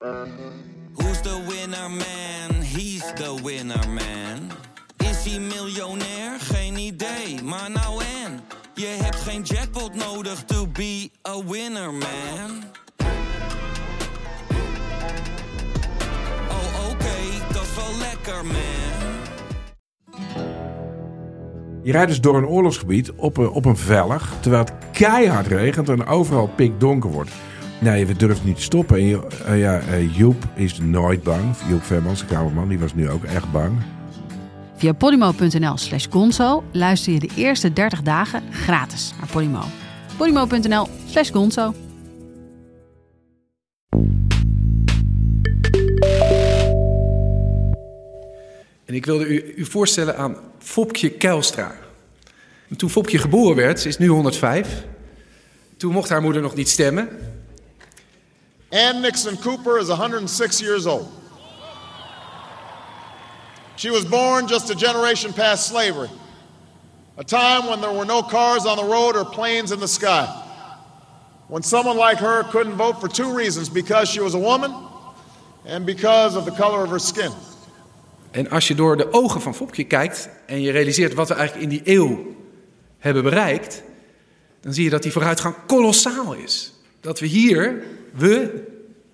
Who's the winner man? He's the winner man. Is hij miljonair? Geen idee, maar nou en. Je hebt geen jackpot nodig to be a winner man. Oh oké, dat is wel lekker man. Je rijdt dus door een oorlogsgebied op een, op een vellig, terwijl het keihard regent en overal pikdonker wordt. Nee, we durven niet te stoppen. En eh, ja, eh, Joep is nooit bang. Joep Vermans, de kamerman, die was nu ook echt bang. Via podimo.nl slash gonzo luister je de eerste 30 dagen gratis naar Podimo. podimo.nl slash gonzo. En ik wilde u, u voorstellen aan Fopje Kuilstra. En toen Fopje geboren werd, ze is nu 105. Toen mocht haar moeder nog niet stemmen. Ann Nixon Cooper is 106 years old. She was born just a generation past slavery, a time when there were no cars on the road or planes in the sky. When someone like her couldn't vote for two reasons because she was a woman and because of the color of her skin. En als je door de ogen van Fopje kijkt en je realiseert wat we eigenlijk in die eeuw hebben bereikt, dan zie je dat die vooruitgang kolossaal is. Dat we hier, we,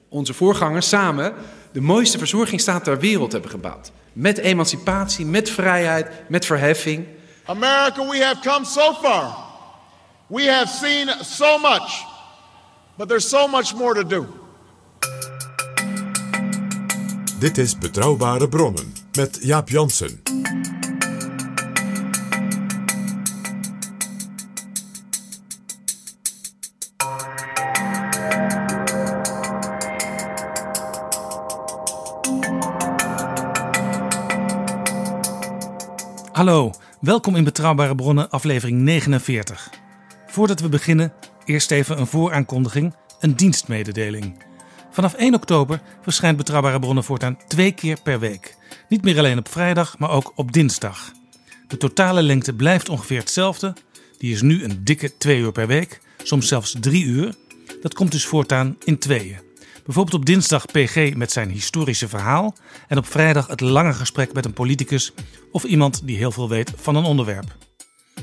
onze voorgangers samen, de mooiste verzorgingsstaat ter wereld hebben gebouwd. Met emancipatie, met vrijheid, met verheffing. America, we have come so far. We have seen so much, but there's so much more to do. Dit is Betrouwbare Bronnen met Jaap Jansen. Hallo, welkom in Betrouwbare Bronnen, aflevering 49. Voordat we beginnen, eerst even een vooraankondiging, een dienstmededeling. Vanaf 1 oktober verschijnt Betrouwbare Bronnen voortaan twee keer per week. Niet meer alleen op vrijdag, maar ook op dinsdag. De totale lengte blijft ongeveer hetzelfde. Die is nu een dikke 2 uur per week, soms zelfs 3 uur. Dat komt dus voortaan in tweeën. Bijvoorbeeld op dinsdag PG met zijn historische verhaal en op vrijdag het lange gesprek met een politicus of iemand die heel veel weet van een onderwerp.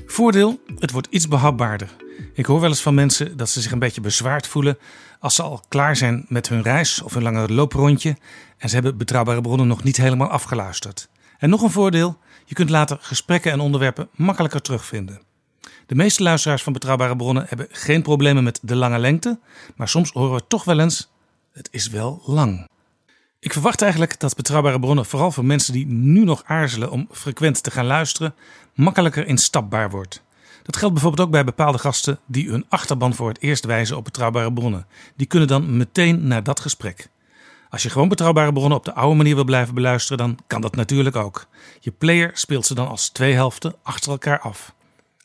Voordeel, het wordt iets behapbaarder. Ik hoor wel eens van mensen dat ze zich een beetje bezwaard voelen als ze al klaar zijn met hun reis of hun lange looprondje en ze hebben betrouwbare bronnen nog niet helemaal afgeluisterd. En nog een voordeel, je kunt later gesprekken en onderwerpen makkelijker terugvinden. De meeste luisteraars van betrouwbare bronnen hebben geen problemen met de lange lengte, maar soms horen we toch wel eens: het is wel lang. Ik verwacht eigenlijk dat betrouwbare bronnen, vooral voor mensen die nu nog aarzelen om frequent te gaan luisteren, makkelijker instapbaar wordt. Dat geldt bijvoorbeeld ook bij bepaalde gasten die hun achterban voor het eerst wijzen op betrouwbare bronnen. Die kunnen dan meteen naar dat gesprek. Als je gewoon betrouwbare bronnen op de oude manier wil blijven beluisteren, dan kan dat natuurlijk ook. Je player speelt ze dan als twee helften achter elkaar af.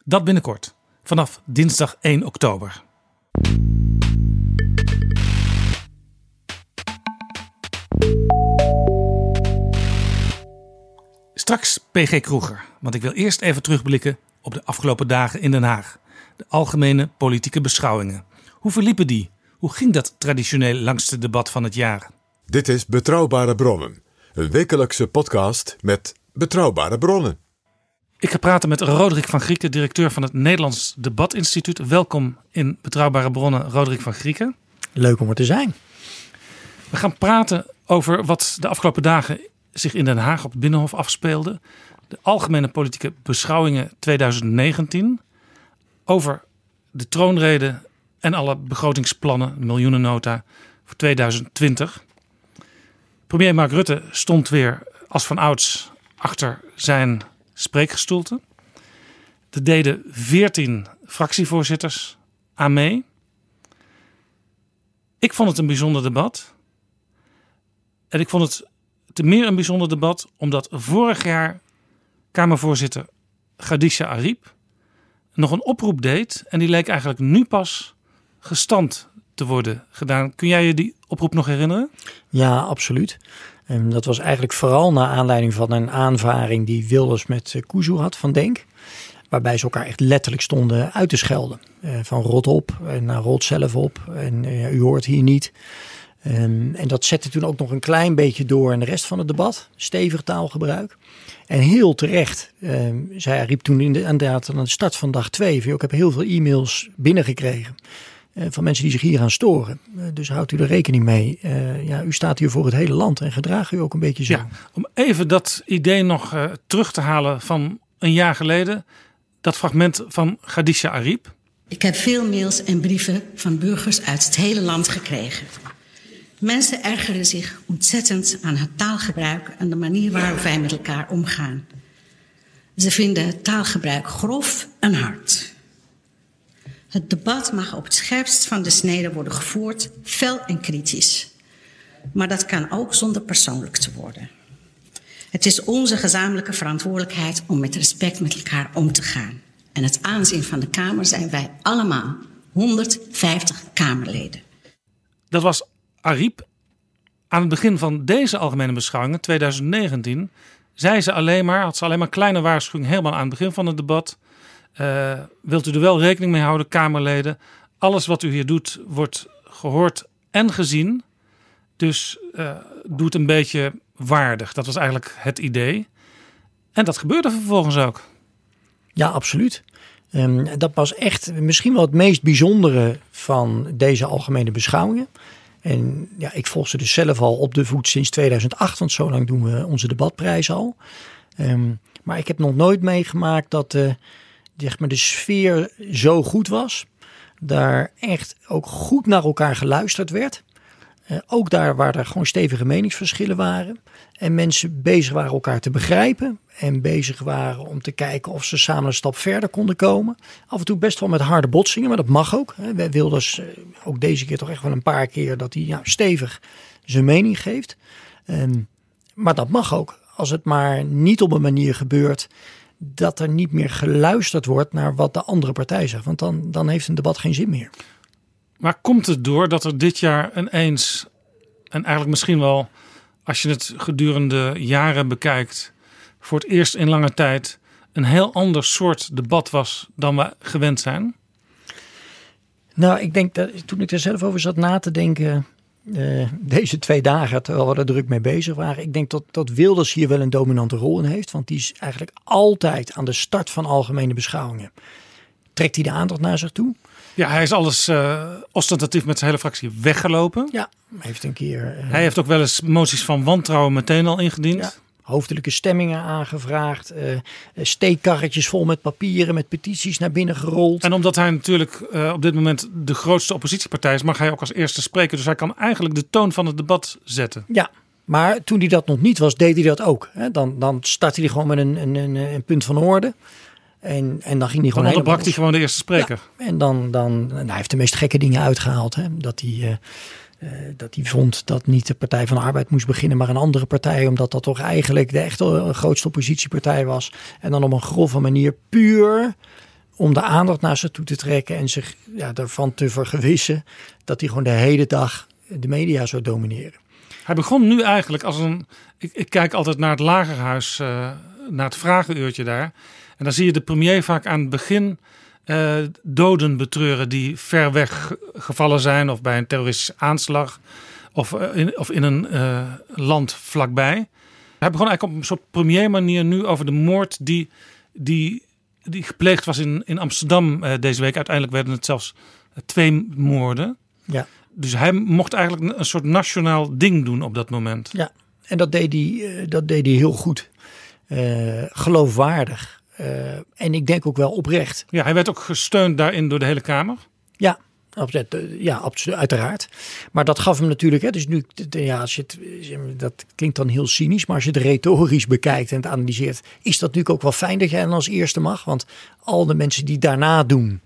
Dat binnenkort, vanaf dinsdag 1 oktober. Straks PG Kroeger, want ik wil eerst even terugblikken op de afgelopen dagen in Den Haag. De algemene politieke beschouwingen. Hoe verliepen die? Hoe ging dat traditioneel langste debat van het jaar? Dit is Betrouwbare Bronnen, een wekelijkse podcast met betrouwbare bronnen. Ik ga praten met Roderick van Grieken, directeur van het Nederlands Debatinstituut. Welkom in Betrouwbare Bronnen, Roderick van Grieken. Leuk om er te zijn. We gaan praten over wat de afgelopen dagen zich in Den Haag op het Binnenhof afspeelde. De algemene politieke beschouwingen 2019. Over de troonrede en alle begrotingsplannen, miljoenennota voor 2020. Premier Mark Rutte stond weer als van ouds achter zijn spreekgestoelte. Er deden 14 fractievoorzitters aan mee. Ik vond het een bijzonder debat. En ik vond het te meer een bijzonder debat omdat vorig jaar Kamervoorzitter Khadija Ariep nog een oproep deed. En die leek eigenlijk nu pas gestand te worden gedaan. Kun jij je die oproep nog herinneren? Ja, absoluut. En dat was eigenlijk vooral naar aanleiding van een aanvaring die Wilders met eh, Kuzu had van Denk. Waarbij ze elkaar echt letterlijk stonden uit te schelden. Eh, van rot op en nou, rot zelf op en eh, u hoort hier niet. Ehm, en dat zette toen ook nog een klein beetje door in de rest van het debat. Stevig taalgebruik. En heel terecht, ehm, zij riep toen inderdaad aan de start van dag twee. Ik heb heel veel e-mails binnengekregen. Uh, van mensen die zich hier aan storen. Uh, dus houdt u er rekening mee. Uh, ja, u staat hier voor het hele land en gedraag u ook een beetje zo. Ja, om even dat idee nog terug te halen van een jaar geleden. Dat fragment van Khadija Ariep. Ik heb veel mails en brieven van burgers uit het hele land gekregen. Mensen ergeren zich ontzettend aan het taalgebruik en de manier waarop wij met elkaar omgaan. Ze vinden taalgebruik grof en hard. Het debat mag op het scherpst van de snede worden gevoerd, fel en kritisch. Maar dat kan ook zonder persoonlijk te worden. Het is onze gezamenlijke verantwoordelijkheid om met respect met elkaar om te gaan. En het aanzien van de Kamer zijn wij allemaal, 150 Kamerleden. Dat was Ariep. Aan het begin van deze algemene beschouwingen, 2019, zei ze alleen maar, had ze alleen maar kleine waarschuwing helemaal aan het begin van het debat. Uh, wilt u er wel rekening mee houden, Kamerleden? Alles wat u hier doet, wordt gehoord en gezien. Dus uh, doe het een beetje waardig. Dat was eigenlijk het idee. En dat gebeurde vervolgens ook. Ja, absoluut. Um, dat was echt misschien wel het meest bijzondere van deze algemene beschouwingen. En ja, ik volg ze dus zelf al op de voet sinds 2008, want zo lang doen we onze debatprijs al. Um, maar ik heb nog nooit meegemaakt dat uh, zeg maar, de sfeer zo goed was. Daar echt ook goed naar elkaar geluisterd werd. Uh, ook daar waar er gewoon stevige meningsverschillen waren. En mensen bezig waren elkaar te begrijpen. En bezig waren om te kijken of ze samen een stap verder konden komen. Af en toe best wel met harde botsingen, maar dat mag ook. Wij Wilders, uh, ook deze keer toch echt wel een paar keer dat hij ja, stevig zijn mening geeft. Um, maar dat mag ook. Als het maar niet op een manier gebeurt dat er niet meer geluisterd wordt naar wat de andere partij zegt. Want dan, dan heeft een debat geen zin meer. Maar komt het door dat er dit jaar ineens, en eigenlijk misschien wel als je het gedurende jaren bekijkt, voor het eerst in lange tijd een heel ander soort debat was dan we gewend zijn? Nou, ik denk dat toen ik er zelf over zat na te denken, uh, deze twee dagen, terwijl we er druk mee bezig waren. Ik denk dat, dat Wilders hier wel een dominante rol in heeft. Want die is eigenlijk altijd aan de start van algemene beschouwingen. Trekt hij de aandacht naar zich toe? Ja, hij is alles uh, ostentatief met zijn hele fractie weggelopen. Ja, heeft een keer. Uh, hij heeft ook wel eens moties van wantrouwen meteen al ingediend. Ja hoofdelijke stemmingen aangevraagd. Uh, steekkarretjes vol met papieren, met petities naar binnen gerold. En omdat hij natuurlijk uh, op dit moment de grootste oppositiepartij is, mag hij ook als eerste spreken. Dus hij kan eigenlijk de toon van het debat zetten. Ja. Maar toen hij dat nog niet was, deed hij dat ook. Dan, dan startte hij gewoon met een, een, een, een punt van orde. En, en dan ging hij gewoon. Dan onderbrak hij gewoon de eerste spreker. Ja, en dan, dan nou, hij heeft de meest gekke dingen uitgehaald. Hè? Dat hij. Uh, uh, dat hij vond dat niet de Partij van de Arbeid moest beginnen, maar een andere partij, omdat dat toch eigenlijk de echte grootste oppositiepartij was. En dan op een grove manier puur om de aandacht naar zich toe te trekken en zich ja, ervan te vergewissen dat hij gewoon de hele dag de media zou domineren. Hij begon nu eigenlijk als een. Ik, ik kijk altijd naar het lagerhuis, uh, naar het vragenuurtje daar. En dan zie je de premier vaak aan het begin uh, doden betreuren die ver weg gevallen zijn of bij een terroristische aanslag of, uh, in, of in een uh, land vlakbij. Hij begon eigenlijk op een soort premier manier nu over de moord die, die, die gepleegd was in, in Amsterdam deze week. Uiteindelijk werden het zelfs twee moorden. Ja. Dus hij mocht eigenlijk een soort nationaal ding doen op dat moment. Ja, en dat deed hij, dat deed hij heel goed. geloofwaardig. Uh, en ik denk ook wel oprecht. Ja, hij werd ook gesteund daarin door de hele Kamer. Ja, ja, uiteraard. Maar dat gaf hem natuurlijk. Hè, dus nu, ja, als je het, dat klinkt dan heel cynisch, maar als je het retorisch bekijkt en het analyseert, is dat natuurlijk ook wel fijn dat jij dan als eerste mag. Want al de mensen die daarna doen,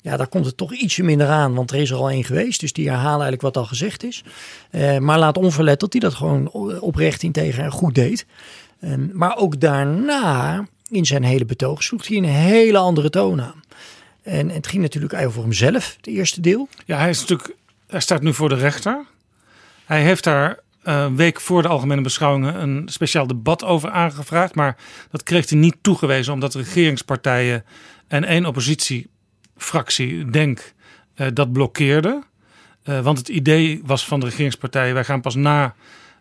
ja, daar komt het toch ietsje minder aan, want er is er al één geweest. Dus die herhalen eigenlijk wat al gezegd is. Uh, maar laat onverlet dat hij dat gewoon oprecht integer en goed deed. Um, maar ook daarna in zijn hele betoog sloeg hij een hele andere toon aan. En, het ging natuurlijk over hemzelf, het eerste deel. Ja, hij, is natuurlijk, hij staat nu voor de rechter. Hij heeft daar een week voor de algemene beschouwingen een speciaal debat over aangevraagd. Maar dat kreeg hij niet toegewezen omdat de regeringspartijen en één oppositiefractie, Denk, dat blokkeerde. Uh, want het idee was van de regeringspartij: wij gaan pas na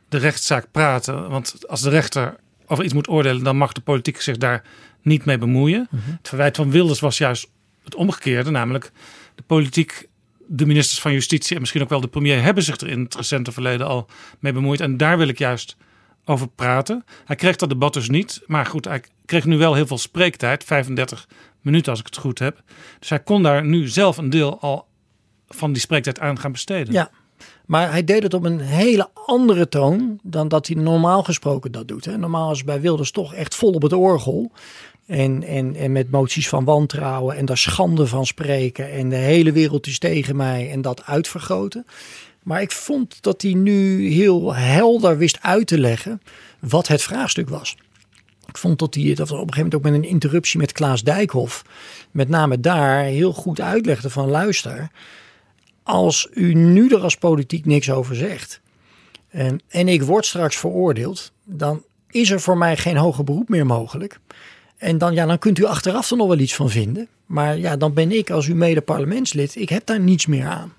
de rechtszaak praten. Want als de rechter over iets moet oordelen, dan mag de politiek zich daar niet mee bemoeien. Mhm. Het verwijt van Wilders was juist het omgekeerde, namelijk de politiek, de ministers van Justitie en misschien ook wel de premier hebben zich er in het recente verleden al mee bemoeid. En daar wil ik juist over praten. Hij kreeg dat debat dus niet, maar goed, hij kreeg nu wel heel veel spreektijd, 35 minuten als ik het goed heb. Dus hij kon daar nu zelf een deel al van die spreektijd aan gaan besteden. Ja, maar hij deed het op een hele andere toon dan dat hij normaal gesproken dat doet. Hè. Normaal is bij Wilders toch echt vol op het orgel. En, en, en met moties van wantrouwen en daar schande van spreken. En de hele wereld is tegen mij en dat uitvergroten. Maar ik vond dat hij nu heel helder wist uit te leggen wat het vraagstuk was. Ik vond dat hij dat op een gegeven moment ook met een interruptie met Klaas Dijkhoff, met name daar, heel goed uitlegde van luister. Als u nu er als politiek niks over zegt en, en ik word straks veroordeeld, dan is er voor mij geen hoger beroep meer mogelijk. En dan, ja, dan kunt u achteraf er nog wel iets van vinden. Maar ja, dan ben ik als uw mede parlementslid, ik heb daar niets meer aan.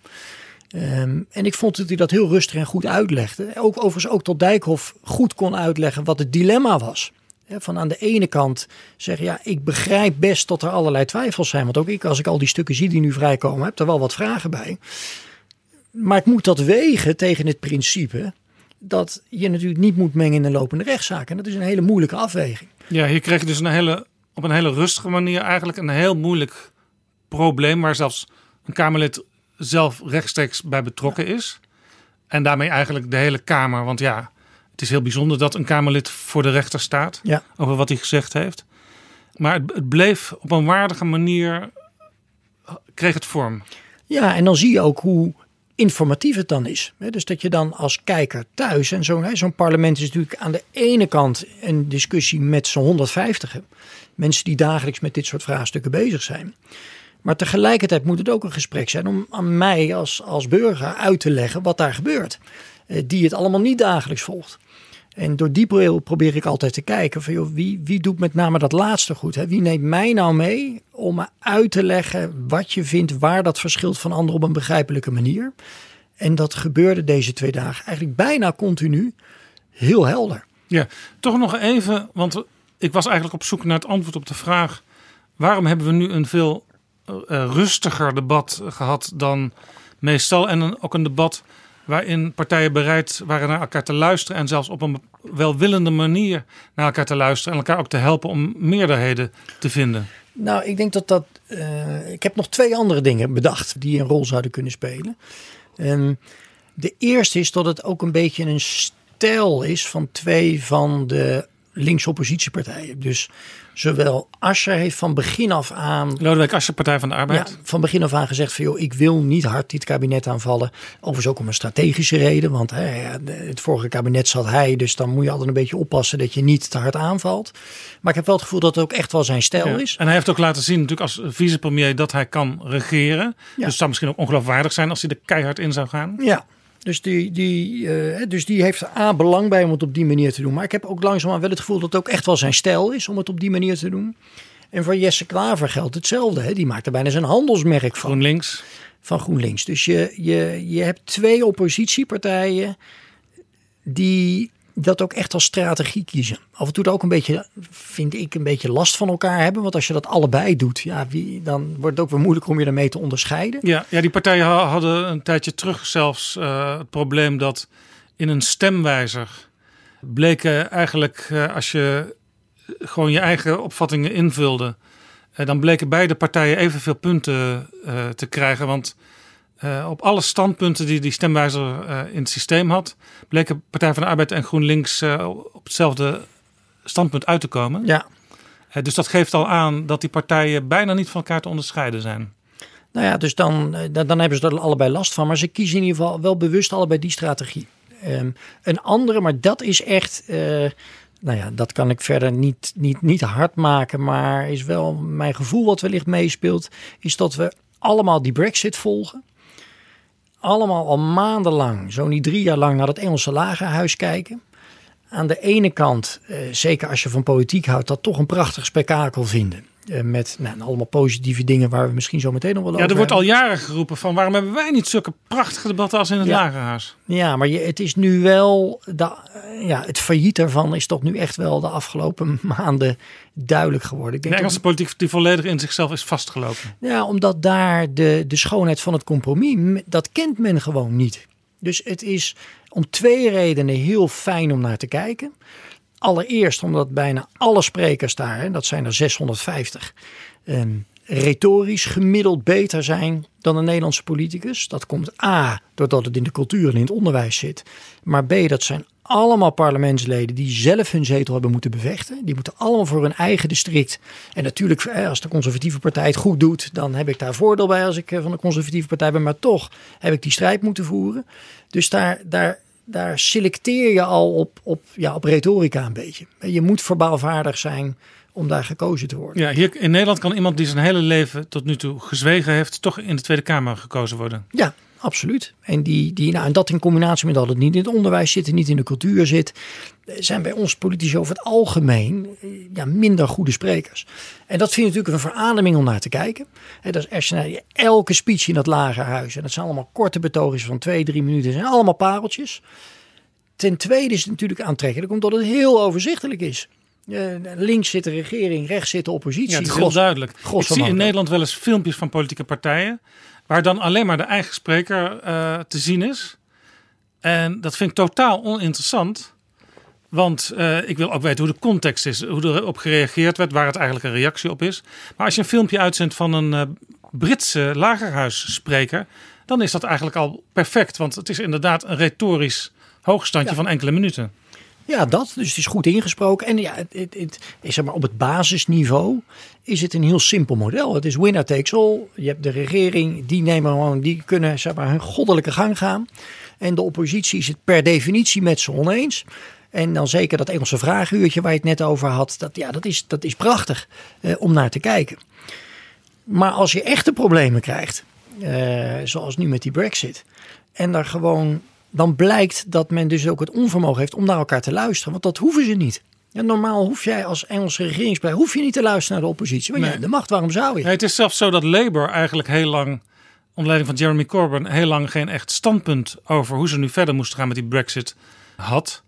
Ehm, en ik vond dat hij dat heel rustig en goed uitlegde. Ook overigens ook tot Dijkhoff goed kon uitleggen wat het dilemma was. Van aan de ene kant zeggen, ja, ik begrijp best dat er allerlei twijfels zijn. Want ook ik, als ik al die stukken zie die nu vrijkomen, heb er wel wat vragen bij. Maar ik moet dat wegen tegen het principe dat je natuurlijk niet moet mengen in een lopende rechtszaak. En dat is een hele moeilijke afweging. Ja, hier kreeg je dus een hele, op een hele rustige manier eigenlijk een heel moeilijk probleem. Waar zelfs een Kamerlid zelf rechtstreeks bij betrokken is. En daarmee eigenlijk de hele Kamer. Want ja, het is heel bijzonder dat een Kamerlid voor de rechter staat. Ja. Over wat hij gezegd heeft. Maar het, het bleef op een waardige manier. kreeg het vorm. Ja, en dan zie je ook hoe informatief het dan is. Dus dat je dan als kijker thuis, en zo'n zo'n parlement is natuurlijk aan de ene kant een discussie met zo'n 150 mensen die dagelijks met dit soort vraagstukken bezig zijn. Maar tegelijkertijd moet het ook een gesprek zijn om aan mij als, als burger uit te leggen wat daar gebeurt. Eh, die het allemaal niet dagelijks volgt. En door die bril probeer ik altijd te kijken van joh, wie, wie doet met name dat laatste goed? Hè? Wie neemt mij nou mee om uit te leggen wat je vindt, waar dat verschilt van anderen op een begrijpelijke manier? En dat gebeurde deze twee dagen eigenlijk bijna continu heel helder. Ja, toch nog even, want ik was eigenlijk op zoek naar het antwoord op de vraag: waarom hebben we nu een veel uh, rustiger debat gehad dan meestal? En ook een debat waarin partijen bereid waren naar elkaar te luisteren en zelfs op een welwillende manier naar elkaar te luisteren en elkaar ook te helpen om meerderheden te vinden. Nou, ik denk dat dat. Uh, ik heb nog twee andere dingen bedacht die een rol zouden kunnen spelen. Um, de eerste is dat het ook een beetje een stijl is van twee van de linkse oppositiepartijen. Dus zowel Asscher heeft van begin af aan... Lodewijk Asscher, Partij van de Arbeid. Ja, van begin af aan gezegd van joh, ik wil niet hard dit kabinet aanvallen. Overigens ook om een strategische reden. Want hè, het vorige kabinet zat hij, dus dan moet je altijd een beetje oppassen dat je niet te hard aanvalt. Maar ik heb wel het gevoel dat het ook echt wel zijn stijl ja. is. En hij heeft ook laten zien natuurlijk als vicepremier dat hij kan regeren. Ja. Dus het zou misschien ook ongeloofwaardig zijn als hij er keihard in zou gaan. Ja, dus die, die, uh, dus die heeft er A belang bij om het op die manier te doen. Maar ik heb ook langzaamaan wel het gevoel dat het ook echt wel zijn stijl is om het op die manier te doen. En voor Jesse Klaver geldt hetzelfde. Hè? Die maakt er bijna zijn handelsmerk van. GroenLinks. Van GroenLinks. Dus je, je, je hebt twee oppositiepartijen die dat ook echt als strategie kiezen. Af en toe ook een beetje, vind ik, een beetje last van elkaar hebben. Want als je dat allebei doet, ja, wie, dan wordt het ook weer moeilijk om je daarmee te onderscheiden. Ja, ja die partijen hadden een tijdje terug zelfs uh, het probleem dat in een stemwijzer bleken eigenlijk, uh, als je gewoon je eigen opvattingen invulde, uh, dan bleken beide partijen evenveel punten te krijgen. Want uh, op alle standpunten die die stemwijzer uh, in het systeem had, bleken Partij van de Arbeid en GroenLinks uh, op hetzelfde standpunt uit te komen. Ja. dus dat geeft al aan dat die partijen bijna niet van elkaar te onderscheiden zijn. Nou ja, dus dan, dan hebben ze er allebei last van. Maar ze kiezen in ieder geval wel bewust allebei die strategie. Um, een andere, maar dat is echt. nou ja, dat kan ik verder niet, niet, niet hard maken. Maar is wel mijn gevoel wat wellicht meespeelt. Is dat we allemaal die Brexit volgen allemaal al maandenlang, zo niet drie jaar lang, naar het Engelse lagerhuis kijken. Aan de ene kant, eh, zeker als je van politiek houdt, dat toch een prachtig spektakel vinden. Eh, met nou, allemaal positieve dingen waar we misschien zo meteen nog wel Ja, over er wordt al jaren geroepen van waarom hebben wij niet zulke prachtige debatten als in het Ja. Lagerhuis? Ja, maar je, het is nu wel. De, eh, ja, het failliet daarvan is toch nu echt wel de afgelopen maanden duidelijk geworden. Ik De denk Engelse politiek die volledig in zichzelf is vastgelopen. Ja, omdat daar de, de schoonheid van het compromis, dat kent men gewoon niet. Dus het is om twee redenen heel fijn om naar te kijken. Allereerst omdat bijna alle sprekers daar, hè, dat zijn er 650, ehm, retorisch gemiddeld beter zijn dan een Nederlandse politicus. Dat komt A, doordat het in de cultuur en in het onderwijs zit. Maar B, dat zijn allemaal parlementsleden die zelf hun zetel hebben moeten bevechten. Die moeten allemaal voor hun eigen district. En natuurlijk, als de conservatieve partij het goed doet, dan heb ik daar voordeel bij als ik eh, van de conservatieve partij ben. Maar toch heb ik die strijd moeten voeren. Dus daar, daar, daar selecteer je al op, op, ja, op retorica een beetje. Je moet verbaalvaardig zijn om daar gekozen te worden. Ja, hier in Nederland kan iemand die zijn hele leven tot nu toe gezwegen heeft, toch in de Tweede Kamer gekozen worden. Ja, absoluut. En, die, die, nou, en dat in combinatie met dat het niet in het onderwijs zit en niet in de cultuur zit, eh, zijn bij ons politici over het algemeen eh, ja, minder goede sprekers. En dat vind ik natuurlijk een verademing om naar te kijken. Dat is naar elke speech in dat lagerhuis, en dat zijn allemaal korte betoogjes van twee, drie minuten, zijn allemaal pareltjes. Ten tweede is het natuurlijk aantrekkelijk omdat het heel overzichtelijk is. Eh, links zit de regering, rechts zit de oppositie. Ja, het is heel duidelijk. Ik zie in. Nederland wel eens filmpjes van politieke partijen. Waar dan alleen maar de eigen spreker eh, te zien is. En dat vind ik totaal oninteressant. Want eh, ik wil ook weten hoe de context is. Hoe erop gereageerd werd. Waar het eigenlijk een reactie op is. Maar als je een filmpje uitzendt van een eh, Britse lagerhuisspreker. Dan is dat eigenlijk al perfect. Want het is inderdaad een retorisch hoogstandje Ja. van enkele minuten. Ja, dat. Dus het is goed ingesproken. En ja, het, het, zeg maar, op het basisniveau is het een heel simpel model. Het is winner takes all. Je hebt de regering, die nemen gewoon, die kunnen zeg maar, hun goddelijke gang gaan. En de oppositie is het per definitie met ze oneens. En dan zeker dat Engelse vragenuurtje waar je het net over had. Dat, ja, dat, is, dat is prachtig eh, om naar te kijken. Maar als je echte problemen krijgt, eh, zoals nu met die brexit. En daar gewoon, dan blijkt dat men dus ook het onvermogen heeft om naar elkaar te luisteren. Want dat hoeven ze niet. Ja, normaal hoef jij als Engelse regeringspartij hoef je niet te luisteren naar de oppositie. Want Nee. ja, de macht, waarom zou je? Nee, het is zelfs zo dat Labour eigenlijk heel lang, onder leiding van Jeremy Corbyn, heel lang geen echt standpunt over hoe ze nu verder moesten gaan met die Brexit had.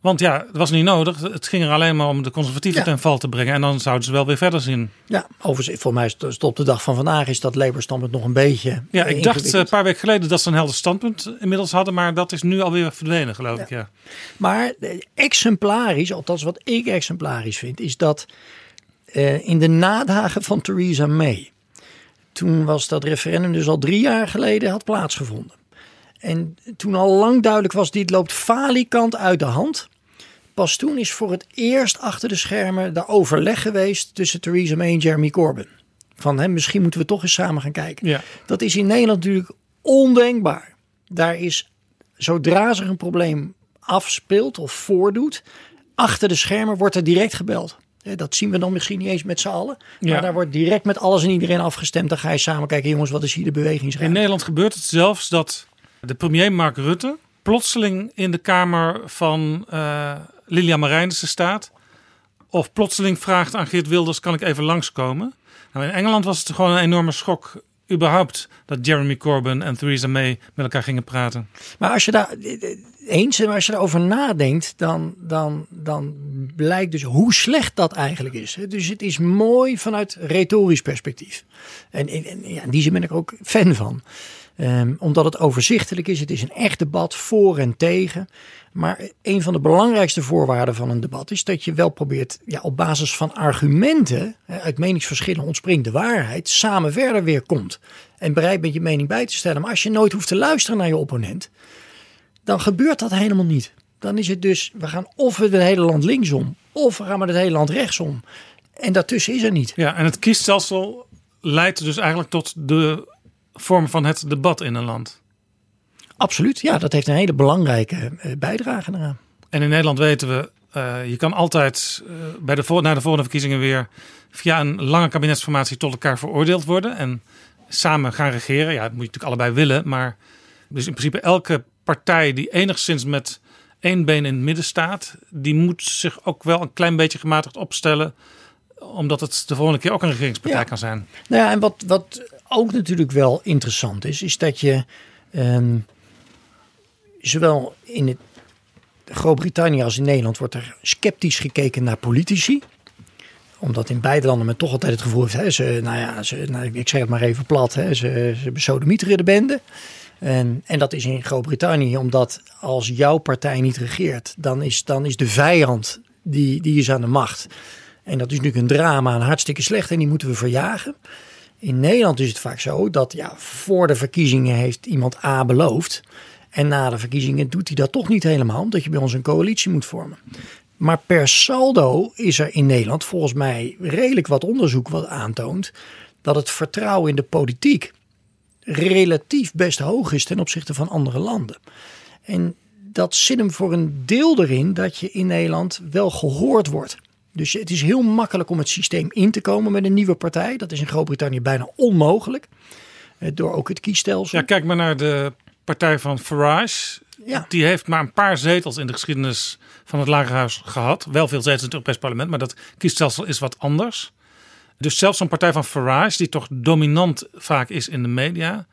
Want ja, het was niet nodig. Het ging er alleen maar om de conservatieven Ja. ten val te brengen. En dan zouden ze wel weer verder zien. Ja, overigens, voor mij is het op de dag van vandaag is dat Labour standpunt nog een beetje. Ja, ik dacht eh, een paar weken geleden dat ze een helder standpunt inmiddels hadden. Maar dat is nu alweer verdwenen, geloof ik. Ja. Maar eh, exemplarisch, althans wat ik exemplarisch vind, is dat eh, in de nadagen van Theresa May, toen was dat referendum dus al drie jaar geleden had plaatsgevonden. En toen al lang duidelijk was, dit loopt falikant uit de hand. Pas toen is voor het eerst achter de schermen de overleg geweest tussen Theresa May en Jeremy Corbyn. Van hem, misschien moeten we toch eens samen gaan kijken. Ja. Dat is in Nederland natuurlijk ondenkbaar. Daar is, zodra zich een probleem afspeelt of voordoet, achter de schermen wordt er direct gebeld. Dat zien we dan misschien niet eens met z'n allen. Ja. Maar daar wordt direct met alles en iedereen afgestemd. Dan ga je samen kijken, jongens, wat is hier de In bewegingsruimte? Nederland gebeurt het zelfs dat de premier Mark Rutte plotseling in de kamer van eh Lilian Marijnissen staat. Of plotseling vraagt aan Geert Wilders, kan ik even langskomen? Nou, in Engeland was het gewoon een enorme schok überhaupt dat Jeremy Corbyn en Theresa May met elkaar gingen praten. Maar als je daar eens, maar als je daarover nadenkt, dan, dan, dan blijkt dus hoe slecht dat eigenlijk is. Dus het is mooi vanuit retorisch perspectief. En, en, ja, in die zin ben ik ook fan van. Ehm, omdat het overzichtelijk is. Het is een echt debat voor en tegen. Maar een van de belangrijkste voorwaarden van een debat is dat je wel probeert ja, op basis van argumenten, uit meningsverschillen ontspringt de waarheid, samen verder weer komt. En bereid bent je mening bij te stellen. Maar als je nooit hoeft te luisteren naar je opponent, dan gebeurt dat helemaal niet. Dan is het dus, we gaan of het hele land linksom, of we gaan met het hele land rechtsom. En daartussen is er niet. Ja, en het kiesstelsel leidt dus eigenlijk tot de vorm van het debat in een land. Absoluut, ja, dat heeft een hele belangrijke eh, bijdrage eraan. En in Nederland weten we, eh, je kan altijd eh, bij de, na de volgende verkiezingen weer via een lange kabinetsformatie tot elkaar veroordeeld worden. En samen gaan regeren. Ja, dat moet je natuurlijk allebei willen. Maar dus in principe elke partij die enigszins met één been in het midden staat, die moet zich ook wel een klein beetje gematigd opstellen omdat het de volgende keer ook een regeringspartij Ja. kan zijn. Nou ja, en wat, wat ook natuurlijk wel interessant is, is dat je ehm, zowel in Groot-Brittannië als in Nederland wordt er sceptisch gekeken naar politici. Omdat in beide landen men toch altijd het gevoel heeft, hè, ze, nou ja, ze, nou, ik zeg het maar even plat, hè, ze, ze besodemieteren de bende. En, en dat is in Groot-Brittannië omdat als jouw partij niet regeert, dan is, dan is de vijand die, die is aan de macht. En dat is natuurlijk een drama en hartstikke slecht en die moeten we verjagen. In Nederland is het vaak zo dat ja, voor de verkiezingen heeft iemand A beloofd. En na de verkiezingen doet hij dat toch niet helemaal, omdat je bij ons een coalitie moet vormen. Maar per saldo is er in Nederland volgens mij redelijk wat onderzoek wat aantoont dat het vertrouwen in de politiek relatief best hoog is ten opzichte van andere landen. En dat zit hem voor een deel erin dat je in Nederland wel gehoord wordt. Dus het is heel makkelijk om het systeem in te komen met een nieuwe partij. Dat is in Groot-Brittannië bijna onmogelijk. eh, Door ook het kiesstelsel. Ja, kijk maar naar de partij van Farage. Ja. Die heeft maar een paar zetels in de geschiedenis van het Lagerhuis gehad. Wel veel zetels in het Europees Parlement, maar dat kiesstelsel is wat anders. Dus zelfs zo'n partij van Farage, die toch dominant vaak is in de media,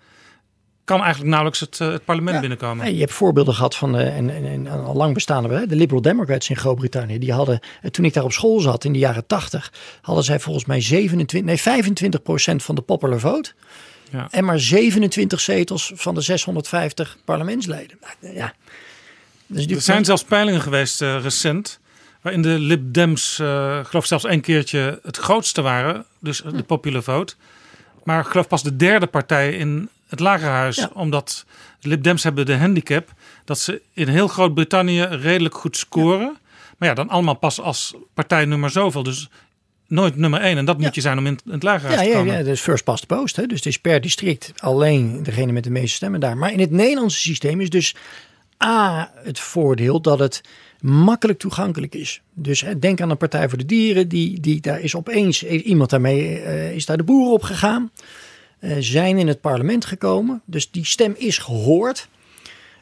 kan eigenlijk nauwelijks het, eh, het parlement Ja. binnenkomen. En je hebt voorbeelden gehad van de, en, en, en al lang bestaande, de Liberal Democrats in Groot-Brittannië. Die hadden, eh, toen ik daar op school zat in de jaren 80, hadden zij volgens mij 27, nee, 25 procent van de popular vote. Ja. En maar 27 zetels van de 650 parlementsleden. Nou, Ja. Dus Er zijn zelfs peilingen geweest eh, recent. Waarin de Lib Dems, eh, geloof zelfs één keertje het grootste waren. Dus Hm. de popular vote. Maar geloof pas de derde partij in het lagerhuis. Ja. Omdat de Lib Dems hebben de handicap. Dat ze in heel Groot-Brittannië redelijk goed scoren. Maar ja, dan allemaal pas als partij nummer zoveel. Dus nooit nummer één. En dat moet je zijn om in, het lagerhuis Ja, te ja, komen. ja, dat is first past the post. Hè? Dus het is per district alleen degene met de meeste stemmen daar. Maar in het Nederlandse systeem is dus A, het voordeel dat het makkelijk toegankelijk is. Dus hè, denk aan een Partij voor de Dieren. Die, die, daar is opeens iemand daarmee, eh, is daar de boer op gegaan. Eh, zijn in het parlement gekomen. Dus die stem is gehoord.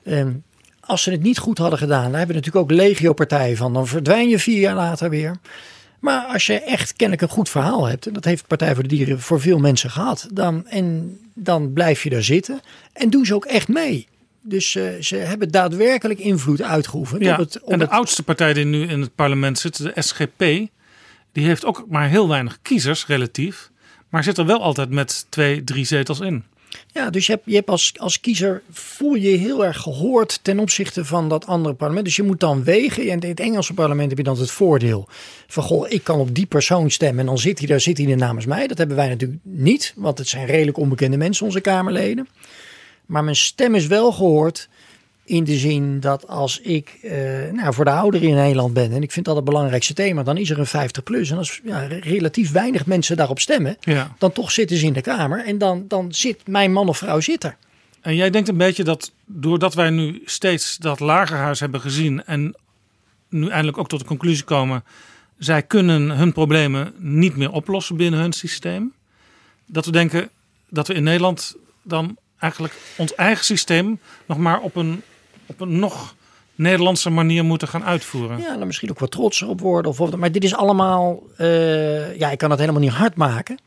Ehm, als ze het niet goed hadden gedaan, daar hebben we natuurlijk ook legio-partijen van. Dan verdwijn je vier jaar later weer. Maar als je echt kennelijk een goed verhaal hebt, en dat heeft Partij voor de Dieren voor veel mensen gehad, dan, en dan blijf je daar zitten en doen ze ook echt mee. Dus eh, ze hebben daadwerkelijk invloed uitgeoefend Ja, op het, op en de het oudste partij die nu in het parlement zit, de SGP, die heeft ook maar heel weinig kiezers relatief. Maar zit er wel altijd met twee, drie zetels in. Ja, dus je hebt, je hebt als, als kiezer voel je heel erg gehoord ten opzichte van dat andere parlement. Dus je moet dan wegen. En in het Engelse parlement heb je dan het voordeel van goh, ik kan op die persoon stemmen en dan zit hij daar, zit hij er namens mij. Dat hebben wij natuurlijk niet, want het zijn redelijk onbekende mensen, onze Kamerleden. Maar mijn stem is wel gehoord in de zin dat als ik eh, nou, voor de ouderen in Nederland ben en ik vind dat het belangrijkste thema, dan is er een 50 plus. En als ja, relatief weinig mensen daarop stemmen, Ja. dan toch zitten ze in de Kamer en dan, dan zit mijn man of vrouw zit er. En jij denkt een beetje dat doordat wij nu steeds dat lagerhuis hebben gezien en nu eindelijk ook tot de conclusie komen, zij kunnen hun problemen niet meer oplossen binnen hun systeem. Dat we denken dat we in Nederland dan eigenlijk ons eigen systeem nog maar op een, op een nog Nederlandse manier moeten gaan uitvoeren. Ja, dan misschien ook wat trotser op worden. Of, of- maar dit is allemaal, eh, ja, ik kan het helemaal niet hard maken.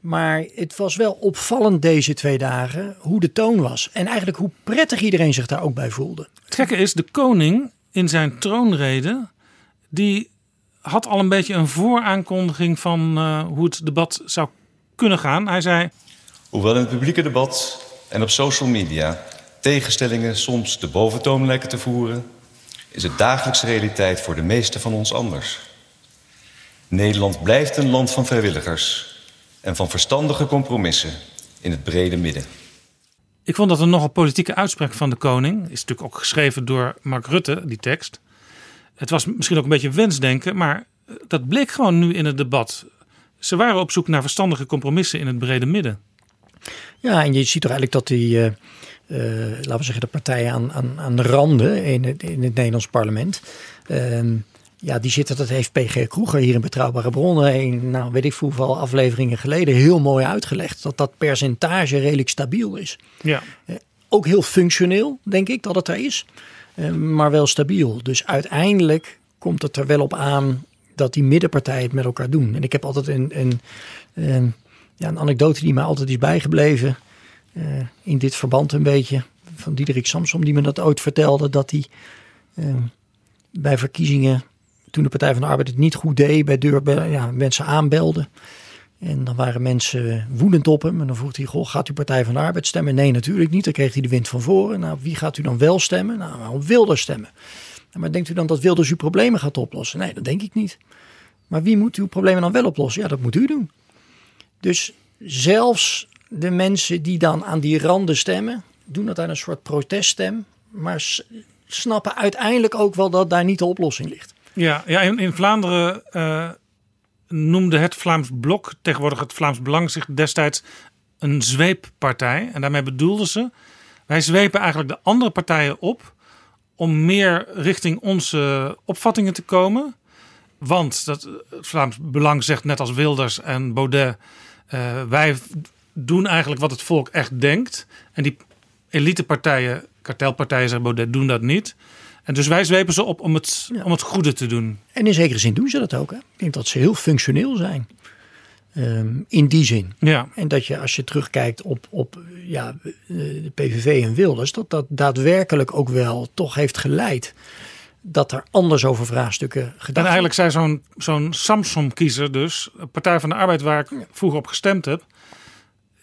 Maar het was wel opvallend deze twee dagen hoe de toon was. En eigenlijk hoe prettig iedereen zich daar ook bij voelde. Het gekke is, de koning in zijn troonrede, die had al een beetje een vooraankondiging van eh, hoe het debat zou kunnen gaan. Hij zei, Hoewel in het publieke debat en op social media tegenstellingen soms de boventoon lijken te voeren, is het dagelijkse realiteit voor de meesten van ons anders. Nederland blijft een land van vrijwilligers en van verstandige compromissen in het brede midden. ik vond dat een nogal politieke uitspraak van de koning. Is natuurlijk ook geschreven door Mark Rutte, die tekst. Het was misschien ook een beetje wensdenken, maar eh, dat bleek gewoon nu in het debat. Ze waren op zoek naar verstandige compromissen in het brede midden. Ja, en je ziet toch eigenlijk dat die, eh, eh, laten we zeggen, de partijen aan, aan, aan de randen in het, in het Nederlands parlement. ehm, ja, die zitten, dat heeft PG Kroeger hier in Betrouwbare Bronnen, in, nou weet ik hoeveel afleveringen geleden, heel mooi uitgelegd. Dat dat percentage redelijk stabiel is. Ja. Ook heel functioneel, denk ik, dat het er is. eh, maar wel stabiel. Dus uiteindelijk komt het er wel op aan dat die middenpartijen het met elkaar doen. En ik heb altijd een, een, een, ja, een anekdote die mij altijd is bijgebleven. Uh, in dit verband een beetje. Van Diederik Samsom, die me dat ooit vertelde. Dat hij uh, bij verkiezingen, toen de Partij van de Arbeid het niet goed deed, bij deur ja, mensen aanbelde. En dan waren mensen woedend op hem. En dan vroeg hij, goh, gaat u Partij van de Arbeid stemmen? Nee, natuurlijk niet. Dan kreeg hij de wind van voren. Nou, wie gaat u dan wel stemmen? Nou, op Wilders stemmen. Maar denkt u dan dat Wilders uw problemen gaat oplossen? Nee, dat denk ik niet. Maar wie moet uw problemen dan wel oplossen? Ja, dat moet u doen. Dus zelfs de mensen die dan aan die randen stemmen, doen dat uit een soort proteststem. Maar snappen uiteindelijk ook wel dat daar niet de oplossing ligt. Ja, ja in, in Vlaanderen uh, noemde het Vlaams Blok, tegenwoordig het Vlaams Belang, zich destijds een zweeppartij. En daarmee bedoelden ze, wij zwepen eigenlijk de andere partijen op om meer richting onze opvattingen te komen. Want dat, het Vlaams Belang zegt net als Wilders en Baudet, uh, wij doen eigenlijk wat het volk echt denkt. En die elitepartijen, kartelpartijen, zegt Baudet, doen dat niet. En dus wij zwepen ze op om het, om het goede te doen. En in zekere zin doen ze dat ook. Hè? Ik denk dat ze heel functioneel zijn. Um, in die zin. Ja. En dat je als je terugkijkt op, op ja, de PVV en Wilders, dat dat daadwerkelijk ook wel toch heeft geleid dat er anders over vraagstukken gedacht En eigenlijk zei zo'n zo'n Samsom-kiezer dus, Partij van de Arbeid waar ik vroeger op gestemd heb,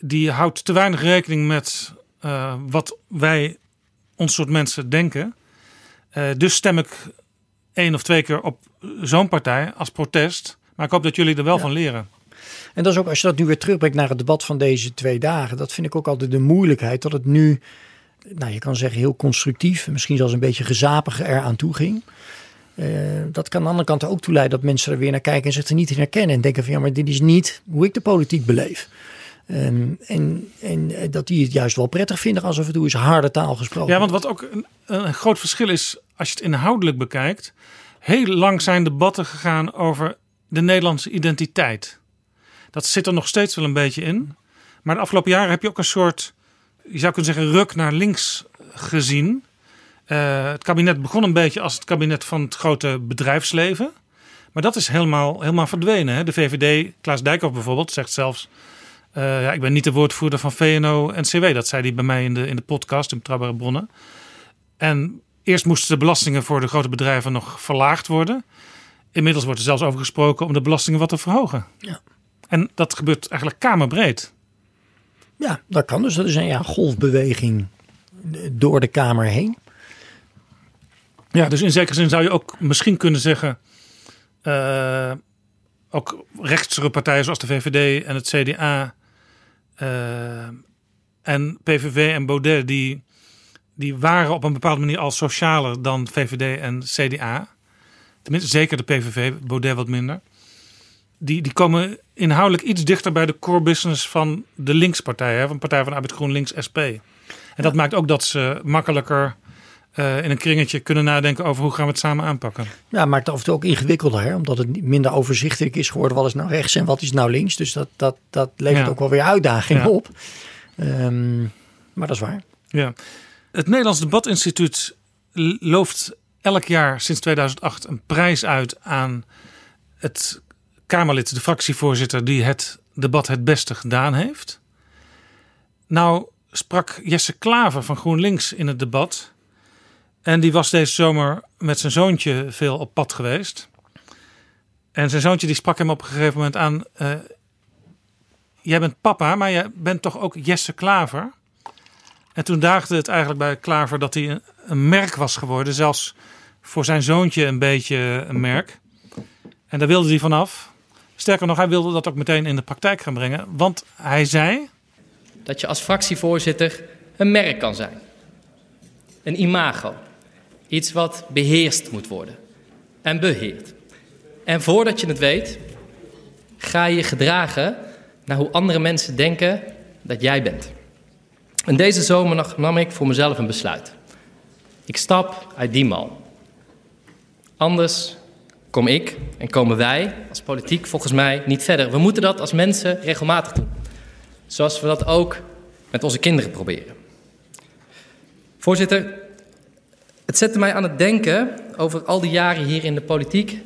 die houdt te weinig rekening met uh, wat wij, ons soort mensen, denken. Uh, dus stem ik één of twee keer op zo'n partij als protest. Maar ik hoop dat jullie er wel Ja. van leren. En dat is ook, als je dat nu weer terugbrengt naar het debat van deze twee dagen, dat vind ik ook altijd de moeilijkheid dat het nu, nou je kan zeggen heel constructief, misschien zelfs een beetje gezapig eraan toe ging. Eh, dat kan aan de andere kant ook toe leiden dat mensen er weer naar kijken en zich er niet in herkennen. En denken van ja, maar dit is niet hoe ik de politiek beleef. Ehm, en, en eh, dat die het juist wel prettig vinden als en toe is harde taal gesproken. Ja, want wat ook een, een groot verschil is als je het inhoudelijk bekijkt. Heel lang zijn debatten gegaan over de Nederlandse identiteit. Dat zit er nog steeds wel een beetje in. Maar de afgelopen jaren heb je ook een soort, je zou kunnen zeggen, ruk naar links gezien. Eh, het kabinet begon een beetje als het kabinet van het grote bedrijfsleven. Maar dat is helemaal, helemaal verdwenen. Hè? De VVD, Klaas Dijkhoff bijvoorbeeld, zegt zelfs... eh, ja, ik ben niet de woordvoerder van VNO-NCW. Dat zei hij bij mij in de, in de podcast, in Betrouwbare Bronnen. En eerst moesten de belastingen voor de grote bedrijven nog verlaagd worden. Inmiddels wordt er zelfs over gesproken om de belastingen wat te verhogen. Ja. En dat gebeurt eigenlijk kamerbreed. Ja, dat kan dus. Dat is een ja, golfbeweging door de Kamer heen. Ja, dus in zekere zin zou je ook misschien kunnen zeggen. eh, ook rechtsere partijen zoals de VVD en het CDA. Eh, en PVV en Baudet, die, die waren op een bepaalde manier al socialer dan VVD en CDA. Tenminste, zeker de PVV, Baudet wat minder. Die, die komen inhoudelijk iets dichter bij de core business van de linkspartij, hè, van Partij van Arbeid GroenLinks SP. En dat maakt ook dat ze makkelijker eh, in een kringetje kunnen nadenken over hoe gaan we het samen aanpakken. Ja, maakt het af en toe ook ingewikkelder, hè? omdat het minder overzichtelijk is geworden. Wat is nou rechts en wat is nou links? Dus dat, dat, dat levert Ja. ook wel weer uitdagingen Ja. op. Ehm, maar dat is waar. Ja. Het Nederlands Debatinstituut looft elk jaar sinds 2008 een prijs uit aan het Kamerlid, de fractievoorzitter, die het debat het beste gedaan heeft. Nou sprak Jesse Klaver van GroenLinks in het debat. En die was deze zomer met zijn zoontje veel op pad geweest. En zijn zoontje die sprak hem op een gegeven moment aan. eh, jij bent papa, maar jij bent toch ook Jesse Klaver? En toen daagde het eigenlijk bij Klaver dat hij een, een merk was geworden. Zelfs voor zijn zoontje een beetje een merk. En daar wilde hij vanaf. Sterker nog, hij wilde dat ook meteen in de praktijk gaan brengen. Want hij zei... dat je als fractievoorzitter een merk kan zijn. Een imago. Iets wat beheerst moet worden. En beheert. En voordat je het weet, ga je gedragen naar hoe andere mensen denken dat jij bent. En deze zomer nam ik voor mezelf een besluit. Ik stap uit die mal. Anders kom ik en komen wij als politiek volgens mij niet verder. We moeten dat als mensen regelmatig doen. Zoals we dat ook met onze kinderen proberen. Voorzitter, het zette mij aan het denken over al die jaren hier in de politiek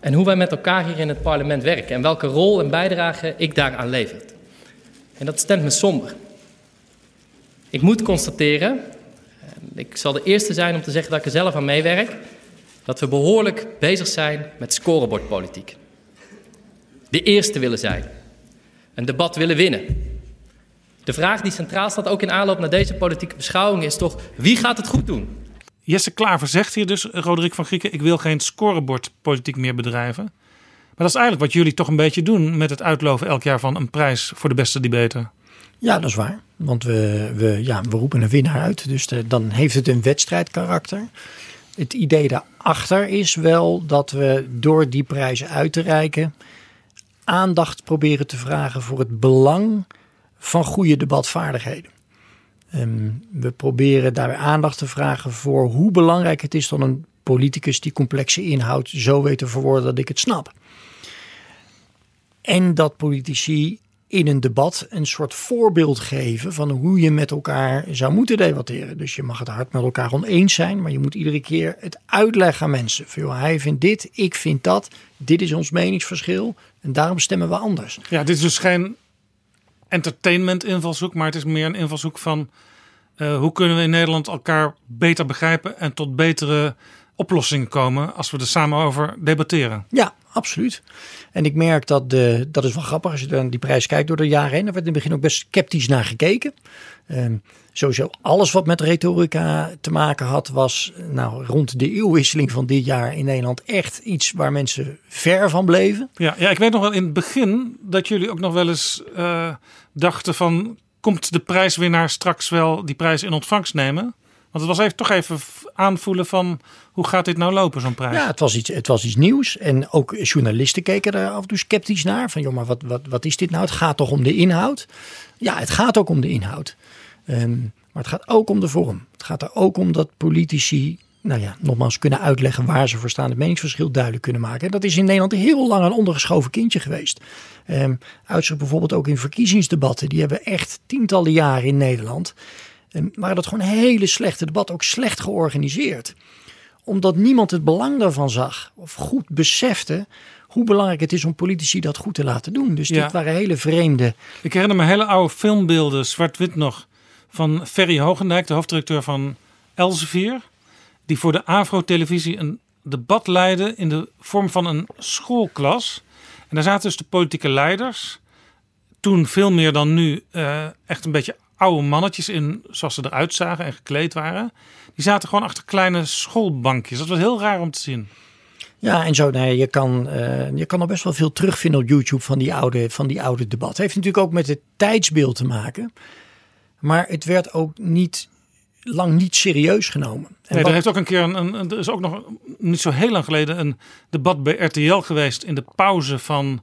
En hoe wij met elkaar hier in het parlement werken en welke rol en bijdrage ik daaraan lever. En dat stemt me somber. Ik moet constateren, ik zal de eerste zijn om te zeggen dat ik er zelf aan meewerk, dat we behoorlijk bezig zijn met scorebordpolitiek. De eerste willen zijn, een debat willen winnen. De vraag die centraal staat ook in aanloop naar deze politieke beschouwing is toch wie gaat het goed doen? Jesse Klaver zegt hier dus, Roderick van Grieken, ik wil geen scorebordpolitiek meer bedrijven. Maar dat is eigenlijk wat jullie toch een beetje doen met het uitloven elk jaar van een prijs voor de beste debater. Ja, dat is waar. Want we, we, ja, we roepen een winnaar uit. Dus dan heeft het een wedstrijdkarakter. Het idee daarachter is wel dat we door die prijzen uit te reiken aandacht proberen te vragen voor het belang van goede debatvaardigheden. Ehm, we proberen daarbij aandacht te vragen voor hoe belangrijk het is dat een politicus die complexe inhoud zo weet te verwoorden dat ik het snap. En dat politici in een debat een soort voorbeeld geven van hoe je met elkaar zou moeten debatteren. Dus je mag het hard met elkaar oneens zijn, maar je moet iedere keer het uitleggen aan mensen. Van, hij vindt dit, ik vind dat, dit is ons meningsverschil en daarom stemmen we anders. Ja, dit is dus geen entertainment invalshoek, maar het is meer een invalshoek van uh, hoe kunnen we in Nederland elkaar beter begrijpen en tot betere oplossingen komen als we er samen over debatteren. Ja, absoluut. En ik merk dat, de, dat is wel grappig als je dan die prijs kijkt door de jaren heen. Daar werd in het begin ook best sceptisch naar gekeken. Um, sowieso alles wat met retorica te maken had, was nou, rond de eeuwwisseling van dit jaar in Nederland echt iets waar mensen ver van bleven. Ja, ja ik weet nog wel in het begin dat jullie ook nog wel eens uh, dachten van komt de prijswinnaar straks wel die prijs in ontvangst nemen? Want het was even, toch even aanvoelen van hoe gaat dit nou lopen, zo'n prijs? Ja, het was, iets, het was iets nieuws. En ook journalisten keken er af en toe sceptisch naar. Van joh, maar wat, wat, wat is dit nou? Het gaat toch om de inhoud? Ja, het gaat ook om de inhoud. Um, maar het gaat ook om de vorm. Het gaat er ook om dat politici, nou ja, nogmaals kunnen uitleggen waar ze voor staan, het meningsverschil duidelijk kunnen maken. En dat is in Nederland heel lang een ondergeschoven kindje geweest. Um, bijvoorbeeld ook in verkiezingsdebatten. Die hebben echt tientallen jaren in Nederland. Waren dat gewoon hele slechte debatten, ook slecht georganiseerd omdat niemand het belang daarvan zag of goed besefte hoe belangrijk het is om politici dat goed te laten doen. Dus dit waren hele vreemde. Ik herinner me hele oude filmbeelden, zwart-wit nog, van Ferry Hogendijk, de hoofddirecteur van Elsevier, die voor de Avro-televisie een debat leidde in de vorm van een schoolklas. En daar zaten dus de politieke leiders, toen veel meer dan nu, uh, echt een beetje oude mannetjes in, zoals ze eruit zagen en gekleed waren. Die zaten gewoon achter kleine schoolbankjes. Dat was heel raar om te zien. Ja, en zo, nee, je kan, uh, je kan er best wel veel terugvinden op YouTube van die oude, van die oude debat. Het heeft natuurlijk ook met het tijdsbeeld te maken. Maar het werd ook niet lang niet serieus genomen. En nee, er heeft ook een keer een, een, er is ook nog niet zo heel lang geleden een debat bij RTL geweest in de pauze van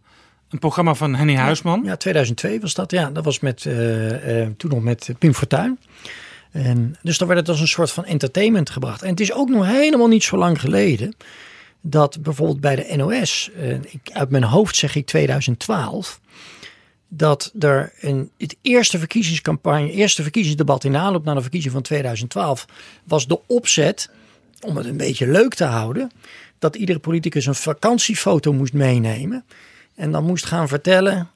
een programma van Henny Huisman. Ja, 2002 was dat. Ja, dat was met uh, uh, toen nog met Pim Fortuyn. En dus dan werd het als een soort van entertainment gebracht. En het is ook nog helemaal niet zo lang geleden dat bijvoorbeeld bij de NOS, uh, ik, uit mijn hoofd zeg ik 2012, dat er een, het eerste verkiezingscampagne, eerste verkiezingsdebat in aanloop naar de verkiezing van 2012 was de opzet, om het een beetje leuk te houden, dat iedere politicus een vakantiefoto moest meenemen en dan moest gaan vertellen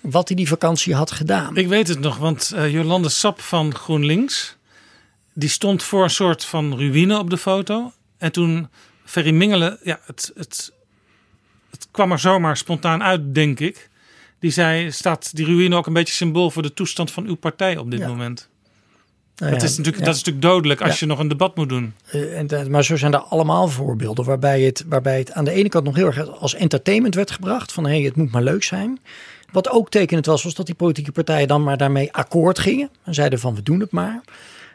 wat hij die vakantie had gedaan. Ik weet het nog, want uh, Jolande Sap van GroenLinks, die stond voor een soort van ruïne op de foto. En toen Ferry Mingelen, ja, het, het, het kwam er zomaar spontaan uit, denk ik. Die zei, staat die ruïne ook een beetje symbool voor de toestand van uw partij op dit ja. moment? Nou ja, dat, is natuurlijk, ja. dat is natuurlijk dodelijk als je nog een debat moet doen. Uh, en, maar zo zijn er allemaal voorbeelden waarbij het, waarbij het aan de ene kant nog heel erg als entertainment werd gebracht. Van hé, hey, het moet maar leuk zijn. Wat ook tekenend was, was dat die politieke partijen dan maar daarmee akkoord gingen. En zeiden van we doen het maar.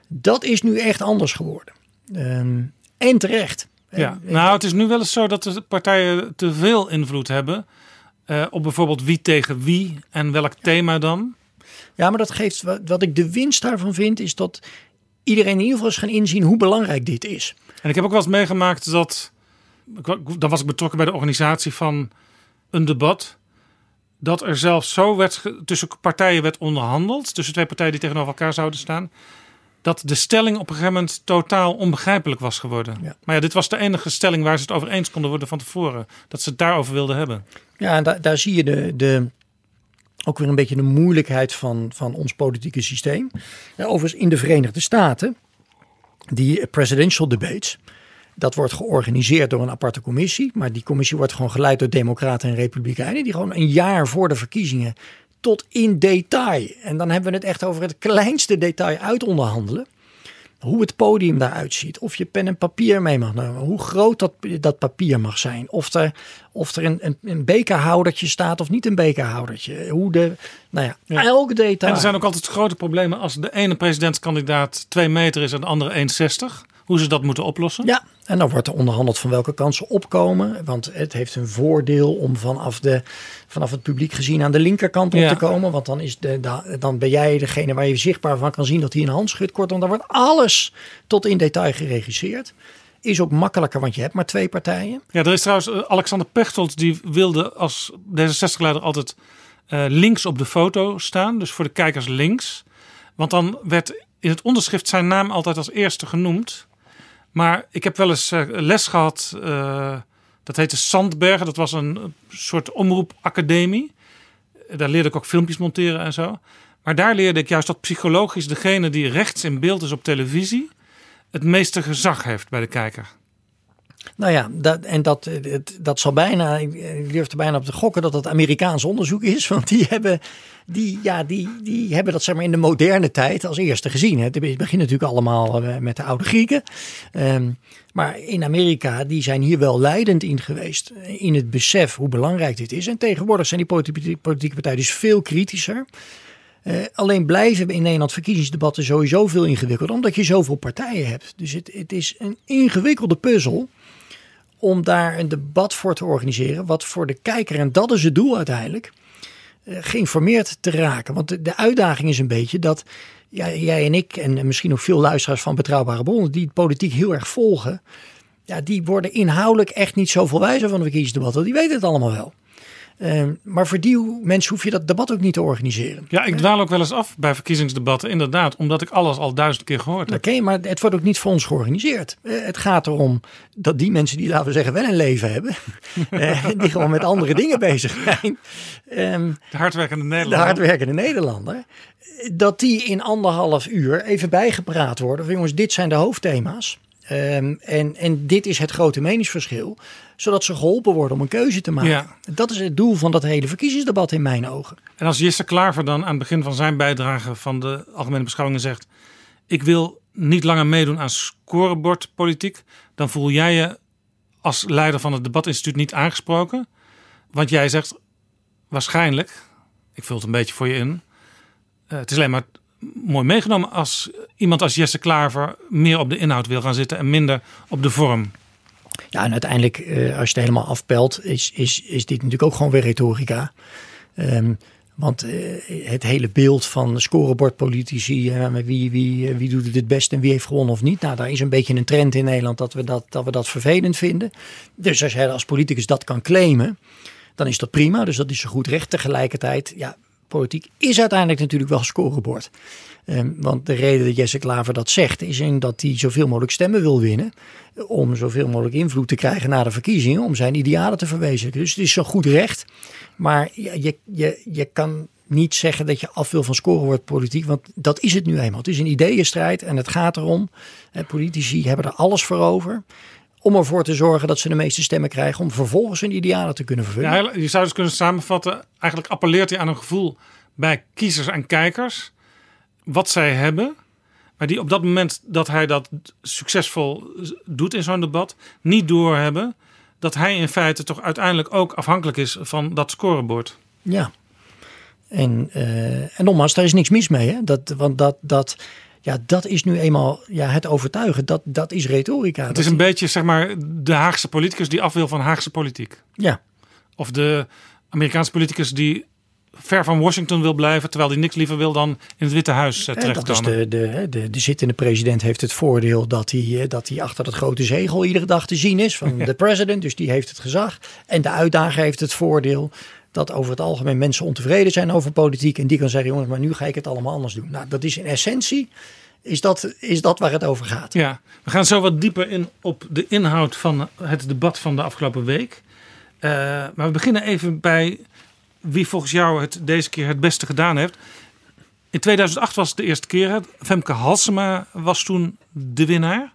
Dat is nu echt anders geworden. Um, en terecht. Ja, nou het is nu wel eens zo dat de partijen te veel invloed hebben. Uh, op bijvoorbeeld wie tegen wie en welk thema dan. Ja, maar dat geeft, wat ik de winst daarvan vind, is dat iedereen in ieder geval is gaan inzien hoe belangrijk dit is. En ik heb ook wel eens meegemaakt dat, dan was ik betrokken bij de organisatie van een debat dat er zelfs zo werd tussen partijen werd onderhandeld, tussen twee partijen die tegenover elkaar zouden staan, dat de stelling op een gegeven moment totaal onbegrijpelijk was geworden. Maar ja, dit was de enige stelling waar ze het over eens konden worden van tevoren. Dat ze het daarover wilden hebben. Ja, en da daar zie je de, de, ook weer een beetje de moeilijkheid van, van ons politieke systeem. Overigens in de Verenigde Staten, die presidential debates, dat wordt georganiseerd door een aparte commissie. Maar die commissie wordt gewoon geleid door democraten en republikeinen. Die gewoon een jaar voor de verkiezingen tot in detail. En dan hebben we het echt over het kleinste detail uitonderhandelen. Hoe het podium daaruit ziet. Of je pen en papier mee mag nemen. Hoe groot dat, dat papier mag zijn. Of er, of er een, een, een bekerhoudertje staat of niet een bekerhoudertje. Hoe de, nou ja, Ja. elk detail. En er zijn ook altijd grote problemen als de ene presidentskandidaat 2 meter is en de andere 1,60. Hoe ze dat moeten oplossen. Ja, en dan wordt er onderhandeld van welke kansen opkomen. Want het heeft een voordeel om vanaf, de, vanaf het publiek gezien aan de linkerkant op Ja. te komen. Want dan, is de, da- dan ben jij degene waar je zichtbaar van kan zien dat hij een hand schudt. Kortom, dan wordt alles tot in detail geregisseerd. Is ook makkelijker, want je hebt maar twee partijen. Ja, er is trouwens eh, Alexander Pechtold die wilde als D66-leider altijd eh, links op de foto staan. Dus voor de kijkers links. Want dan werd in het onderschrift zijn naam altijd als eerste genoemd. Maar ik heb wel eens eh, les gehad, eh, dat heette Sandbergen. Dat was een soort omroepacademie. Daar leerde ik ook filmpjes monteren en zo. Maar daar leerde ik juist dat psychologisch degene die rechts in beeld is op televisie... het meeste gezag heeft bij de kijker. Nou ja, dat, en dat, dat zal bijna, ik durf er bijna op te gokken dat dat Amerikaans onderzoek is. Want die hebben, die, ja, die, die hebben dat zeg maar in de moderne tijd als eerste gezien. Het begint natuurlijk allemaal eh, met de oude Grieken. Ehm, maar in Amerika, die zijn hier wel leidend in geweest. eh, In het besef hoe belangrijk dit is. En tegenwoordig zijn die politieke, politieke partijen dus veel kritischer. Eh, alleen blijven we in Nederland verkiezingsdebatten sowieso veel ingewikkelder, omdat je zoveel partijen hebt. Dus het, het is een ingewikkelde puzzel om daar een debat voor te organiseren, wat voor de kijker, en dat is het doel uiteindelijk, eh, geïnformeerd te raken. Want de, uitdaging is een beetje dat ja, jij en ik, en misschien ook veel luisteraars van betrouwbare bronnen, die politiek heel erg volgen, ja, die worden inhoudelijk echt niet zoveel wijzer van de verkiezingsdebatten. Die weten het allemaal wel. Eh, maar voor die mensen hoef je dat debat ook niet te organiseren. Ja, ik dwaal ook wel eens af bij verkiezingsdebatten, inderdaad, omdat ik alles al duizend keer gehoord heb. Oké, maar het wordt ook niet voor ons georganiseerd. Eh, het gaat erom dat die mensen die, laten we zeggen, wel een leven hebben, eh, die gewoon met andere dingen bezig zijn, ehm, De hardwerkende de Nederlander. hardwerkende Nederlander, dat die in anderhalf uur even bijgepraat worden van jongens, dit zijn de hoofdthema's. Ehm, en, en dit is het grote meningsverschil, zodat ze geholpen worden om een keuze te maken. Ja. Dat is het doel van dat hele verkiezingsdebat in mijn ogen. En als Jesse Klaver dan aan het begin van zijn bijdrage van de algemene beschouwingen zegt: Ik wil niet langer meedoen aan scorebordpolitiek, dan voel jij je als leider van het debatinstituut niet aangesproken. Want jij zegt waarschijnlijk, ik vul het een beetje voor je in, eh, het is alleen maar mooi meegenomen als iemand als Jesse Klaver meer op de inhoud wil gaan zitten en minder op de vorm. Ja, en uiteindelijk, eh, als je het helemaal afpelt, is, is, is dit natuurlijk ook gewoon weer retorica. Ehm, want eh, het hele beeld van scorebordpolitici, eh, wie, wie, wie doet het het best en wie heeft gewonnen of niet. Nou, daar is een beetje een trend in Nederland dat we dat, dat, we dat vervelend vinden. Dus als jij als politicus dat kan claimen, dan is dat prima. Dus dat is zo goed recht. Tegelijkertijd, ja, politiek is uiteindelijk natuurlijk wel scorebord. Ehm, want de reden dat Jesse Klaver dat zegt, is in dat hij zoveel mogelijk stemmen wil winnen. Om zoveel mogelijk invloed te krijgen na de verkiezingen, om zijn idealen te verwezenlijken. Dus het is zo goed recht. Maar je, je, je, kan niet zeggen dat je af wil van scorebordpolitiek, want dat is het nu eenmaal. Het is een ideeënstrijd en het gaat erom, politici hebben er alles voor over. Om ervoor te zorgen dat ze de meeste stemmen krijgen, om vervolgens hun idealen te kunnen vervullen. Ja, je zou dus kunnen samenvatten, eigenlijk appelleert hij aan een gevoel bij kiezers en kijkers, wat zij hebben, maar die op dat moment dat hij dat succesvol doet in zo'n debat, niet doorhebben dat hij in feite toch uiteindelijk ook afhankelijk is van dat scorebord. Ja. En, eh, en nogmaals, daar is niks mis mee. Hè? Dat, want dat, dat, ja, dat is nu eenmaal ja, het overtuigen. Dat, dat is retorica. Het is een beetje zeg maar de Haagse politicus die af wil van Haagse politiek. Ja. Of de Amerikaanse politicus die ver van Washington wil blijven, terwijl hij niks liever wil dan in het Witte Huis eh, En dat is terechtkomen. de, de, de, de zittende president heeft het voordeel dat hij, eh, dat hij achter dat grote zegel iedere dag te zien is van de president. Dus die heeft het gezag. En de uitdager heeft het voordeel dat over het algemeen mensen ontevreden zijn over politiek. En die kan zeggen, jongens, maar nu ga ik het allemaal anders doen. Nou, dat is in essentie is dat, is dat waar het over gaat. Ja, we gaan zo wat dieper in op de inhoud van het debat van de afgelopen week. Uh, maar we beginnen even bij wie volgens jou het deze keer het beste gedaan heeft. In 2008 was het de eerste keer. Femke Halsema was toen de winnaar.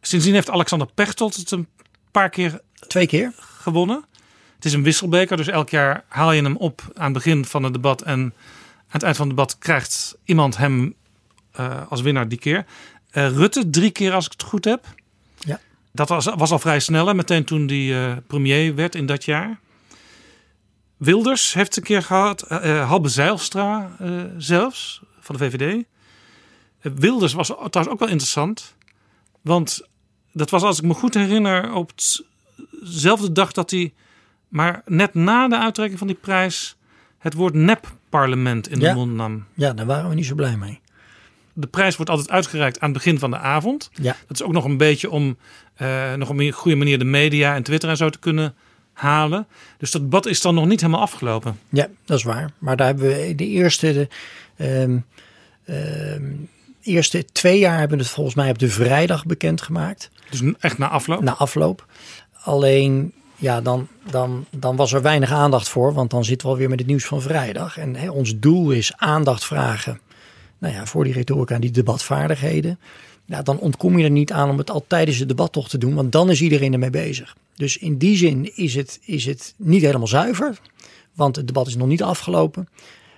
Sindsdien heeft Alexander Pechtold het een paar keer... Twee keer? Gewonnen. Is een wisselbeker, dus elk jaar haal je hem op aan het begin van het debat. En aan het eind van het debat krijgt iemand hem uh, als winnaar die keer. Uh, Rutte drie keer als ik het goed heb. Ja. Dat was, was al vrij snel, meteen toen die uh, premier werd in dat jaar. Wilders heeft een keer gehad. Halbe Zeilstra uh, zelfs, van de VVD. Wilders was trouwens ook wel interessant. Want dat was, als ik me goed herinner, op dezelfde dag dat hij... maar net na de uitreiking van die prijs... het woord nep-parlement in ja. de mond nam. Ja, daar waren we niet zo blij mee. De prijs wordt altijd uitgereikt aan het begin van de avond. Ja. Dat is ook nog een beetje om nog op een goede manier de media en Twitter en zo te kunnen halen. Dus dat debat is dan nog niet helemaal afgelopen. Ja, dat is waar. Maar daar hebben we de eerste, de, um, um, eerste twee jaar hebben we het volgens mij op de vrijdag bekendgemaakt. Dus echt na afloop? Na afloop. Alleen, ja, dan, dan, dan was er weinig aandacht voor, want dan zitten we alweer met het nieuws van vrijdag. En hè, ons doel is aandacht vragen nou ja, voor die retorica en die debatvaardigheden. Nou, dan ontkom je er niet aan om het al tijdens het debat toch te doen, want dan is iedereen ermee bezig. Dus in die zin is het, is het niet helemaal zuiver, want het debat is nog niet afgelopen.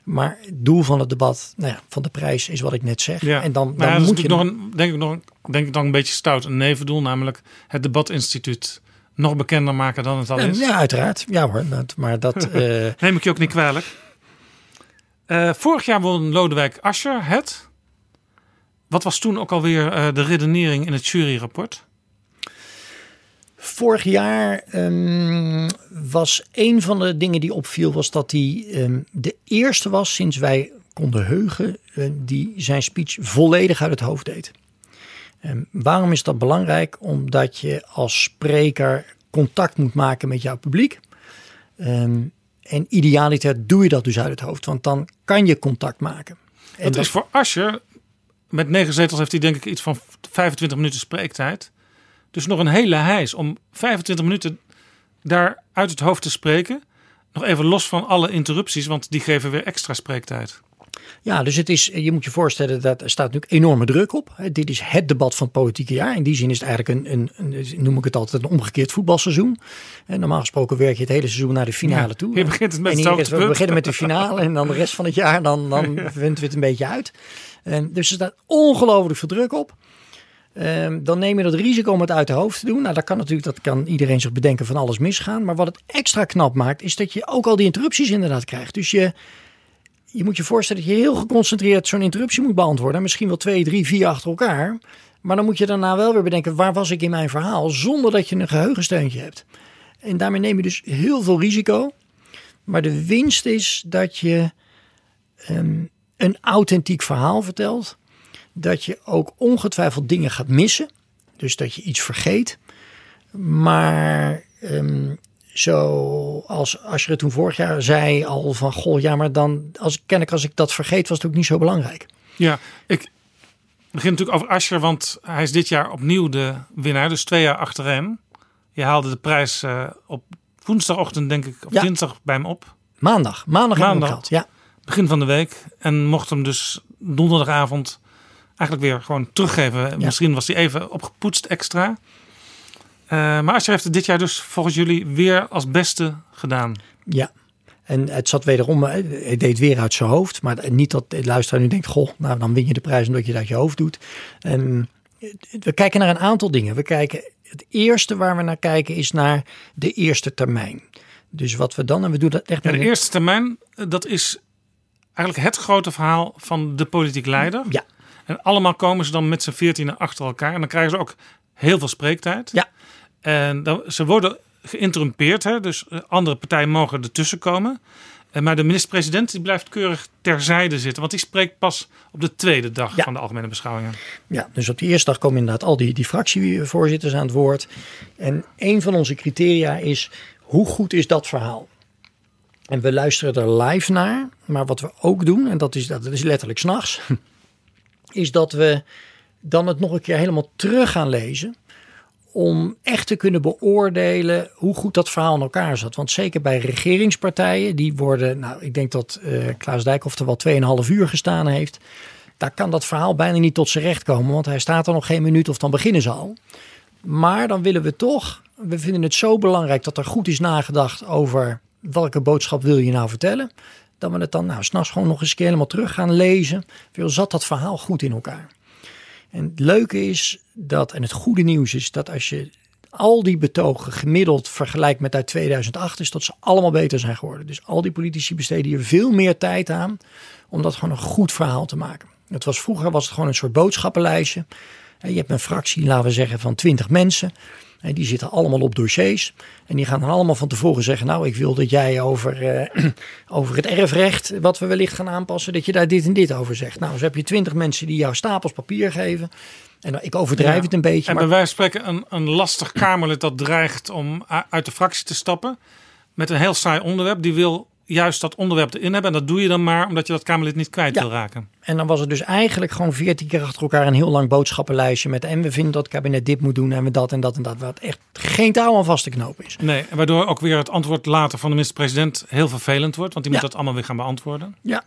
Maar het doel van het debat, nou ja, van de prijs, is wat ik net zeg. Ja. En dan, maar dan ja, moet je nog een, denk ik nog, denk ik dan een beetje stout een nevendoel, namelijk het debatinstituut nog bekender maken dan het al is. Ja, uiteraard. Ja hoor, maar dat. uh... Neem ik je ook niet kwalijk. Uh, vorig jaar won Lodewijk Asscher het. Wat was toen ook alweer uh, de redenering in het juryrapport? Vorig jaar um, was een van de dingen die opviel, was dat hij um, de eerste was sinds wij konden heugen, uh, die zijn speech volledig uit het hoofd deed. Um, waarom is dat belangrijk? Omdat je als spreker contact moet maken met jouw publiek. en idealiter doe je dat dus uit het hoofd, want dan kan je contact maken. En dat, dat is voor Asje, met negen zetels heeft hij denk ik iets van 25 minuten spreektijd. Dus nog een hele heis om 25 minuten daar uit het hoofd te spreken. Nog even los van alle interrupties, want die geven weer extra spreektijd. Ja, dus het is, je moet je voorstellen dat er staat natuurlijk enorme druk op. Dit is het debat van het politieke jaar. In die zin is het eigenlijk een, een, een noem ik het altijd, een omgekeerd voetbalseizoen. En normaal gesproken werk je het hele seizoen naar de finale ja, toe. Je begint het met en het We beginnen met de finale en dan de rest van het jaar, dan, dan ja. vinden we het een beetje uit. En dus er staat ongelooflijk veel druk op. Um, dan neem je dat risico om het uit de hoofd te doen. Nou, dat kan natuurlijk, dat kan iedereen zich bedenken van alles misgaan. Maar wat het extra knap maakt, is dat je ook al die interrupties inderdaad krijgt. Dus je, je moet je voorstellen dat je heel geconcentreerd zo'n interruptie moet beantwoorden. Misschien wel twee, drie, vier achter elkaar. Maar dan moet je daarna wel weer bedenken, waar was ik in mijn verhaal? Zonder dat je een geheugensteuntje hebt. En daarmee neem je dus heel veel risico. Maar de winst is dat je um, een authentiek verhaal vertelt dat je ook ongetwijfeld dingen gaat missen. Dus dat je iets vergeet. Maar um, zoals als je het toen vorig jaar zei al van goh, ja, maar dan als ken ik als ik dat vergeet, was het ook niet zo belangrijk. Ja, ik begin natuurlijk over Ascher, want hij is dit jaar opnieuw de winnaar, dus twee jaar achtereen. Je haalde de prijs uh, op woensdagochtend, denk ik, of ja. dinsdag bij hem op. Maandag, maandag, maandag gehad, ja. Begin van de week en mocht hem dus donderdagavond eigenlijk weer gewoon teruggeven. Ja. Misschien was hij even opgepoetst extra. Uh, maar Asscher heeft het dit jaar dus volgens jullie weer als beste gedaan. Ja, en het zat wederom, hij deed weer uit zijn hoofd. Maar niet dat de luisteraar nu denkt, goh, nou dan win je de prijs omdat je dat uit je hoofd doet. En we kijken naar een aantal dingen. We kijken, het eerste waar we naar kijken is naar de eerste termijn. Dus wat we dan, en we doen dat echt ja, De eerste termijn, dat is eigenlijk het grote verhaal van de politiek leider. Ja. En allemaal komen ze dan met z'n veertienen achter elkaar. En dan krijgen ze ook heel veel spreektijd. Ja. En dan, ze worden geïnterrumpeerd. Hè? Dus andere partijen mogen ertussen komen. Maar de minister-president blijft keurig terzijde zitten. Want die spreekt pas op de tweede dag ja. van de algemene beschouwingen. Ja, dus op de eerste dag komen inderdaad al die, die fractievoorzitters aan het woord. En een van onze criteria is, hoe goed is dat verhaal? En we luisteren er live naar. Maar wat we ook doen, en dat is, dat is letterlijk s'nachts... is dat we dan het nog een keer helemaal terug gaan lezen. Om echt te kunnen beoordelen hoe goed dat verhaal in elkaar zat. Want zeker bij regeringspartijen, die worden, nou ik denk dat uh, Klaas Dijkhoff er wel 2,5 uur gestaan heeft. Daar kan dat verhaal bijna niet tot zijn recht komen, want hij staat er nog geen minuut of dan beginnen ze al. Maar dan willen we toch, we vinden het zo belangrijk dat er goed is nagedacht over welke boodschap wil je nou vertellen. Dat we het dan nou s'nachts gewoon nog eens een keer helemaal terug gaan lezen. Veel zat dat verhaal goed in elkaar. En het leuke is dat, en het goede nieuws is dat als je al die betogen gemiddeld vergelijkt met uit 2008, is dat ze allemaal beter zijn geworden. Dus al die politici besteden hier veel meer tijd aan om dat gewoon een goed verhaal te maken. Het was, vroeger was het gewoon een soort boodschappenlijstje. Je hebt een fractie, laten we zeggen, van 20 mensen. En die zitten allemaal op dossiers. En die gaan dan allemaal van tevoren zeggen: Nou, ik wil dat jij over, uh, over het erfrecht, wat we wellicht gaan aanpassen, dat je daar dit en dit over zegt. Nou, zo heb je twintig mensen die jou stapels papier geven. En ik overdrijf het een beetje. En bij wijze van spreken een, een lastig Kamerlid dat dreigt om uit de fractie te stappen. Met een heel saai onderwerp. Die wil juist dat onderwerp erin hebben. En dat doe je dan maar omdat je dat Kamerlid niet kwijt wil raken. En dan was het dus eigenlijk gewoon veertien keer achter elkaar een heel lang boodschappenlijstje met en we vinden dat het kabinet dit moet doen en we dat en dat en dat. Wat echt geen touw aan vast te knopen is. Nee, waardoor ook weer het antwoord later van de minister-president heel vervelend wordt. Want die moet dat allemaal weer gaan beantwoorden. Ja.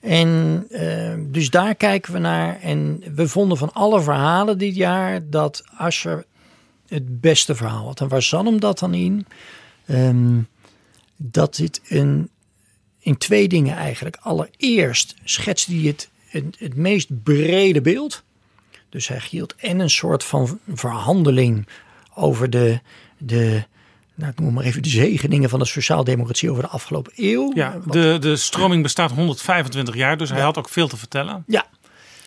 En uh, dus daar kijken we naar. En we vonden van alle verhalen dit jaar dat Asscher het beste verhaal had. En waar zat hem dat dan in? Um, dat dit een, in twee dingen eigenlijk. Allereerst schetste hij het, het, het meest brede beeld. Dus hij hield en een soort van verhandeling over de, de nou, ik noem maar even de zegeningen van de sociaaldemocratie over de afgelopen eeuw. Ja, de, de stroming bestaat 125 jaar, dus hij had ook veel te vertellen. Ja,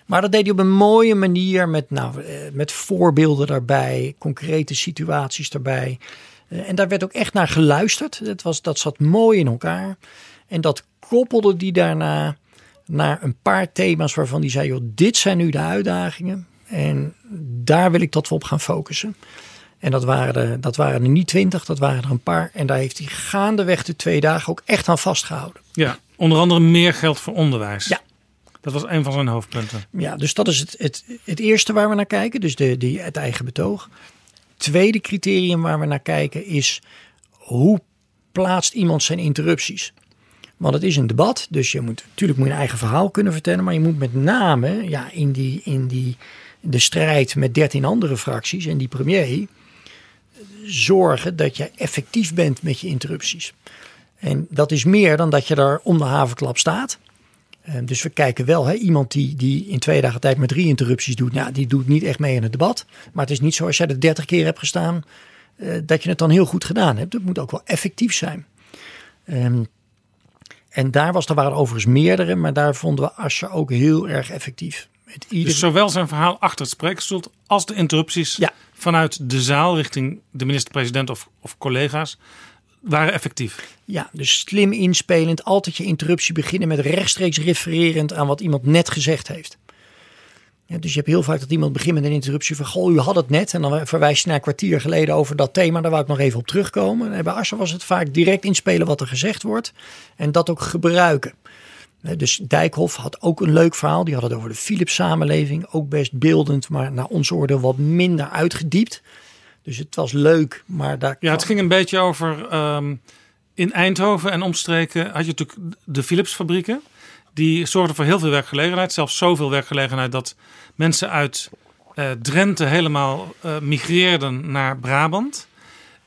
maar dat deed hij op een mooie manier met, nou, eh, met voorbeelden daarbij, concrete situaties daarbij. En daar werd ook echt naar geluisterd. Dat, was, dat zat mooi in elkaar. En dat koppelde die daarna naar een paar thema's waarvan die zei: joh, dit zijn nu de uitdagingen. En daar wil ik dat we op gaan focussen. En dat waren, er, dat waren er niet twintig, dat waren er een paar. En daar heeft hij gaandeweg de twee dagen ook echt aan vastgehouden. Ja, onder andere meer geld voor onderwijs. Ja. Dat was een van zijn hoofdpunten. Ja, dus dat is het, het, het eerste waar we naar kijken. Dus de, die, het eigen betoog tweede criterium waar we naar kijken is hoe plaatst iemand zijn interrupties? Want het is een debat, dus je moet natuurlijk moet je eigen verhaal kunnen vertellen, maar je moet met name ja, in, die, in die, de strijd met dertien andere fracties en die premier zorgen dat je effectief bent met je interrupties. En dat is meer dan dat je daar om de havenklap staat. Ehm, dus we kijken wel, hè, iemand die, die in twee dagen tijd maar drie interrupties doet, nou, die doet niet echt mee in het debat. Maar het is niet zo als jij er dertig keer hebt gestaan, uh, dat je het dan heel goed gedaan hebt. Het moet ook wel effectief zijn. Um, en daar was, er waren overigens meerdere, maar daar vonden we Asje ook heel erg effectief. Met ieder... Dus zowel zijn verhaal achter het spreekstoel als de interrupties ja. vanuit de zaal richting de minister-president of, of collega's waren effectief. Ja, dus slim inspelend, altijd je interruptie beginnen met rechtstreeks refererend aan wat iemand net gezegd heeft. Ja, dus je hebt heel vaak dat iemand begint met een interruptie van, goh, u had het net. En dan verwijs je naar een kwartier geleden over dat thema, daar wou ik nog even op terugkomen. En bij Asscher was het vaak direct inspelen wat er gezegd wordt en dat ook gebruiken. Dus Dijkhoff had ook een leuk verhaal. Die had het over de Philips samenleving. Ook best beeldend, maar naar ons oordeel wat minder uitgediept. Dus het was leuk, maar daar. Ja, het ging een beetje over. Um, in Eindhoven en omstreken had je natuurlijk de Philips fabrieken. Die zorgden voor heel veel werkgelegenheid. Zelfs zoveel werkgelegenheid dat mensen uit uh, Drenthe helemaal uh, migreerden naar Brabant.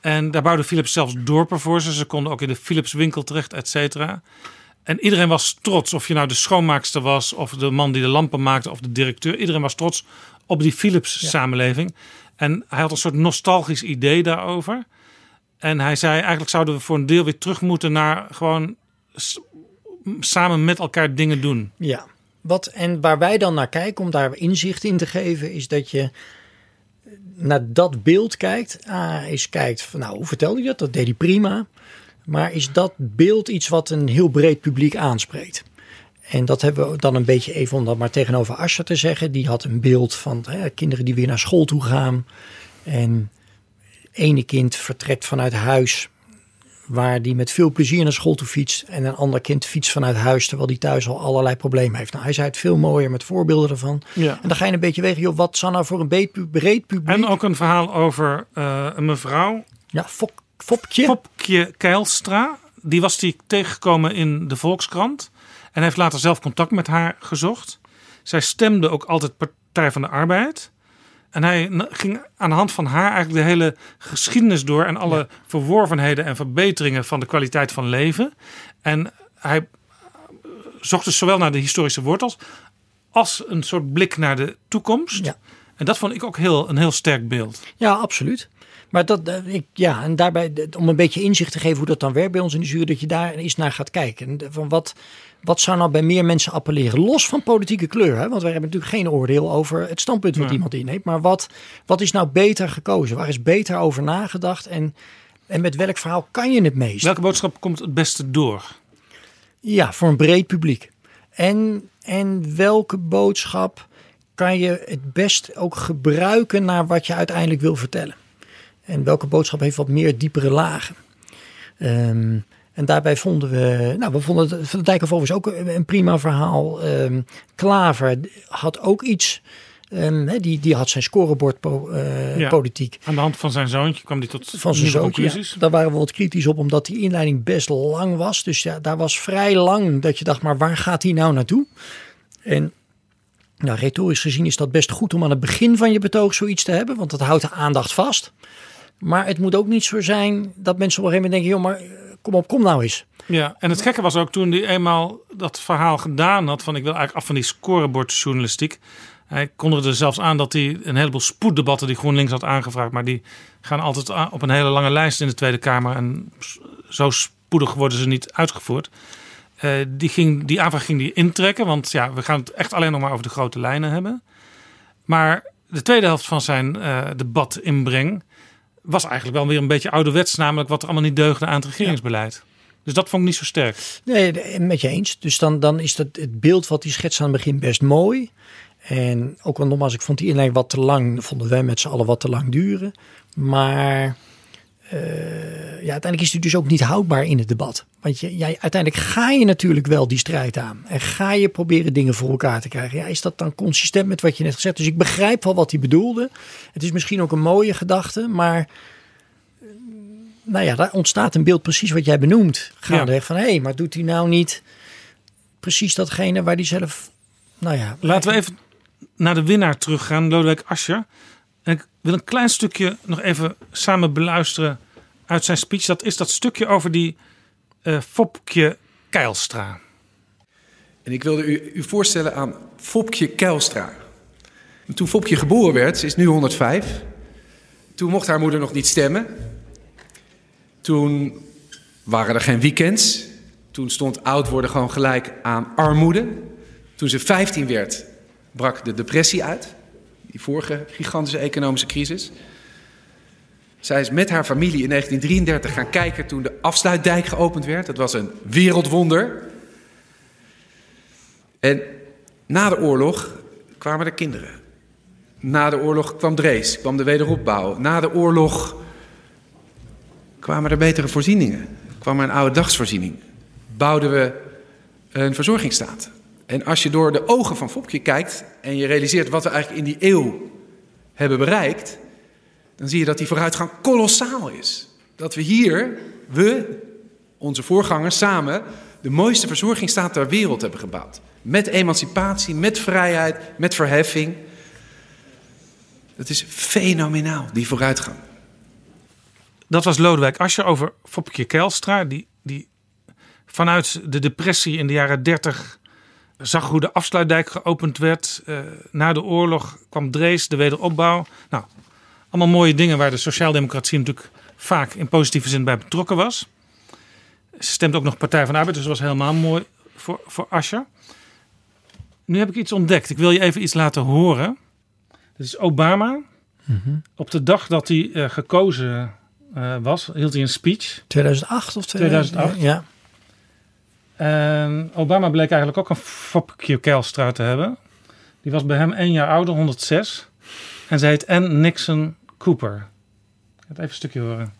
En daar bouwde Philips zelfs dorpen voor ze. Ze konden ook in de Philips winkel terecht, et cetera. En iedereen was trots. Of je nou de schoonmaakster was, of de man die de lampen maakte, of de directeur. Iedereen was trots op die Philips samenleving. En hij had een soort nostalgisch idee daarover. En hij zei: eigenlijk zouden we voor een deel weer terug moeten naar gewoon samen met elkaar dingen doen. Ja, wat en waar wij dan naar kijken om daar inzicht in te geven, is dat je naar dat beeld kijkt. Ah, is kijkt van nou, hoe vertelde je dat? Dat deed hij prima. Maar is dat beeld iets wat een heel breed publiek aanspreekt? En dat hebben we dan een beetje even om dat maar tegenover Asja te zeggen. Die had een beeld van hè, kinderen die weer naar school toe gaan. En ene kind vertrekt vanuit huis Waar die met veel plezier naar school toe fietst. En een ander kind fietst vanuit huis. Terwijl die thuis al allerlei problemen heeft. Nou, hij zei het veel mooier met voorbeelden ervan. Ja. En dan ga je een beetje wegen. Joh, wat zou nou voor een breed, pu- breed publiek. En ook een verhaal over eh, een mevrouw. Ja, Fop, Fopje. Fopje Keilstra. Die was die tegengekomen in de Volkskrant. En heeft later zelf contact met haar gezocht. Zij stemde ook altijd Partij van de Arbeid. En hij ging aan de hand van haar eigenlijk de hele geschiedenis door. En alle verworvenheden en verbeteringen van de kwaliteit van leven. En hij zocht dus zowel naar de historische wortels. als een soort blik naar de toekomst. Ja. En dat vond ik ook heel, een heel sterk beeld. Ja, absoluut. Maar dat, eh, ik, ja, en daarbij, om een beetje inzicht te geven hoe dat dan werkt bij ons in de jury, dat je daar eens naar gaat kijken. Van wat, wat zou nou bij meer mensen appelleren? Los van politieke kleur, hè? want wij hebben natuurlijk geen oordeel over het standpunt wat iemand inneemt. Maar wat, wat is nou beter gekozen? Waar is beter over nagedacht? En, en met welk verhaal kan je het meest? Welke boodschap komt het beste door? Ja, voor een breed publiek. En, en welke boodschap kan je het best ook gebruiken naar wat je uiteindelijk wil vertellen? En welke boodschap heeft wat meer diepere lagen? Ehm, en daarbij vonden we, nou, we vonden het Van de Dijk of ook een, een prima verhaal. Ehm, Klaver had ook iets. ehm, die, die had zijn scorebord po- eh, Ja. politiek Aan de hand van zijn zoontje kwam hij tot van zijn zoontje. Ja, daar waren we wat kritisch op, omdat die inleiding best lang was. Dus ja, daar was vrij lang dat je dacht, maar waar gaat hij nou naartoe? En nou, retorisch gezien is dat best goed om aan het begin van je betoog zoiets te hebben, want dat houdt de aandacht vast. Maar het moet ook niet zo zijn dat mensen op een gegeven moment denken, joh, maar eh, kom op, kom nou eens. Ja, en het gekke was ook toen hij eenmaal dat verhaal gedaan had van ik wil eigenlijk af van die scorebordjournalistiek. Hij kondigde er zelfs aan dat hij een heleboel spoeddebatten die GroenLinks had aangevraagd, maar die gaan altijd op een hele lange lijst in de Tweede Kamer en zo spoedig worden ze niet uitgevoerd. Eh, die, ging, die aanvraag ging die intrekken, want ja, we gaan het echt alleen nog maar over de grote lijnen hebben. Maar de tweede helft van zijn eh debat inbreng was eigenlijk wel weer een beetje ouderwets, namelijk wat er allemaal niet deugde aan het regeringsbeleid. Dus dat vond ik niet zo sterk. Nee, met je eens. Dus dan, dan is dat het beeld wat hij schetst aan het begin best mooi. En ook wel nogmaals, ik vond die inleiding wat te lang. Vonden wij met z'n allen wat te lang duren. Maar ja, uiteindelijk is het dus ook niet houdbaar in het debat. Want je, jij, uiteindelijk ga je natuurlijk wel die strijd aan. En ga je proberen dingen voor elkaar te krijgen. Ja, is dat dan consistent met wat je net gezegd hebt? Dus ik begrijp wel wat hij bedoelde. Het is misschien ook een mooie gedachte. Maar eh, nou ja, daar ontstaat een beeld precies wat jij benoemt. Gaandeweg van, hé, hey, maar doet hij nou niet precies datgene waar hij zelf... Nou ja, Laten we even naar de winnaar teruggaan, Lodewijk Asscher. En ik wil een klein stukje nog even samen beluisteren uit zijn speech. Dat is dat stukje over die eh Fopke Keilstra. En ik wilde u, u voorstellen aan Fopje Keilstra. En Toen Fopje geboren werd, ze is nu 105. Toen mocht haar moeder nog niet stemmen. Toen waren er geen weekends. Toen stond oud worden gewoon gelijk aan armoede. Toen ze 15 werd, brak de depressie uit. Die vorige gigantische economische crisis. Zij is met haar familie in 1933 gaan kijken toen de afsluitdijk geopend werd. Dat was een wereldwonder. En na de oorlog kwamen er kinderen. Na de oorlog kwam Drees, kwam de wederopbouw. Na de oorlog kwamen er betere voorzieningen. kwam er een oude dagsvoorziening. Bouwden we een verzorgingsstaat. En als je door de ogen van Fopje kijkt en je realiseert wat we eigenlijk in die eeuw hebben bereikt, dan zie je dat die vooruitgang kolossaal is. Dat we hier, we, onze voorgangers samen, de mooiste verzorgingsstaat ter wereld hebben gebouwd. Met emancipatie, met vrijheid, met verheffing. Het is fenomenaal, die vooruitgang. Dat was Lodewijk Asscher over Fopke Keilstra. Die, die vanuit de depressie in de jaren 30 zag hoe de afsluitdijk geopend werd. Eh, na de oorlog kwam Drees, de wederopbouw. Nou, allemaal mooie dingen waar de sociaaldemocratie natuurlijk vaak in positieve zin bij betrokken was. Ze stemt ook nog Partij van de Arbeid, dus dat was helemaal mooi voor, voor Asscher. Nu heb ik iets ontdekt. Ik wil je even iets laten horen. Dit is Obama. Op de dag dat hij eh, gekozen eh, was, hield hij een speech. 2008 of 2008. Ja. En Obama bleek eigenlijk ook een Fopke Keilstra te hebben. Die was bij hem één jaar ouder, 106. En ze heet Ann Nixon Cooper. Ik ga het even een stukje horen.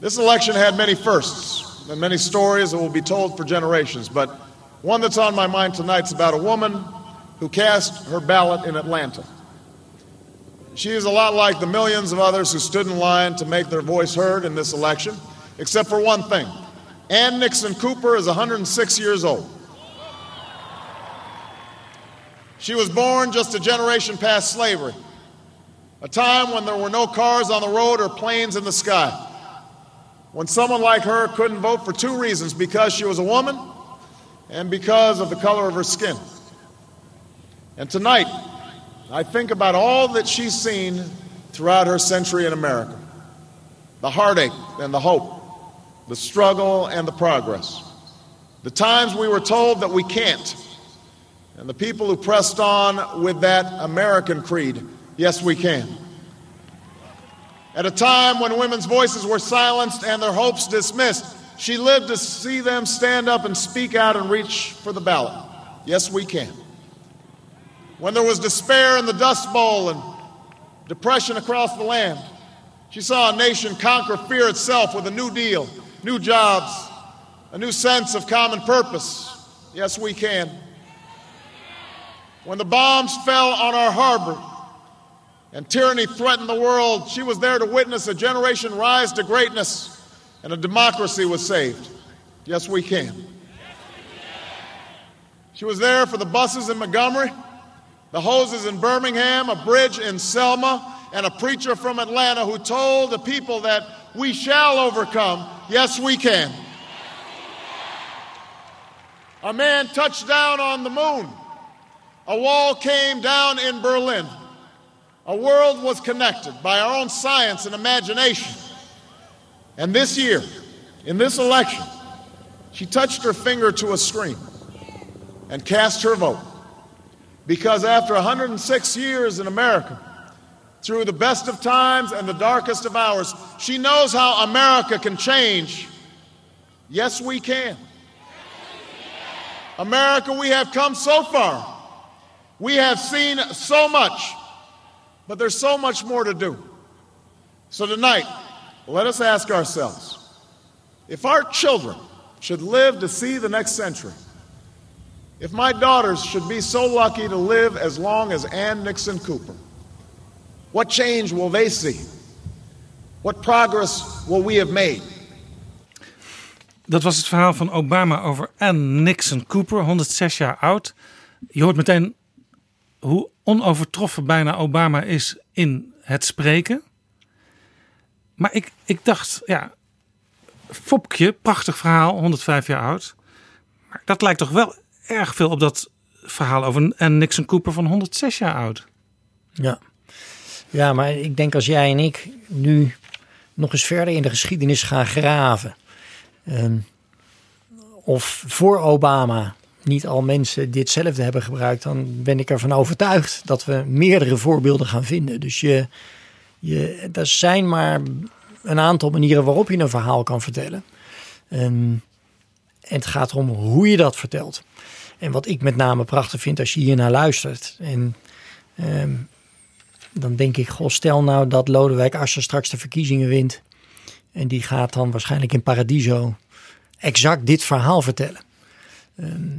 This election had many firsts and many stories that will be told for generations, but one that's on my mind tonight is about a woman who cast her ballot in Atlanta. She is a lot like the millions of others who stood in line to make their voice heard in this election, except for one thing. Ann Nixon Cooper is 106 years old. She was born just a generation past slavery, a time when there were no cars on the road or planes in the sky. When someone like her couldn't vote for two reasons because she was a woman and because of the color of her skin. And tonight, I think about all that she's seen throughout her century in America the heartache and the hope, the struggle and the progress, the times we were told that we can't, and the people who pressed on with that American creed yes, we can. At a time when women's voices were silenced and their hopes dismissed, she lived to see them stand up and speak out and reach for the ballot. Yes, we can. When there was despair in the Dust Bowl and depression across the land, she saw a nation conquer fear itself with a new deal, new jobs, a new sense of common purpose. Yes, we can. When the bombs fell on our harbor and tyranny threatened the world, she was there to witness a generation rise to greatness and a democracy was saved. Yes, we can. She was there for the buses in Montgomery, the hoses in Birmingham, a bridge in Selma, and a preacher from Atlanta who told the people that we shall overcome. Yes, we can. A man touched down on the moon. A wall came down in Berlin. A world was connected by our own science and imagination. And this year, in this election, she touched her finger to a screen and cast her vote. Because after 106 years in America, through the best of times and the darkest of hours, she knows how America can change. Yes, we can. America, we have come so far. We have seen so much, but there's so much more to do. So tonight, let us ask ourselves if our children should live to see the next century, if my daughters should be so lucky to live as long as Ann Nixon Cooper, what change will they see? What progress will we have made? Dat was het verhaal van Obama over Ann Nixon Cooper, 106 jaar oud. Je hoort meteen hoe onovertroffen bijna Obama is in het spreken. Maar ik, ik dacht, ja, Fopje, prachtig verhaal, 105 jaar oud. Maar dat lijkt toch wel erg veel op dat verhaal over Ann Nixon Cooper van 106 jaar oud. Ja. Ja, maar ik denk als jij en ik nu nog eens verder in de geschiedenis gaan graven. Ehm, of voor Obama niet al mensen ditzelfde hebben gebruikt, dan ben ik ervan overtuigd dat we meerdere voorbeelden gaan vinden. Dus je, je, er zijn maar een aantal manieren waarop je een verhaal kan vertellen. Ehm, en het gaat erom hoe je dat vertelt. En wat ik met name prachtig vind als je hier naar luistert. En ehm, dan denk ik, goh, stel nou dat Lodewijk Asscher straks de verkiezingen wint. En die gaat dan waarschijnlijk in Paradiso exact dit verhaal vertellen. Ehm,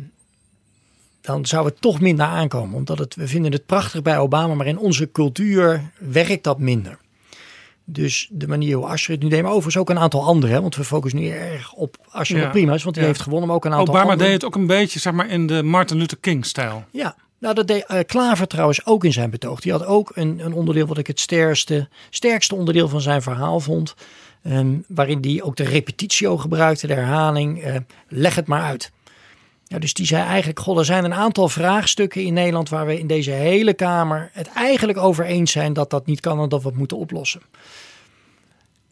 dan zou het toch minder aankomen. Omdat het, we vinden het prachtig bij Obama, maar in onze cultuur werkt dat minder. Dus de manier hoe Asscher het nu deed, maar overigens ook een aantal anderen. Want we focussen nu erg op Asscher ja, prima is, want die heeft gewonnen, maar ook een aantal Obama anderen. deed het ook een beetje, zeg maar, in de Martin Luther King-stijl. Ja, nou, dat deed uh, Klaver trouwens ook in zijn betoog. Die had ook een, een onderdeel wat ik het sterkste, sterkste onderdeel van zijn verhaal vond. Um, waarin die ook de repetitio gebruikte, de herhaling. Uh, leg het maar uit. Ja, dus die zei eigenlijk, goh, er zijn een aantal vraagstukken in Nederland waar we in deze hele Kamer het eigenlijk over eens zijn dat dat niet kan en dat we het moeten oplossen.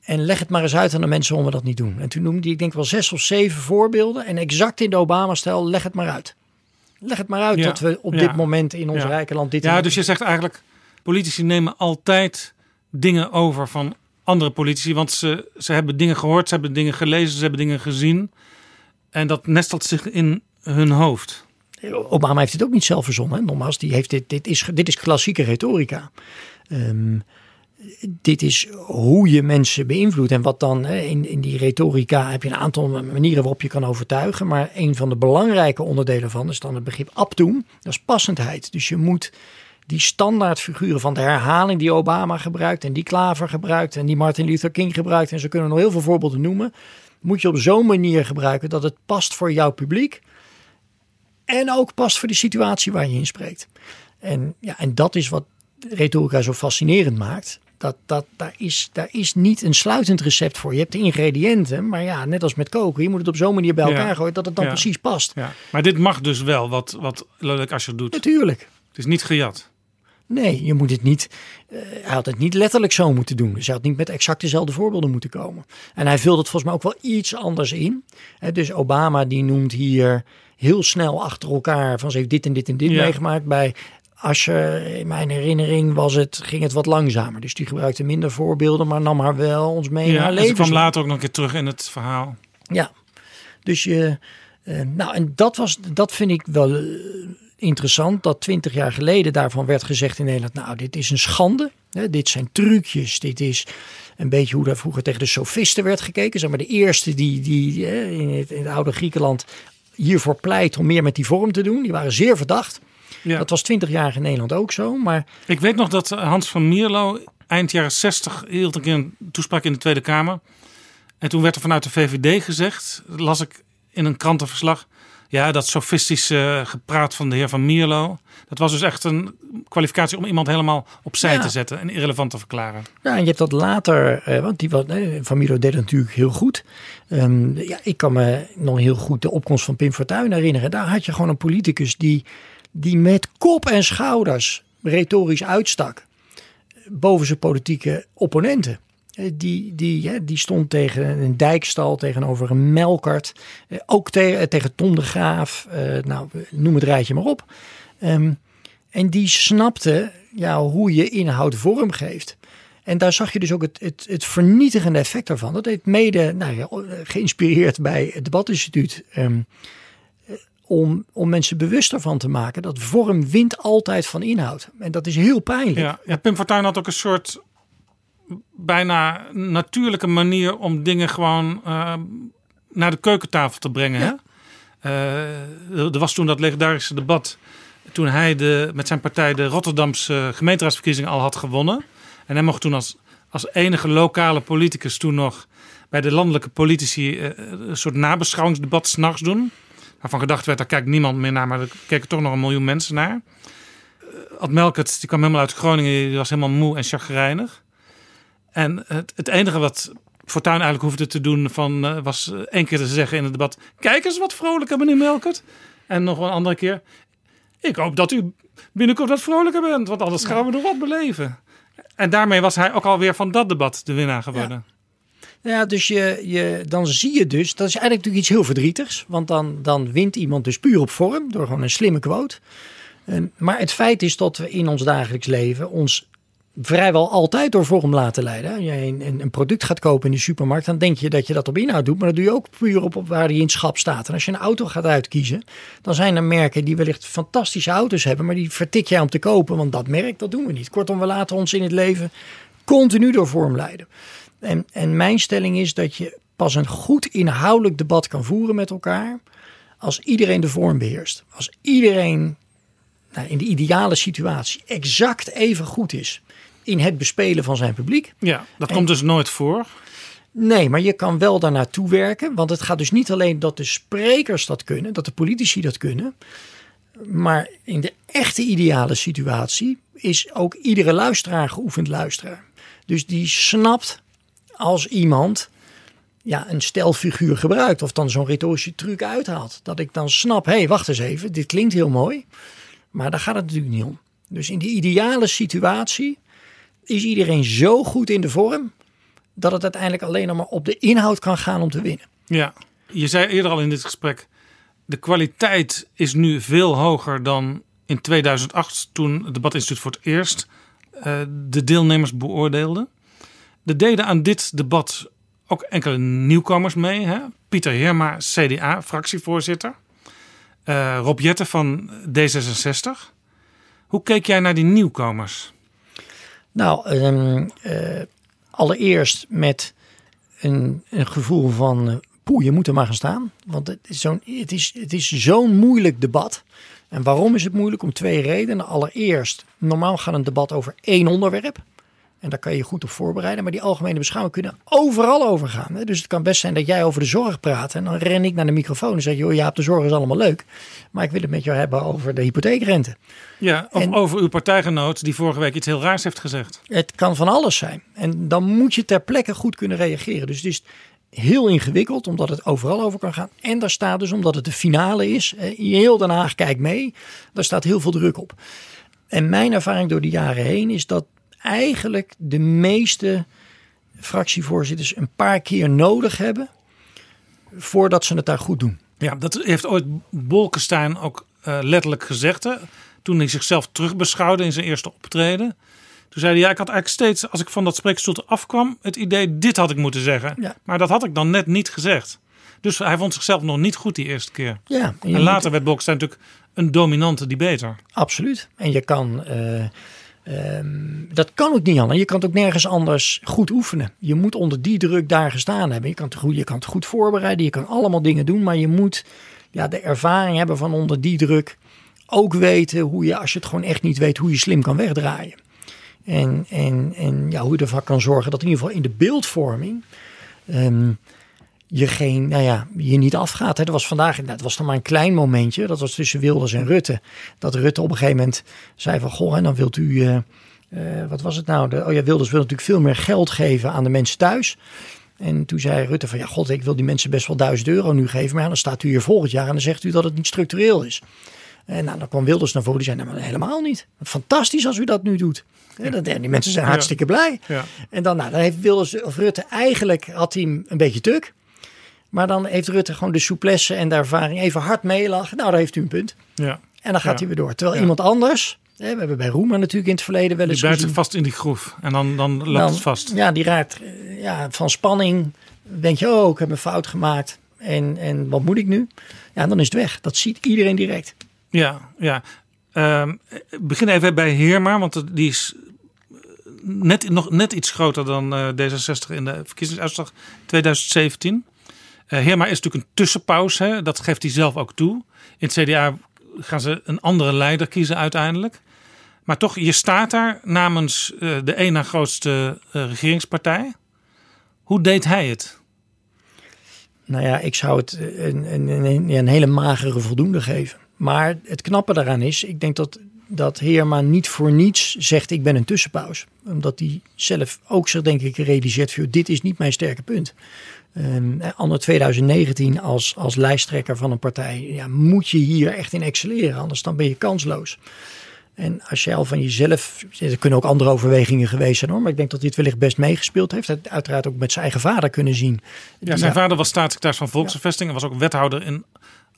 En leg het maar eens uit aan de mensen waarom we dat niet doen. En toen noemde hij, ik denk wel zes of zeven voorbeelden. En exact in de Obama-stijl, leg het maar uit. Leg het maar uit dat we op dit moment in ons rijke land dit Ja, dus je zegt eigenlijk, politici nemen altijd dingen over van andere politici. Want ze, ze hebben dingen gehoord, ze hebben dingen gelezen, ze hebben dingen gezien. En dat nestelt zich in hun hoofd. Obama heeft het ook niet zelf verzonnen. Nogmaals, die heeft dit, dit, is, dit is klassieke retorica. Ehm, dit is hoe je mensen beïnvloedt. En wat dan in, in die retorica heb je een aantal manieren waarop je kan overtuigen. Maar een van de belangrijke onderdelen van is dan het begrip abdoen. Dat is passendheid. Dus je moet die standaardfiguren van de herhaling die Obama gebruikt en die Klaver gebruikt en die Martin Luther King gebruikt. En ze kunnen nog heel veel voorbeelden noemen. Moet je op zo'n manier gebruiken dat het past voor jouw publiek. En ook past voor de situatie waar je in spreekt. En, ja, en dat is wat retorica zo fascinerend maakt. Dat, dat, daar, is, daar is niet een sluitend recept voor. Je hebt de ingrediënten, maar ja, net als met koken, je moet het op zo'n manier bij elkaar gooien dat het dan precies past. Ja. Maar dit mag dus wel, wat, wat Lodewijk Asscher doet. Natuurlijk. Het is niet gejat. Nee, je moet het niet. Uh, hij had het niet letterlijk zo moeten doen. Dus hij had niet met exact dezelfde voorbeelden moeten komen. En hij vult het volgens mij ook wel iets anders in. dus Obama die noemt hier heel snel achter elkaar van ze heeft dit en dit en dit meegemaakt. Bij Asscher, in mijn herinnering, was het, ging het wat langzamer. Dus die gebruikte minder voorbeelden, maar nam haar wel ons mee ja, naar leven. kwam later ook nog een keer terug in het verhaal. Ja, dus je. Uh, nou, en dat, was, dat vind ik wel interessant dat twintig jaar geleden daarvan werd gezegd in Nederland: Nou, dit is een schande. Hè, dit zijn trucjes. Dit is een beetje hoe daar vroeger tegen de sofisten werd gekeken. Zeg maar de eerste die, die hè, in, het, in het oude Griekenland hiervoor pleit om meer met die vorm te doen. Die waren zeer verdacht. Ja. Dat was twintig jaar in Nederland ook zo. Maar... Ik weet nog dat Hans van Mierlo eind jaren 60 hield een keer een toespraak in de Tweede Kamer. En toen werd er vanuit de VVD gezegd, las ik in een krantenverslag ja, dat sofistische gepraat van de heer Van Mierlo. Dat was dus echt een kwalificatie om iemand helemaal opzij te zetten en irrelevant te verklaren. Ja, en je hebt dat later, eh, want die, eh, Van Mierlo deed het natuurlijk heel goed. Um, ja, ik kan me nog heel goed de opkomst van Pim Fortuyn herinneren. Daar had je gewoon een politicus die, die met kop en schouders retorisch uitstak boven zijn politieke opponenten. Eh, die, die, die stond tegen een dijkstal, tegenover een melkert. Eh, ook eh, tegen Tom de Graaf. nou, noem het rijtje maar op. Ehm, en die snapte ja, hoe je inhoud vorm geeft. En daar zag je dus ook het, het, het vernietigende effect daarvan. Dat heeft mede nou ja, geïnspireerd bij het Debatinstituut. Um, om, om mensen bewust ervan te maken dat vorm wint altijd van inhoud. En dat is heel pijnlijk. Ja, ja Pim Fortuyn had ook een soort bijna natuurlijke manier om dingen gewoon uh, naar de keukentafel te brengen. Ja. Uh, er was toen dat legendarische debat. Toen hij de, met zijn partij de Rotterdamse gemeenteraadsverkiezingen al had gewonnen. En hij mocht toen als, als enige lokale politicus toen nog bij de landelijke politici uh, een soort nabeschouwingsdebat s'nachts doen. Waarvan gedacht werd, daar kijkt niemand meer naar, maar er keken toch nog een miljoen mensen naar. Ad Melkert, die kwam helemaal uit Groningen, die was helemaal moe en chagrijnig. En het, het enige wat Fortuyn eigenlijk hoefde te doen van, uh, was eh, één keer te zeggen in het debat... Kijk eens wat vrolijker, meneer Melkert. En nog een andere keer... Ik hoop dat u binnenkort wat vrolijker bent, want anders gaan we nog wat beleven. En daarmee was hij ook alweer van dat debat de winnaar geworden. Ja. Ja, dus je, je, dan zie je dus, dat is eigenlijk natuurlijk iets heel verdrietigs. Want dan, dan wint iemand dus puur op vorm, door gewoon een slimme quote. maar het feit is dat we in ons dagelijks leven ons vrijwel altijd door vorm laten leiden. Als je een, een, product gaat kopen in de supermarkt, dan denk je dat je dat op inhoud doet. Maar dat doe je ook puur op, op waar die in schap staat. En als je een auto gaat uitkiezen, dan zijn er merken die wellicht fantastische auto's hebben. Maar die vertik jij om te kopen, want dat merk, dat doen we niet. Kortom, we laten ons in het leven continu door vorm leiden. En, en mijn stelling is dat je pas een goed inhoudelijk debat kan voeren met elkaar. Als iedereen de vorm beheerst. Als iedereen nou, in de ideale situatie exact even goed is in het bespelen van zijn publiek. Ja, dat komt dus nooit voor. Nee, maar je kan wel daar naartoe werken. Want het gaat dus niet alleen dat de sprekers dat kunnen, dat de politici dat kunnen. Maar in de echte ideale situatie is ook iedere luisteraar geoefend luisteraar. Dus die snapt als iemand ja, een stelfiguur gebruikt of dan zo'n retorische truc uithaalt. Dat ik dan snap, hé, hey, wacht eens even, dit klinkt heel mooi. Maar daar gaat het natuurlijk niet om. Dus in die ideale situatie is iedereen zo goed in de vorm dat het uiteindelijk alleen maar op de inhoud kan gaan om te winnen. Ja, je zei eerder al in dit gesprek, de kwaliteit is nu veel hoger dan in 2008 toen het debatinstituut voor het eerst uh, de deelnemers beoordeelde. Er deden aan dit debat ook enkele nieuwkomers mee. Hè? Pieter Heerma, CDA, fractievoorzitter. Uh, Rob Jetten van D66. Hoe keek jij naar die nieuwkomers? Nou, ehm, eh, allereerst met een, een gevoel van... Uh, je moet er maar gaan staan. Want het is zo'n het is, het is zo'n moeilijk debat. En waarom is het moeilijk? Om twee redenen. Allereerst, normaal gaat een debat over één onderwerp. En daar kan je je goed op voorbereiden. Maar die algemene beschouwingen kunnen overal over gaan. Dus het kan best zijn dat jij over de zorg praat. En dan ren ik naar de microfoon en zeg je: ja, de zorg is allemaal leuk. Maar ik wil het met jou hebben over de hypotheekrente. Ja, of over uw partijgenoot die vorige week iets heel raars heeft gezegd. Het kan van alles zijn. En dan moet je ter plekke goed kunnen reageren. Dus het is heel ingewikkeld, omdat het overal over kan gaan. En daar staat dus, omdat het de finale is, heel Den Haag kijkt mee. Daar staat heel veel druk op. En mijn ervaring door de jaren heen is dat eigenlijk de meeste fractievoorzitters een paar keer nodig hebben voordat ze het daar goed doen. Ja, dat heeft ooit Bolkestein ook uh, letterlijk gezegd. Hè? Toen hij zichzelf terugbeschouwde in zijn eerste optreden. Toen zei hij, ja, ik had eigenlijk steeds, als ik van dat spreekstoel afkwam, het idee, dit had ik moeten zeggen. Ja. Maar dat had ik dan net niet gezegd. Dus hij vond zichzelf nog niet goed die eerste keer. Ja, en, en later werd Bolkestein natuurlijk een dominante debater. Absoluut. En je kan... Uh, Um, dat kan ook niet anders. Je kan het ook nergens anders goed oefenen. Je moet onder die druk daar gestaan hebben. Je kan het goed, je kan het goed voorbereiden. Je kan allemaal dingen doen. Maar je moet ja, de ervaring hebben van onder die druk. Ook weten hoe je, als je het gewoon echt niet weet, hoe je slim kan wegdraaien. En, en, en ja, hoe je ervoor kan zorgen dat in ieder geval in de beeldvorming. Um, je geen, nou ja, je niet afgaat. Hè. Dat was vandaag, dat was dan maar een klein momentje. Dat was tussen Wilders en Rutte. Dat Rutte op een gegeven moment zei van, goh, en dan wilt u, uh, uh, wat was het nou? De, oh ja, Wilders wil natuurlijk veel meer geld geven aan de mensen thuis. En toen zei Rutte van, ja god, ik wil die mensen best wel duizend euro nu geven. Maar ja, dan staat u hier volgend jaar en dan zegt u dat het niet structureel is. En nou, dan kwam Wilders naar voren, die zei, nou, maar helemaal niet. Fantastisch als u dat nu doet. Ja. die mensen zijn hartstikke blij. Ja. En dan, nou, dan heeft Wilders of Rutte eigenlijk, had hij een beetje tuk. Maar dan heeft Rutte gewoon de souplesse en de ervaring even hard meelachen. Nou, daar heeft u een punt. Ja. En dan gaat Ja. hij weer door. Terwijl iemand anders, hè, we hebben bij Roemer natuurlijk in het verleden wel eens Die gezien. vast in die groef. En dan, dan loopt Dan- het vast. Ja, die raakt eh, ja, van spanning. Denk je, oh, ik heb een fout gemaakt. En, en wat moet ik nu? Ja, dan is het weg. Dat ziet iedereen direct. Ja, ja. Ehm, begin even bij Heerma, want die is net, nog net iets groter dan eh, D66 in de verkiezingsuitslag 2017. Eh Heerma is natuurlijk een tussenpauze, dat geeft hij zelf ook toe. In het CDA gaan ze een andere leider kiezen uiteindelijk. Maar toch, je staat daar namens eh, de één na grootste eh, regeringspartij. Hoe deed hij het? Nou ja, ik zou het een, een, een, een hele magere voldoende geven. Maar het knappe daaraan is, ik denk dat, dat Heerma niet voor niets zegt ik ben een tussenpauze. Omdat hij zelf ook zich denk ik realiseert dit is niet mijn sterke punt. Ehm anno 2019 als, als lijsttrekker van een partij ja, moet je hier echt in excelleren. Anders dan ben je kansloos. En als je al van jezelf, er kunnen ook andere overwegingen geweest zijn hoor. Maar ik denk dat hij het wellicht best meegespeeld heeft. Hij uiteraard ook met zijn eigen vader kunnen zien. Ja, zijn vader was staatssecretaris van Volksvervesting en was ook wethouder in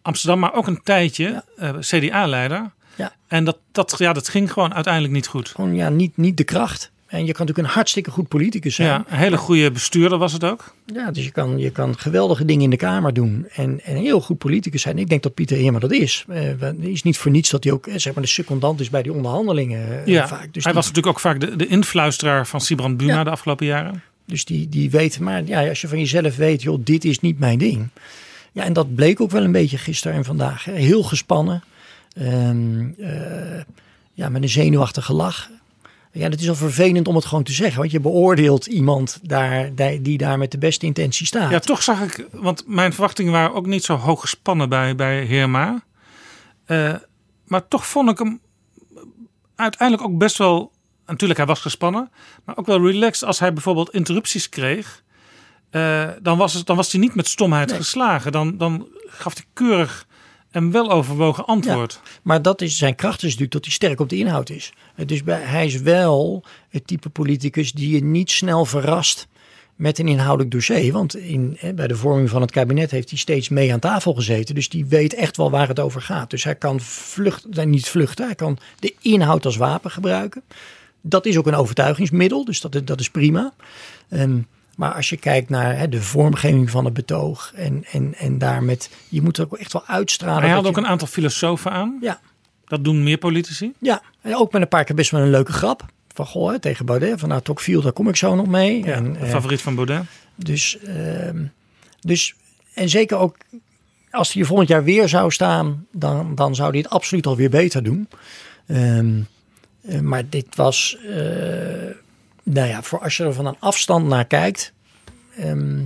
Amsterdam, maar ook een tijdje eh, CDA-leider. Ja. En dat, dat, ja, dat ging gewoon uiteindelijk niet goed. Gewoon ja, niet, niet de kracht. En je kan natuurlijk een hartstikke goed politicus zijn. Ja, een hele goede bestuurder was het ook. Ja, dus je kan, je kan geweldige dingen in de Kamer doen en, en een heel goed politicus zijn. Ik denk dat Pieter Heerma dat is. Eh, Het is niet voor niets dat hij ook eh, zeg maar, de secondant is bij die onderhandelingen eh, Ja, vaak. Dus hij die, was natuurlijk ook vaak de, de influisteraar van Sibrand Buma Ja. de afgelopen jaren. dus die, die weet, maar ja, als je van jezelf weet, joh, dit is niet mijn ding. Ja, en dat bleek ook wel een beetje gisteren en vandaag. Hè. Heel gespannen. Eh, ja, met een zenuwachtige lach. Ja, dat is al vervelend om het gewoon te zeggen. Want je beoordeelt iemand daar, die, daar met de beste intentie staat. Ja, toch zag ik, want mijn verwachtingen waren ook niet zo hoog gespannen bij, bij Heerma. Eh, maar toch vond ik hem uiteindelijk ook best wel, natuurlijk hij was gespannen, maar ook wel relaxed als hij bijvoorbeeld interrupties kreeg. Eh, dan, was het, dan was hij niet met stomheid Nee. geslagen. Dan, dan gaf hij keurig en weloverwogen antwoord. Maar dat is zijn kracht is natuurlijk dat hij sterk op de inhoud is. Eh, Dus bij, hij is wel het type politicus die je niet snel verrast met een inhoudelijk dossier. Want in, bij de vorming van het kabinet heeft hij steeds mee aan tafel gezeten. Dus die weet echt wel waar het over gaat. Dus hij kan vluchten, nee, niet vluchten, hij kan de inhoud als wapen gebruiken. Dat is ook een overtuigingsmiddel, dus dat, dat is prima. Ehm, maar als je kijkt naar hè, de vormgeving van het betoog en, en, en daar met, je moet er ook echt wel uitstralen. Hij had ook je- een aantal filosofen aan. Ja, Dat doen meer politici. ja, en ook met een paar keer best wel een leuke grap. van goh, hè, tegen Baudet. Van nou, Tocqueville, daar kom ik zo nog mee. Ja, en, eh, favoriet van Baudet. dus, ehm, dus, en zeker ook als hij volgend jaar weer zou staan, dan, dan zou hij het absoluut alweer beter doen. Ehm, eh, maar dit was, eh, nou ja, voor als je er van een afstand naar kijkt, ehm,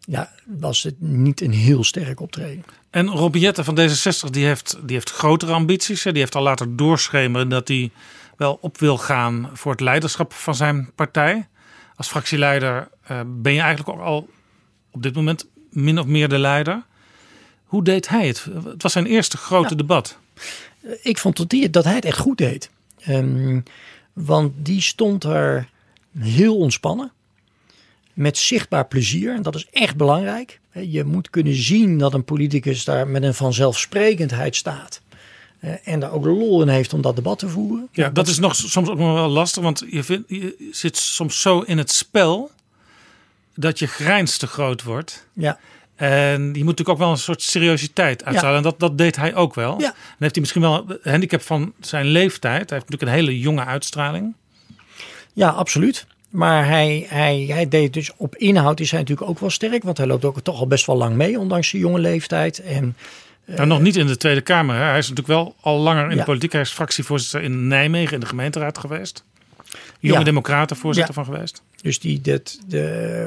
ja, was het niet een heel sterk optreden. En Rob Jetten van D66 die heeft, die heeft grotere ambities. hè. Die heeft al laten doorschemeren dat hij wel op wil gaan voor het leiderschap van zijn partij. Als fractieleider eh, ben je eigenlijk ook al op dit moment min of meer de leider. Hoe deed hij het? Het was zijn eerste grote debat. ik vond dat, die, dat hij het echt goed deed. Ehm, want die stond er heel ontspannen. Met zichtbaar plezier. En dat is echt belangrijk. Je moet kunnen zien dat een politicus daar met een vanzelfsprekendheid staat. Eh, en daar ook lol in heeft om dat debat te voeren. Ja, dat is nog soms ook nog wel lastig, want je, je zit soms zo in het spel dat je grijns te groot wordt. Ja. En die moet natuurlijk ook wel een soort seriositeit uitstralen. En dat, dat deed hij ook wel. Ja. Dan heeft hij misschien wel een handicap van zijn leeftijd. Hij heeft natuurlijk een hele jonge uitstraling. Ja, absoluut. Maar hij, hij, hij deed dus op inhoud is hij natuurlijk ook wel sterk. Want hij loopt ook toch al best wel lang mee, ondanks zijn jonge leeftijd. En nou, nog niet in de Tweede Kamer. Hè. Hij is natuurlijk wel al langer in Ja. de politiek. Hij is fractievoorzitter in Nijmegen in de gemeenteraad geweest. Jonge Ja. Democraten voorzitter Ja. van geweest. Dus die, dat, de,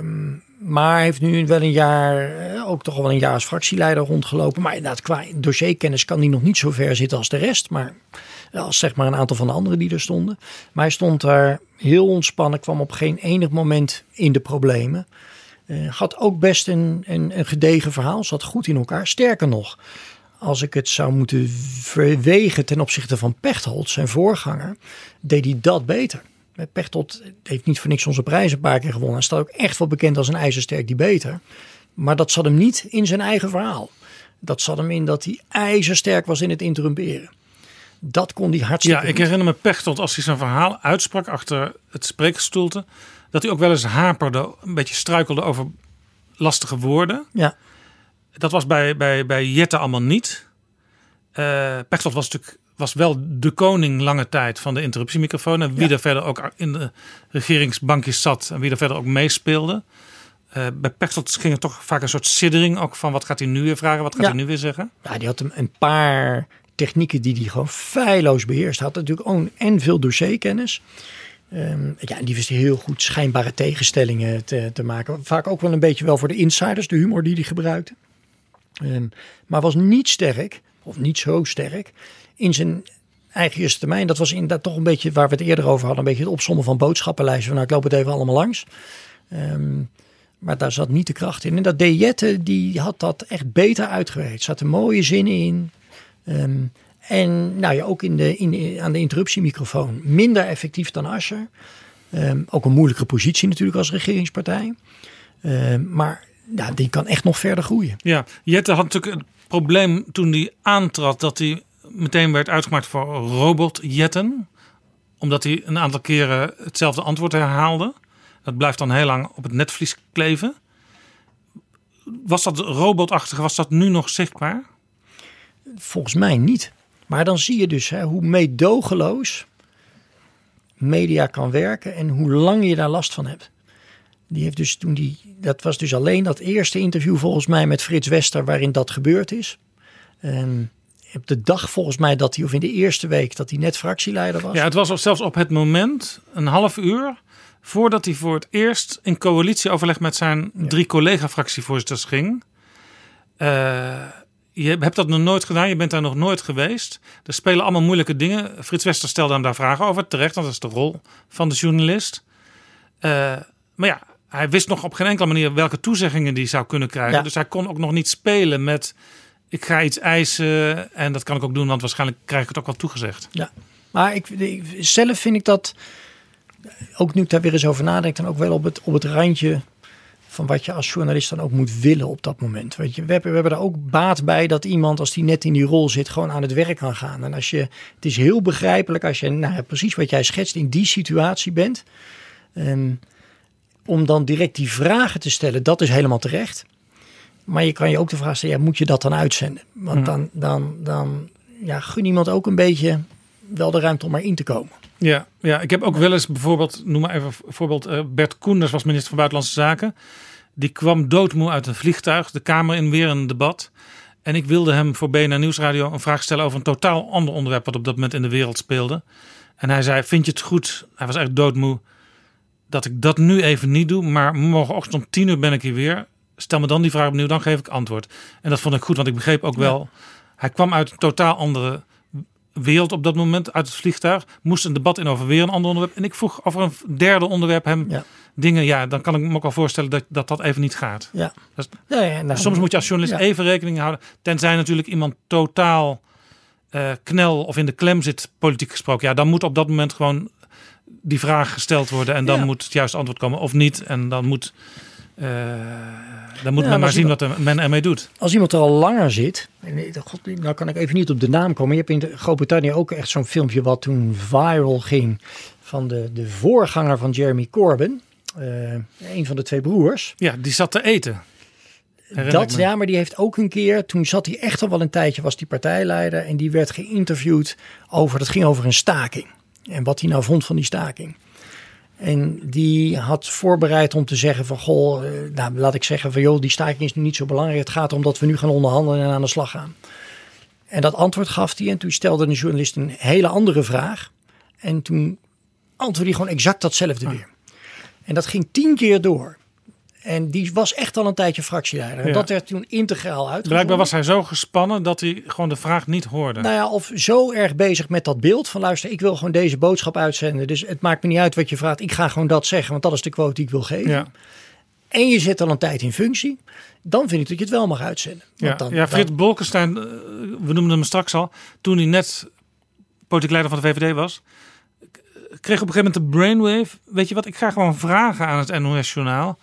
maar heeft nu wel een jaar, eh, ook toch wel een jaar als fractieleider rondgelopen. Maar inderdaad, qua dossierkennis kan hij nog niet zo ver zitten als de rest. Maar eh, als zeg maar een aantal van de anderen die er stonden. Maar hij stond daar heel ontspannen, kwam op geen enig moment in de problemen. Eh, had ook best een, een, een gedegen verhaal, zat goed in elkaar. Sterker nog, als ik het zou moeten verwegen ten opzichte van Pechtold, zijn voorganger, deed hij dat beter. Eh, Pechtold heeft niet voor niks onze prijs een paar keer gewonnen. Hij staat ook echt wel bekend als een ijzersterk die beter. Maar dat zat hem niet in zijn eigen verhaal. Dat zat hem in dat hij ijzersterk was in het interrumperen. Dat kon hij hartstikke Ja, ik herinner me Pechtold als hij zijn verhaal uitsprak achter het spreekgestoelte. Dat hij ook wel eens haperde, een beetje struikelde over lastige woorden. Ja. Dat was bij, bij, bij Jette allemaal niet. Eh Pechtold was natuurlijk was wel de koning lange tijd van de interruptiemicrofoon. En wie Ja. er verder ook in de regeringsbankjes zat en wie er verder ook meespeelde. Eh bij Pechtold ging er toch vaak een soort siddering ook van wat gaat hij nu weer vragen, wat gaat Ja. hij nu weer zeggen. Ja, die had hem een paar technieken die hij gewoon feilloos beheerst. Had natuurlijk ook en veel dossierkennis. Ehm, ja, en die wist heel goed schijnbare tegenstellingen te, te maken. Vaak ook wel een beetje wel voor de insiders, de humor die hij gebruikte. Ehm, maar was niet sterk, of niet zo sterk, in zijn eigen eerste termijn. Dat was inderdaad toch een beetje waar we het eerder over hadden. Een beetje het opzommen van boodschappenlijsten. Van, nou, ik loop het even allemaal langs. Ehm, maar daar zat niet de kracht in. En dat De Jette, die had dat echt beter uitgewerkt. Er zaten mooie zinnen in. Ehm, en nou ja, ook in de, in, aan de interruptiemicrofoon minder effectief dan Asscher. Ehm, ook een moeilijke positie natuurlijk als regeringspartij. Ehm, maar ja, die kan echt nog verder groeien. Ja, Jette had natuurlijk het probleem toen hij aantrad dat hij meteen werd uitgemaakt voor robotjetten. Omdat hij een aantal keren hetzelfde antwoord herhaalde. Dat blijft dan heel lang op het netvlies kleven. Was dat robotachtige, was dat nu nog zichtbaar? Volgens mij niet. Maar dan zie je dus hè, hoe meedogenloos media kan werken en hoe lang je daar last van hebt. Die heeft dus toen die, dat was dus alleen dat eerste interview volgens mij met Frits Wester waarin dat gebeurd is. En op de dag volgens mij dat hij, of in de eerste week dat hij net fractieleider was. Ja, het was zelfs op het moment, een half uur, voordat hij voor het eerst in coalitieoverleg met zijn drie collega-fractievoorzitters ging. Eh, je hebt dat nog nooit gedaan, je bent daar nog nooit geweest. Er spelen allemaal moeilijke dingen. Frits Wester stelde hem daar vragen over, terecht, want dat is de rol van de journalist. Eh, maar ja, hij wist nog op geen enkele manier welke toezeggingen hij zou kunnen krijgen. Ja. Dus hij kon ook nog niet spelen met ik ga iets eisen en dat kan ik ook doen, want waarschijnlijk krijg ik het ook wel toegezegd. Ja, maar ik, ik- zelf vind ik dat, ook nu ik daar weer eens over nadenk, dan ook wel op het, op het randje van wat je als journalist dan ook moet willen op dat moment. Weet je, we hebben, we hebben er ook baat bij dat iemand, als die net in die rol zit, gewoon aan het werk kan gaan. En als je, het is heel begrijpelijk als je, nou precies wat jij schetst, in die situatie bent. En om dan direct die vragen te stellen, dat is helemaal terecht. Maar je kan je ook de vraag stellen, ja, moet je dat dan uitzenden? Want Hmm. dan, dan, dan ja, gun iemand ook een beetje wel de ruimte om erin te komen. Ja, ja, ik heb ook wel eens bijvoorbeeld, noem maar even voorbeeld, eh, Bert Koenders was minister van Buitenlandse Zaken. Die kwam doodmoe uit een vliegtuig, de Kamer in weer een debat. En ik wilde hem voor BNR Nieuwsradio een vraag stellen over een totaal ander onderwerp wat op dat moment in de wereld speelde. En hij zei, vind je het goed, hij was echt doodmoe, dat ik dat nu even niet doe, maar morgenochtend om tien uur ben ik hier weer. Stel me dan die vraag opnieuw, dan geef ik antwoord. En dat vond ik goed, want ik begreep ook wel, hij kwam uit een totaal andere wereld op dat moment uit het vliegtuig. Moest een debat in over weer een ander onderwerp. En ik vroeg over een derde onderwerp hem dingen. Ja, dan kan ik me ook wel voorstellen dat dat, dat even niet gaat. Ja. Is- Ja, ja, nou, Soms moet je als journalist ja. even rekening houden. Tenzij natuurlijk iemand totaal eh, knel of in de klem zit, politiek gesproken. Ja, dan moet op dat moment gewoon die vraag gesteld worden. En dan Ja. moet het juiste antwoord komen of niet. En dan moet, eh, dan moet Ja, men maar zien wat men ermee doet. Als iemand er al langer zit, en god, nou kan ik even niet op de naam komen. Je hebt in Groot-Brittannië ook echt zo'n filmpje wat toen viral ging van de, de voorganger van Jeremy Corbyn. eh, een van de twee broers. Ja, die zat te eten. Dat, ja, maar die heeft ook een keer, toen zat hij echt al wel een tijdje, was die partijleider. En die werd geïnterviewd over, dat ging over een staking. En wat hij nou vond van die staking. En die had voorbereid om te zeggen van, goh, eh, nou, laat ik zeggen van, joh, die staking is nu niet zo belangrijk. Het gaat erom dat we nu gaan onderhandelen en aan de slag gaan. En dat antwoord gaf hij en toen stelde een journalist een hele andere vraag. En toen antwoordde hij gewoon exact datzelfde weer. En dat ging tien keer door. En die was echt al een tijdje fractieleider. En Ja. dat werd toen integraal uitgevoerd. Blijkbaar was hij zo gespannen dat hij gewoon de vraag niet hoorde. Nou ja, of zo erg bezig met dat beeld van luister, ik wil gewoon deze boodschap uitzenden. Dus het maakt me niet uit wat je vraagt. Ik ga gewoon dat zeggen, want dat is de quote die ik wil geven. ja. En je zit al een tijd in functie. Dan vind ik dat je het wel mag uitzenden. Want Ja, dan, ja Frits Bolkestein, eh, we noemden hem straks al, toen hij net politiek leider van de VVD was, kreeg op een gegeven moment de brainwave. Weet je wat, ik ga gewoon vragen aan het NOS-journaal.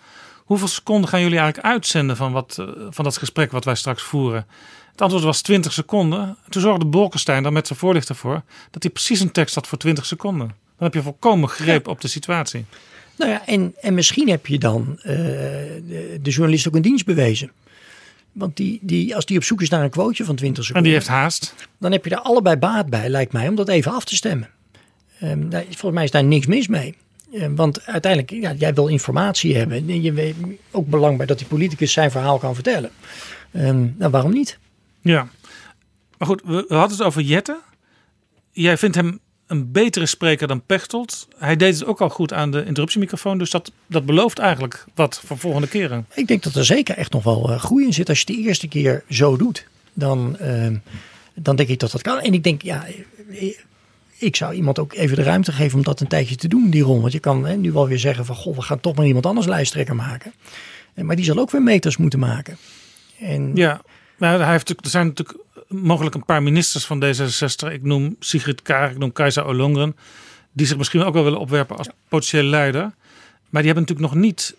Hoeveel seconden gaan jullie eigenlijk uitzenden van, wat, eh, van dat gesprek wat wij straks voeren? Het antwoord was 20 seconden. Toen zorgde Bolkestein dan met zijn voorlichter voor dat hij precies een tekst had voor 20 seconden. Dan heb je volkomen greep op de situatie. Nou ja, en, en misschien heb je dan eh, de, de journalist ook een dienst bewezen. Want die, die, als die op zoek is naar een quoteje van 20 En seconden. die heeft haast. dan heb je er allebei baat bij, lijkt mij, om dat even af te stemmen. Ehm, daar- volgens mij is daar niks mis mee. Ehm, want uiteindelijk, ja, jij wil informatie hebben. En je weet ook belang bij dat die politicus zijn verhaal kan vertellen. Ehm, nou, waarom niet? Ja. Maar goed, we, we hadden het over Jette. Jij vindt hem een betere spreker dan Pechtold. Hij deed het ook al goed aan de interruptiemicrofoon. Dus dat, dat belooft eigenlijk wat voor volgende keren. Ik denk dat er zeker echt nog wel eh, groei in zit. Als je het de eerste keer zo doet, dan, ehm, dan denk ik dat dat kan. En ik denk, ja, eh, ik zou iemand ook even de ruimte geven om dat een tijdje te doen, die rol. Want je kan hè, nu wel weer zeggen van, goh, we gaan toch maar iemand anders lijsttrekker maken. Eh, Maar die zal ook weer meters moeten maken. En Ja, nou, hij heeft, er zijn natuurlijk mogelijk een paar ministers van D66. Ik noem Sigrid Kaag, ik noem Kajsa Olongren. Die zich misschien ook wel willen opwerpen als potentiële leider. Maar die hebben natuurlijk nog niet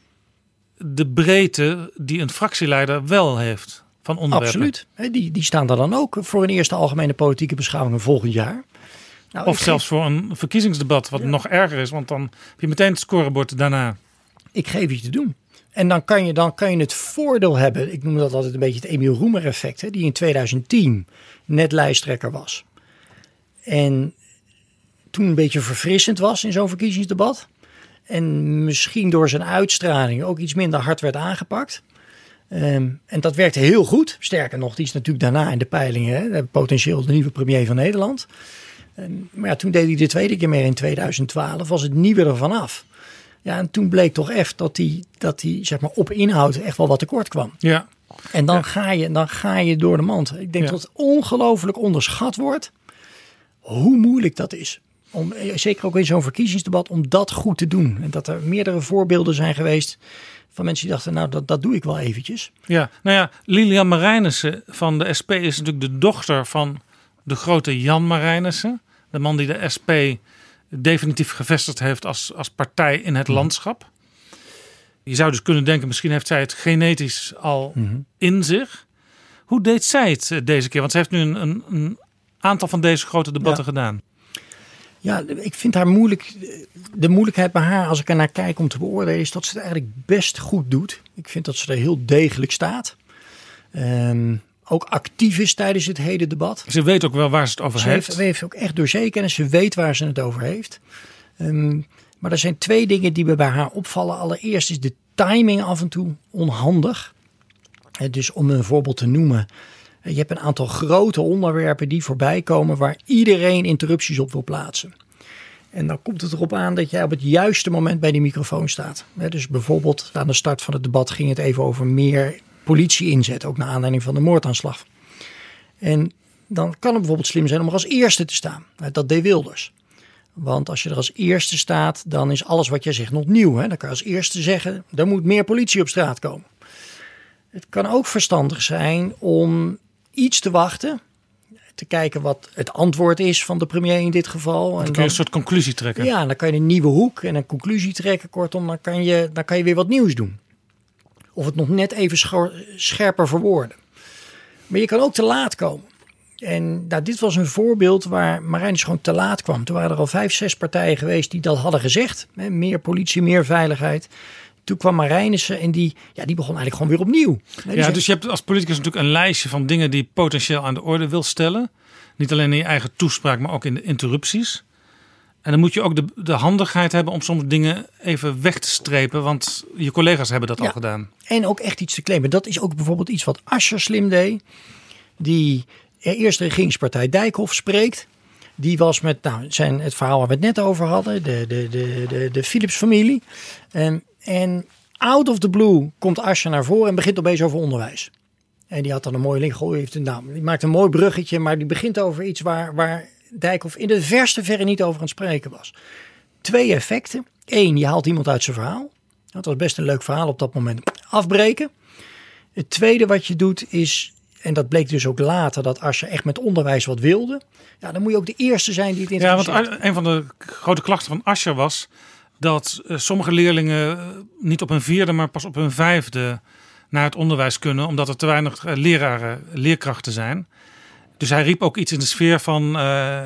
de breedte die een fractieleider wel heeft van onderwerpen. Absoluut. Die, die staan er dan ook voor een eerste algemene politieke beschouwingen volgend jaar. Nou, Of zelfs voor een verkiezingsdebat, wat nog erger is. Want dan heb je meteen het scorebord daarna. ik geef je te doen. En dan kan, je, dan kan je het voordeel hebben, ik noem dat altijd een beetje het Emiel Roemer effect, hè, die in 2010 net lijsttrekker was. En toen een beetje verfrissend was in zo'n verkiezingsdebat. En misschien door zijn uitstraling ook iets minder hard werd aangepakt. Ehm, en dat werkte heel goed. Sterker nog, die is natuurlijk daarna in de peilingen hè, potentieel de nieuwe premier van Nederland. Ehm, maar ja, toen deed hij de tweede keer meer in 2012, was het nieuwe ervan af. Ja, en toen bleek toch echt dat hij, dat hij zeg maar, op inhoud echt wel wat tekort kwam. Ja, En dan, ga, je, dan ga je door de mand. Ik denk Ja. dat het ongelooflijk onderschat wordt hoe moeilijk dat is. Om, eh, zeker ook in zo'n verkiezingsdebat, om dat goed te doen. En dat er meerdere voorbeelden zijn geweest van mensen die dachten, nou dat, dat doe ik wel eventjes. ja. Nou ja, Lilian Marijnissen van de SP is natuurlijk de dochter van de grote Jan Marijnissen. De man die de SP definitief gevestigd heeft als, als partij in het landschap. Je zou dus kunnen denken, misschien heeft zij het genetisch al in zich. Hoe deed zij het eh, deze keer? Want ze heeft nu een, een, een aantal van deze grote debatten Ja. gedaan. Ja, ik vind haar moeilijk. De moeilijkheid bij haar, als ik er naar kijk om te beoordelen, is dat ze het eigenlijk best goed doet. Ik vind dat ze er heel degelijk staat. Ehm, ook actief is tijdens het hele debat. Ze weet ook wel waar ze het over Ze heeft. heeft, heeft ook echt dossierkennis. Ze weet waar ze het over heeft. Ehm, maar er zijn twee dingen die bij haar opvallen. Allereerst is de timing af en toe onhandig. Eh, Dus om een voorbeeld te noemen. eh, Je hebt een aantal grote onderwerpen die voorbij komen waar iedereen interrupties op wil plaatsen. En dan komt het erop aan dat jij op het juiste moment bij die microfoon staat. Dus bijvoorbeeld aan de start van het debat ging het even over meer politie inzet. Ook naar aanleiding van de moordaanslag. En dan kan het bijvoorbeeld slim zijn om er als eerste te staan. Dat deed Wilders. Want als je er als eerste staat, dan is alles wat jij zegt nog nieuw. Hè? Dan kan je als eerste zeggen, er moet meer politie op straat komen. Het kan ook verstandig zijn om iets te wachten. Te kijken wat het antwoord is van de premier in dit geval. Dan kun je een soort conclusie trekken. Ja, dan kan je een nieuwe hoek en een conclusie trekken. Kortom, dan kan je, dan kan je weer wat nieuws doen. Of het nog net even scherper verwoorden. Maar je kan ook te laat komen. En nou, dit was een voorbeeld waar Marijnis gewoon te laat kwam. Toen waren er al vijf, zes partijen geweest die dat hadden gezegd. Hè, meer politie, meer veiligheid. Toen kwam Marijnissen en die, ja, die begon eigenlijk gewoon weer opnieuw. Nee, Ja, zei- dus je hebt als politicus natuurlijk een lijstje van dingen die je potentieel aan de orde wil stellen. Niet alleen in je eigen toespraak, maar ook in de interrupties. En dan moet je ook de, de handigheid hebben om soms dingen even weg te strepen, want je collega's hebben dat al gedaan. En ook echt iets te claimen. Dat is ook bijvoorbeeld iets wat Asscher slim deed. Die eerst de regeringspartij Dijkhoff spreekt. Die was met nou, zijn, het verhaal waar we het net over hadden. De, de, de, de, de Philips-familie. En, en out of the blue komt Asscher naar voren en begint opeens over onderwijs. En die had dan een mooie link. Goh, heeft een naam. Die maakt een mooi bruggetje. Maar die begint over iets waar, waar Dijkhoff in de verste verre niet over aan het spreken was. Twee effecten. Eén, je haalt iemand uit zijn verhaal. Dat was best een leuk verhaal op dat moment. Afbreken. Het tweede wat je doet is, en dat bleek dus ook later, dat als je echt met onderwijs wat wilde, ja, dan moet je ook de eerste zijn die het Ja, want interesseert. een van de grote klachten van Ascher was dat eh, sommige leerlingen eh, niet op hun vierde, maar pas op hun vijfde naar het onderwijs kunnen, omdat er te weinig eh, leraren, leerkrachten zijn. Dus hij riep ook iets in de sfeer van eh,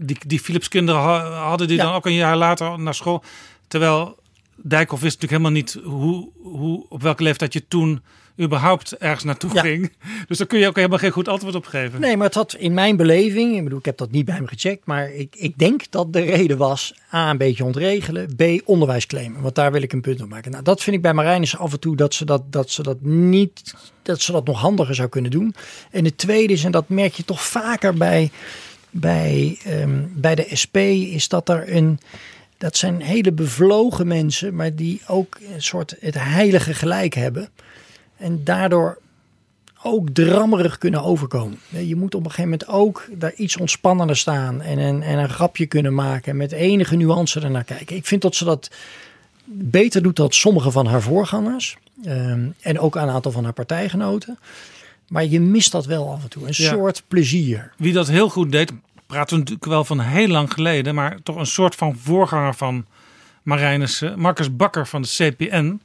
die, die Philips kinderen ha- hadden die Ja. dan ook een jaar later naar school. Terwijl Dijkhoff wist natuurlijk helemaal niet hoe, hoe, op welke leeftijd je toen überhaupt ergens naartoe Ja. ging. Dus daar kun je ook helemaal geen goed antwoord op geven. Nee, maar het had in mijn beleving, ik bedoel, ik heb dat niet bij hem gecheckt, maar ik, ik denk dat de reden was A, een beetje ontregelen, B, onderwijs claimen. Want daar wil ik een punt op maken. Nou, dat vind ik bij Marijnissen af en toe dat ze dat, dat ze dat niet, dat ze dat nog handiger zou kunnen doen. En het tweede is, en dat merk je toch vaker bij, bij, ehm, bij de SP, is dat er een, dat zijn hele bevlogen mensen, maar die ook een soort het heilige gelijk hebben. En daardoor ook drammerig kunnen overkomen. Je moet op een gegeven moment ook daar iets ontspannender staan en een, en een grapje kunnen maken en met enige nuance ernaar kijken. Ik vind dat ze dat beter doet dan sommige van haar voorgangers ehm, en ook een aantal van haar partijgenoten. Maar je mist dat wel af en toe, een Ja. soort plezier. Wie dat heel goed deed, praten we natuurlijk wel van heel lang geleden, maar toch een soort van voorganger van Marijnissen, Marcus Bakker van de CPN.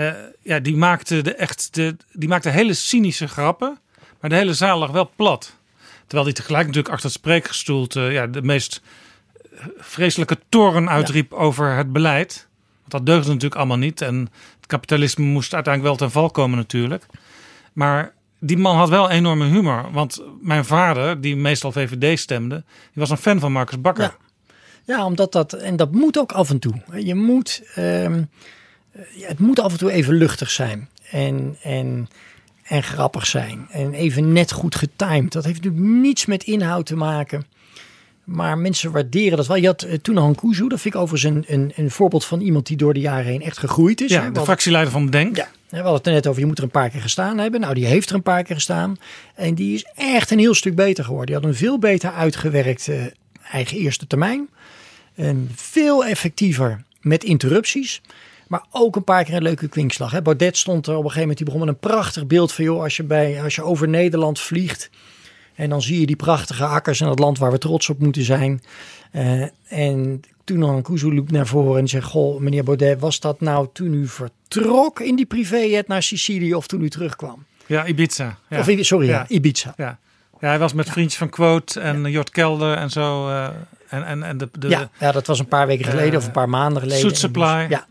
Eh, ja, die maakte de echt de, die maakte hele cynische grappen, maar de hele zaal lag wel plat. Terwijl hij tegelijk natuurlijk achter het spreekgestoelte ja, de meest eh, vreselijke toren uitriep over het beleid. Want dat deugde natuurlijk allemaal niet. En het kapitalisme moest uiteindelijk wel ten val komen natuurlijk. Maar die man had wel enorme humor. Want mijn vader, die meestal VVD stemde, die was een fan van Marcus Bakker. Ja. Ja, omdat dat, en dat moet ook af en toe. Je moet, ehm, ja, het moet af en toe even luchtig zijn en, en, en grappig zijn. En even net goed getimed. Dat heeft natuurlijk niets met inhoud te maken. Maar mensen waarderen dat wel. Je had uh, Tuna Hankuzu, dat vind ik overigens een, een, een voorbeeld van iemand die door de jaren heen echt gegroeid is. Ja, hè. de fractieleider van Denk. ja, we hadden het er net over, je moet er een paar keer gestaan hebben. Nou, die heeft er een paar keer gestaan. En die is echt een heel stuk beter geworden. Die had een veel beter uitgewerkt eh, eigen eerste termijn. En veel effectiever met interrupties. Maar ook een paar keer een leuke kwinkslag. Hè. Baudet stond er op een gegeven moment, die begon met een prachtig beeld van... joh, als je, bij, als je over Nederland vliegt... en dan zie je die prachtige akkers in het land waar we trots op moeten zijn... Eh, en toen dan Kuzu liep naar voren en zegt: Goh, meneer Baudet, was dat nou toen u vertrok in die privéjet naar Sicilië of toen u terugkwam? Ja, Ibiza. Ja. Of, sorry, ja. Ja. Ibiza. Ja. ja, hij was met vriendjes van Quote en Jort Kelder en zo. eh, en, en, en de, de, Ja, ja, dat was een paar weken geleden Eh, of een paar maanden geleden. Soet Supply. Ja.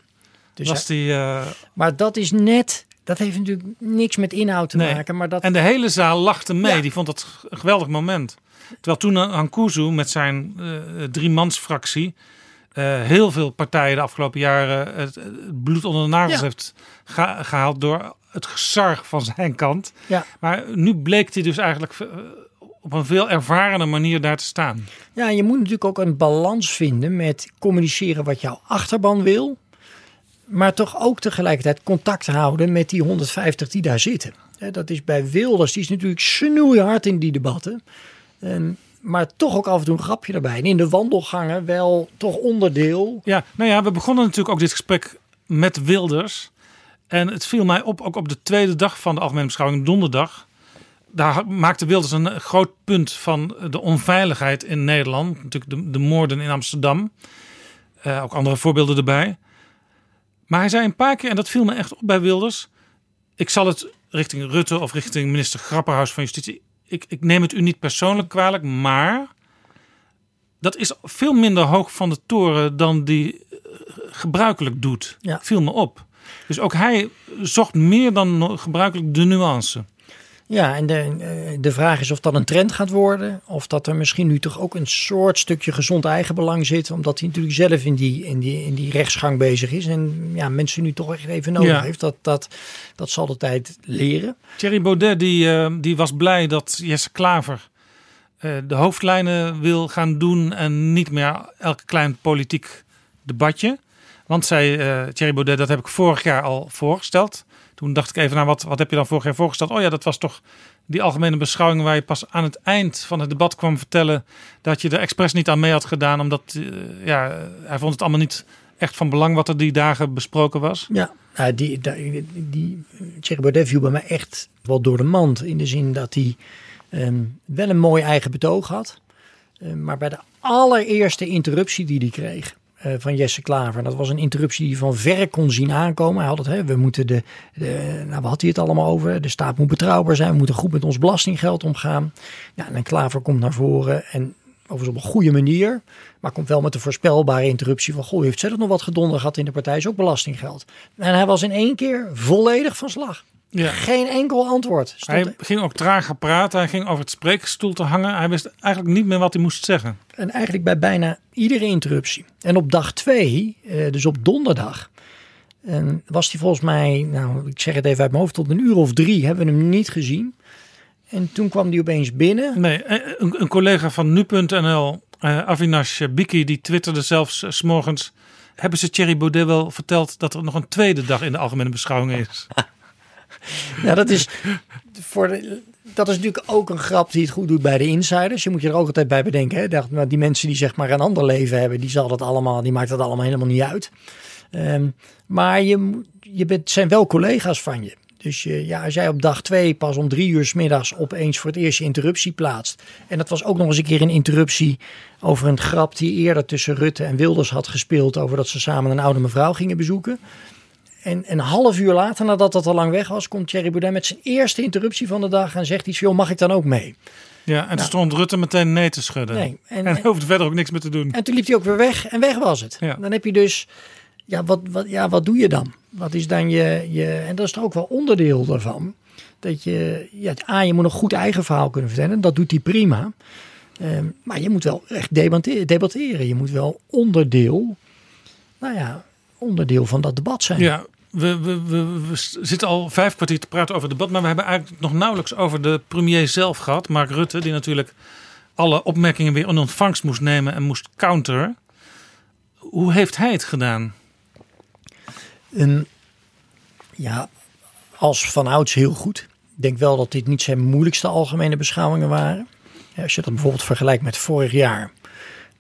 Dus was die... eh, Maar dat is net, dat heeft natuurlijk niks met inhoud te Nee. maken. Maar dat, En de hele zaal lachte mee. Ja. Die vond dat een geweldig moment. Terwijl toen Hankuzu met zijn eh driemansfractie... eh, heel veel partijen de afgelopen jaren het, het bloed onder de nagels Ja. heeft geha- gehaald... door het gezarg van zijn kant. Ja. Maar nu bleek hij dus eigenlijk eh, op een veel ervarende manier daar te staan. Ja, je moet natuurlijk ook een balans vinden met communiceren wat jouw achterban wil. Maar toch ook tegelijkertijd contact houden met die 150 die daar zitten. Dat is bij Wilders, die is natuurlijk snoeihard in die debatten. En, maar toch ook af en toe een grapje erbij. En in de wandelgangen wel toch onderdeel. Ja, nou ja, we begonnen natuurlijk ook dit gesprek met Wilders. En het viel mij op, ook op de tweede dag van de Algemene Beschouwing, donderdag. Daar maakte Wilders een groot punt van de onveiligheid in Nederland. Natuurlijk de, de moorden in Amsterdam. Eh, ook andere voorbeelden erbij. Maar hij zei een paar keer, en dat viel me echt op bij Wilders. Ik zal het richting Rutte of richting minister Grapperhaus van Justitie. Ik, ik neem het u niet persoonlijk kwalijk, maar dat is veel minder hoog van de toren dan die eh, gebruikelijk doet. Ja. Viel me op. Dus ook hij zocht meer dan gebruikelijk de nuance. Ja, en de, eh, de vraag is of dat een trend gaat worden. Of dat er misschien nu toch ook een soort stukje gezond eigenbelang zit. Omdat hij natuurlijk zelf in die, in die, in die rechtsgang bezig is. En ja, mensen nu toch echt even nodig Ja. heeft. Dat, dat, dat zal de tijd leren. Thierry Baudet die, eh, die was blij dat Jesse Klaver eh, de hoofdlijnen wil gaan doen en niet meer elk klein politiek debatje. Want eh, Thierry Baudet, dat heb ik vorig jaar al voorgesteld. Toen dacht ik even, nou wat, wat heb je dan vorig jaar voorgesteld? Oh ja, dat was toch die algemene beschouwing waar je pas aan het eind van het debat kwam vertellen dat je er expres niet aan mee had gedaan. Omdat eh, ja, hij vond het allemaal niet echt van belang wat er die dagen besproken was. Ja, nou, die, die, die Baudet viel bij mij echt wel door de mand. In de zin dat hij ehm, wel een mooi eigen betoog had. Eh, maar bij de allereerste interruptie die hij kreeg eh, van Jesse Klaver. Dat was een interruptie die van verre kon zien aankomen. Hij had het, hè, we moeten de, de nou, waar had hij het allemaal over? De staat moet betrouwbaar zijn. We moeten goed met ons belastinggeld omgaan. Ja, en Klaver komt naar voren en overigens op een goede manier. Maar komt wel met de voorspelbare interruptie van... Goh, heeft zelf nog wat gedonder gehad in de partij, is ook belastinggeld. En hij was in één keer volledig van slag. Ja. Geen enkel antwoord. Stond Hij ging ook trager praten. Hij ging over het spreekstoel te hangen. Hij wist eigenlijk niet meer wat hij moest zeggen. En eigenlijk bij bijna iedere interruptie. En op dag twee, eh, dus op donderdag, en was hij volgens mij, nou ik zeg het even uit mijn hoofd, tot een uur of drie hebben we hem niet gezien. En toen kwam hij opeens binnen. Nee, eh, een, een collega van nu.nl, eh Avinash Biki, die twitterde zelfs eh, 's morgens. Hebben ze Thierry Baudet wel verteld dat er nog een tweede dag in de algemene beschouwing is? Ja, dat is, voor dat is natuurlijk ook een grap die het goed doet bij de insiders. Je moet je er ook altijd bij bedenken. Hè? Dat, maar die mensen die zeg maar een ander leven hebben, die, zal dat allemaal, die maakt dat allemaal helemaal niet uit. Ehm, maar je, je bent, zijn wel collega's van je. Dus ja, als jij op dag twee pas om drie uur s middags opeens voor het eerst je interruptie plaatst. En dat was ook nog eens een keer een interruptie over een grap die eerder tussen Rutte en Wilders had gespeeld. Over dat ze samen een oude mevrouw gingen bezoeken. En een half uur later, nadat dat al lang weg was, komt Thierry Baudet met zijn eerste interruptie van de dag en zegt iets: joh, mag ik dan ook mee? Ja, en toen stond Rutte meteen nee te schudden. Nee, en, en- hoefde verder ook niks meer te doen. En toen liep hij ook weer weg en weg was het. Ja. Dan heb je dus, ja wat, wat, ja, wat doe je dan? Wat is dan je, je, en dat is toch ook wel onderdeel daarvan. Dat je, ja, A, je moet een goed eigen verhaal kunnen vertellen. Dat doet hij prima. Ehm, maar je moet wel echt debatteren. Je moet wel onderdeel, nou ja, onderdeel van dat debat zijn. Ja, we, we, we, we zitten al vijf kwartier te praten over het debat. Maar we hebben eigenlijk nog nauwelijks over de premier zelf gehad. Mark Rutte, die natuurlijk alle opmerkingen weer in ontvangst moest nemen en moest counteren. Hoe heeft hij het gedaan? Een, ja, als vanouds heel goed. Ik denk wel dat dit niet zijn moeilijkste algemene beschouwingen waren. Als je dat bijvoorbeeld vergelijkt met vorig jaar.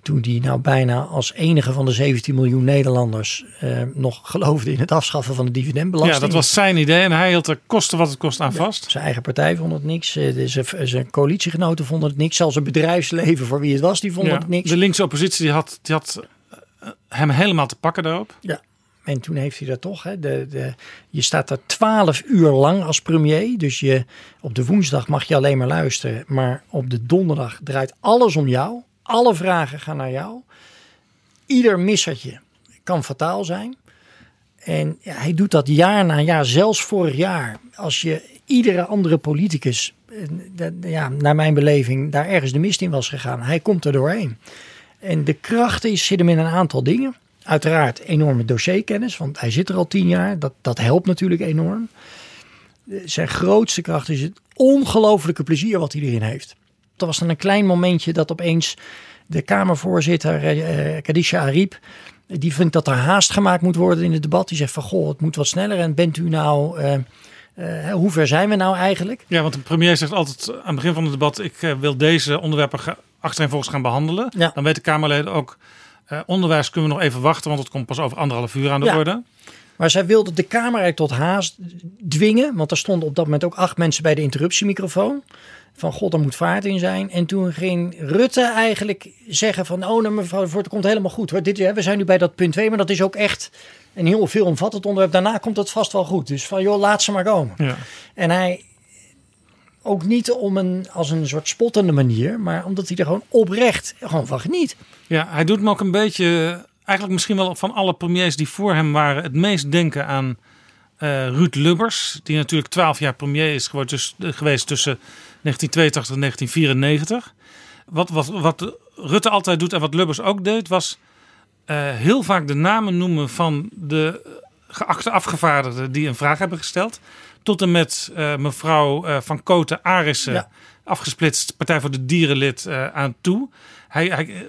Toen die nou bijna als enige van de 17 miljoen Nederlanders eh, nog geloofde in het afschaffen van de dividendbelasting. Ja, dat was zijn idee en hij hield er kosten wat het kost aan vast. Zijn eigen partij vond het niks. eh, Zijn, zijn coalitiegenoten vonden het niks. Zelfs het bedrijfsleven voor wie het was, die vonden Ja, het niks. de linkse oppositie die had, die had eh, hem helemaal te pakken daarop. Ja, en toen heeft hij dat toch. Hè, de, de, je staat er twaalf uur lang als premier. Dus je, op de woensdag mag je alleen maar luisteren. Maar op de donderdag draait alles om jou. Alle vragen gaan naar jou. Ieder missertje kan fataal zijn. En hij doet dat jaar na jaar, zelfs vorig jaar. Als je iedere andere politicus, eh, ja, naar mijn beleving, daar ergens de mist in was gegaan. Hij komt er doorheen. En de kracht is, zit hem in een aantal dingen. Uiteraard enorme dossierkennis, want hij zit er al tien jaar. Dat, dat helpt natuurlijk enorm. Eh, Zijn grootste kracht is het ongelofelijke plezier wat hij erin heeft. Er was dan een klein momentje dat opeens de Kamervoorzitter eh Kadisha Ariep, die vindt dat er haast gemaakt moet worden in het debat. Die zegt van goh, het moet wat sneller. En bent u nou, eh, eh, hoe ver zijn we nou eigenlijk? Ja, want de premier zegt altijd aan het begin van het debat: ik eh, wil deze onderwerpen ge- achtereenvolgens gaan behandelen. Ja. Dan weten Kamerleden ook. eh, onderwijs kunnen we nog even wachten, want het komt pas over anderhalf uur aan de Ja. orde. Maar zij wilde de Kamer eigenlijk tot haast dwingen. Want er stonden op dat moment ook acht mensen bij de interruptiemicrofoon. Van god, er moet vaart in zijn. En toen ging Rutte eigenlijk zeggen van... oh, nou, mevrouw de Voort, het komt helemaal goed. Hoor. Dit, hè, we zijn nu bij dat punt 2, maar dat is ook echt een heel veelomvattend onderwerp. Daarna komt het vast wel goed. Dus van joh, laat ze maar komen. Ja. En hij ook niet om een, als een soort spottende manier... maar omdat hij er gewoon oprecht gewoon van geniet. Ja, hij doet me ook een beetje, eigenlijk misschien wel van alle premiers die voor hem waren, het meest denken aan eh, Ruud Lubbers. Die natuurlijk twaalf jaar premier is geworden, dus, geweest tussen 1982 en 1994. Wat, wat, wat Rutte altijd doet en wat Lubbers ook deed, was eh, heel vaak de namen noemen van de geachte afgevaardigden die een vraag hebben gesteld. Tot en met mevrouw Van Koten Arissen, Ja. afgesplitst Partij voor de Dierenlid aan toe. Hij, hij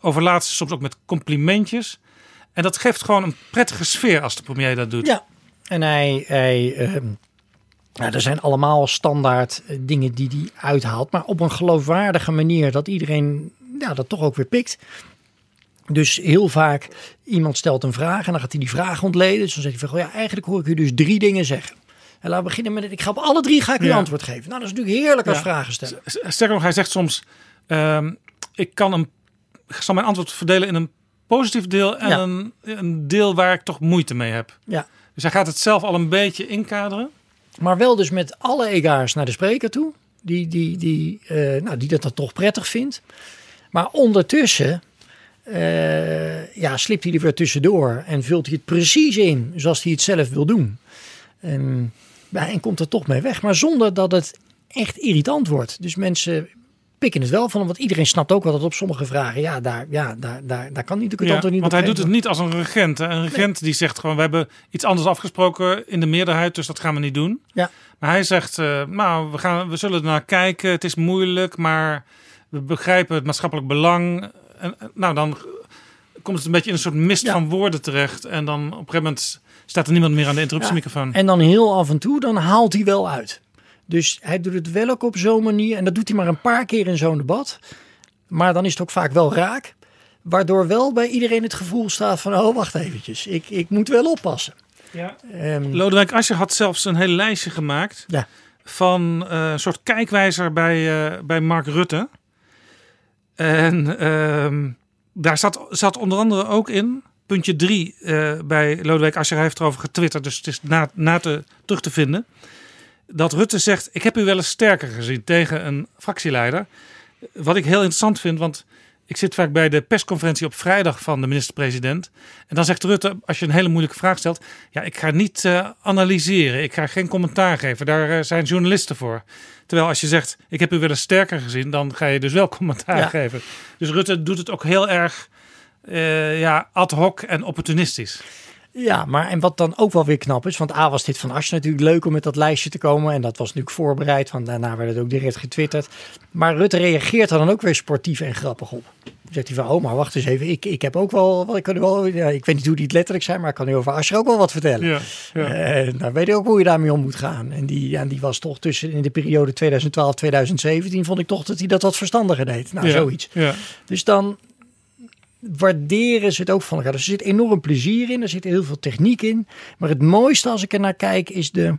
overlaat ze soms ook met complimentjes. En dat geeft gewoon een prettige sfeer als de premier dat doet. Ja, en hij, hij ehm, ja, er zijn allemaal standaard eh, dingen die hij uithaalt, maar op een geloofwaardige manier dat iedereen ja, dat toch ook weer pikt. Dus heel vaak iemand stelt een vraag en dan gaat hij die vraag ontleden. Dus dan zegt hij van, goh, ja, eigenlijk hoor ik u dus drie dingen zeggen. En laten we beginnen met het. Ik ga op alle drie ga ik u Ja. antwoord geven. Nou, dat is natuurlijk heerlijk als Ja. vragen stellen. Sterker nog, hij zegt soms: ehm, ik kan een, zal mijn antwoord verdelen in een positief deel en Ja. een, een deel waar ik toch moeite mee heb. Ja. Dus hij gaat het zelf al een beetje inkaderen. Maar wel dus met alle egaars naar de spreker toe. Die, die, die, eh, nou, die dat dan toch prettig vindt. Maar ondertussen eh, ja, slipt hij er weer tussendoor. En vult hij het precies in zoals hij het zelf wil doen. En, ja, en komt er toch mee weg. Maar zonder dat het echt irritant wordt. Dus mensen pikken het wel van. Want iedereen snapt ook wel dat op sommige vragen... ja, daar, ja, daar, daar, daar kan niet de Ja, antwoord niet want hij doet het niet als een regent. hè. Een regent die zegt gewoon: we hebben iets anders afgesproken in de meerderheid, dus dat gaan we niet doen. Ja. Maar hij zegt: eh, nou, we, gaan, we zullen naar kijken. Het is moeilijk, maar we begrijpen het maatschappelijk belang. En, nou, dan komt het een beetje in een soort mist Ja. van woorden terecht. En dan op een gegeven moment staat er niemand meer aan de interruptiemicrofoon. En dan heel af en toe, dan haalt hij wel uit. Dus hij doet het wel ook op zo'n manier. En dat doet hij maar een paar keer in zo'n debat. Maar dan is het ook vaak wel raak. Waardoor wel bij iedereen het gevoel staat van... oh, wacht eventjes, ik, ik moet wel oppassen. Ja. Ehm, Lodewijk Asscher had zelfs een heel lijstje gemaakt Ja. van eh, een soort kijkwijzer bij, eh, bij Mark Rutte. En ehm, daar zat, zat onder andere ook in, puntje drie eh, bij Lodewijk Asscher, hij heeft erover getwitterd, dus het is na, na te, terug te vinden. Dat Rutte zegt, ik heb u wel eens sterker gezien tegen een fractieleider. Wat ik heel interessant vind, want ik zit vaak bij de persconferentie op vrijdag van de minister-president. En dan zegt Rutte, als je een hele moeilijke vraag stelt... ja, ik ga niet eh, analyseren, ik ga geen commentaar geven. Daar eh, zijn journalisten voor. Terwijl als je zegt, ik heb u wel eens sterker gezien... dan ga je dus wel commentaar Ja. geven. Dus Rutte doet het ook heel erg eh, ja, ad hoc en opportunistisch. Ja, maar en wat dan ook wel weer knap is, want A was dit van Asje natuurlijk leuk om met dat lijstje te komen. En dat was natuurlijk voorbereid, want daarna werd het ook direct getwitterd. Maar Rutte reageert er dan ook weer sportief en grappig op. Dan zegt hij van, oh maar wacht eens even, ik, ik heb ook wel, ik, kan wel ja, ik weet niet hoe die het letterlijk zijn, maar ik kan u over Asje ook wel wat vertellen. Ja, ja. En dan weet je ook hoe je daarmee om moet gaan. En die, ja, die was toch tussen in de periode 2012-2017, vond ik toch dat hij dat wat verstandiger deed. Nou, Ja, zoiets. Ja. Dus dan waarderen ze het ook van elkaar. Dus er zit enorm plezier in, er zit heel veel techniek in. Maar het mooiste als ik er naar kijk is de,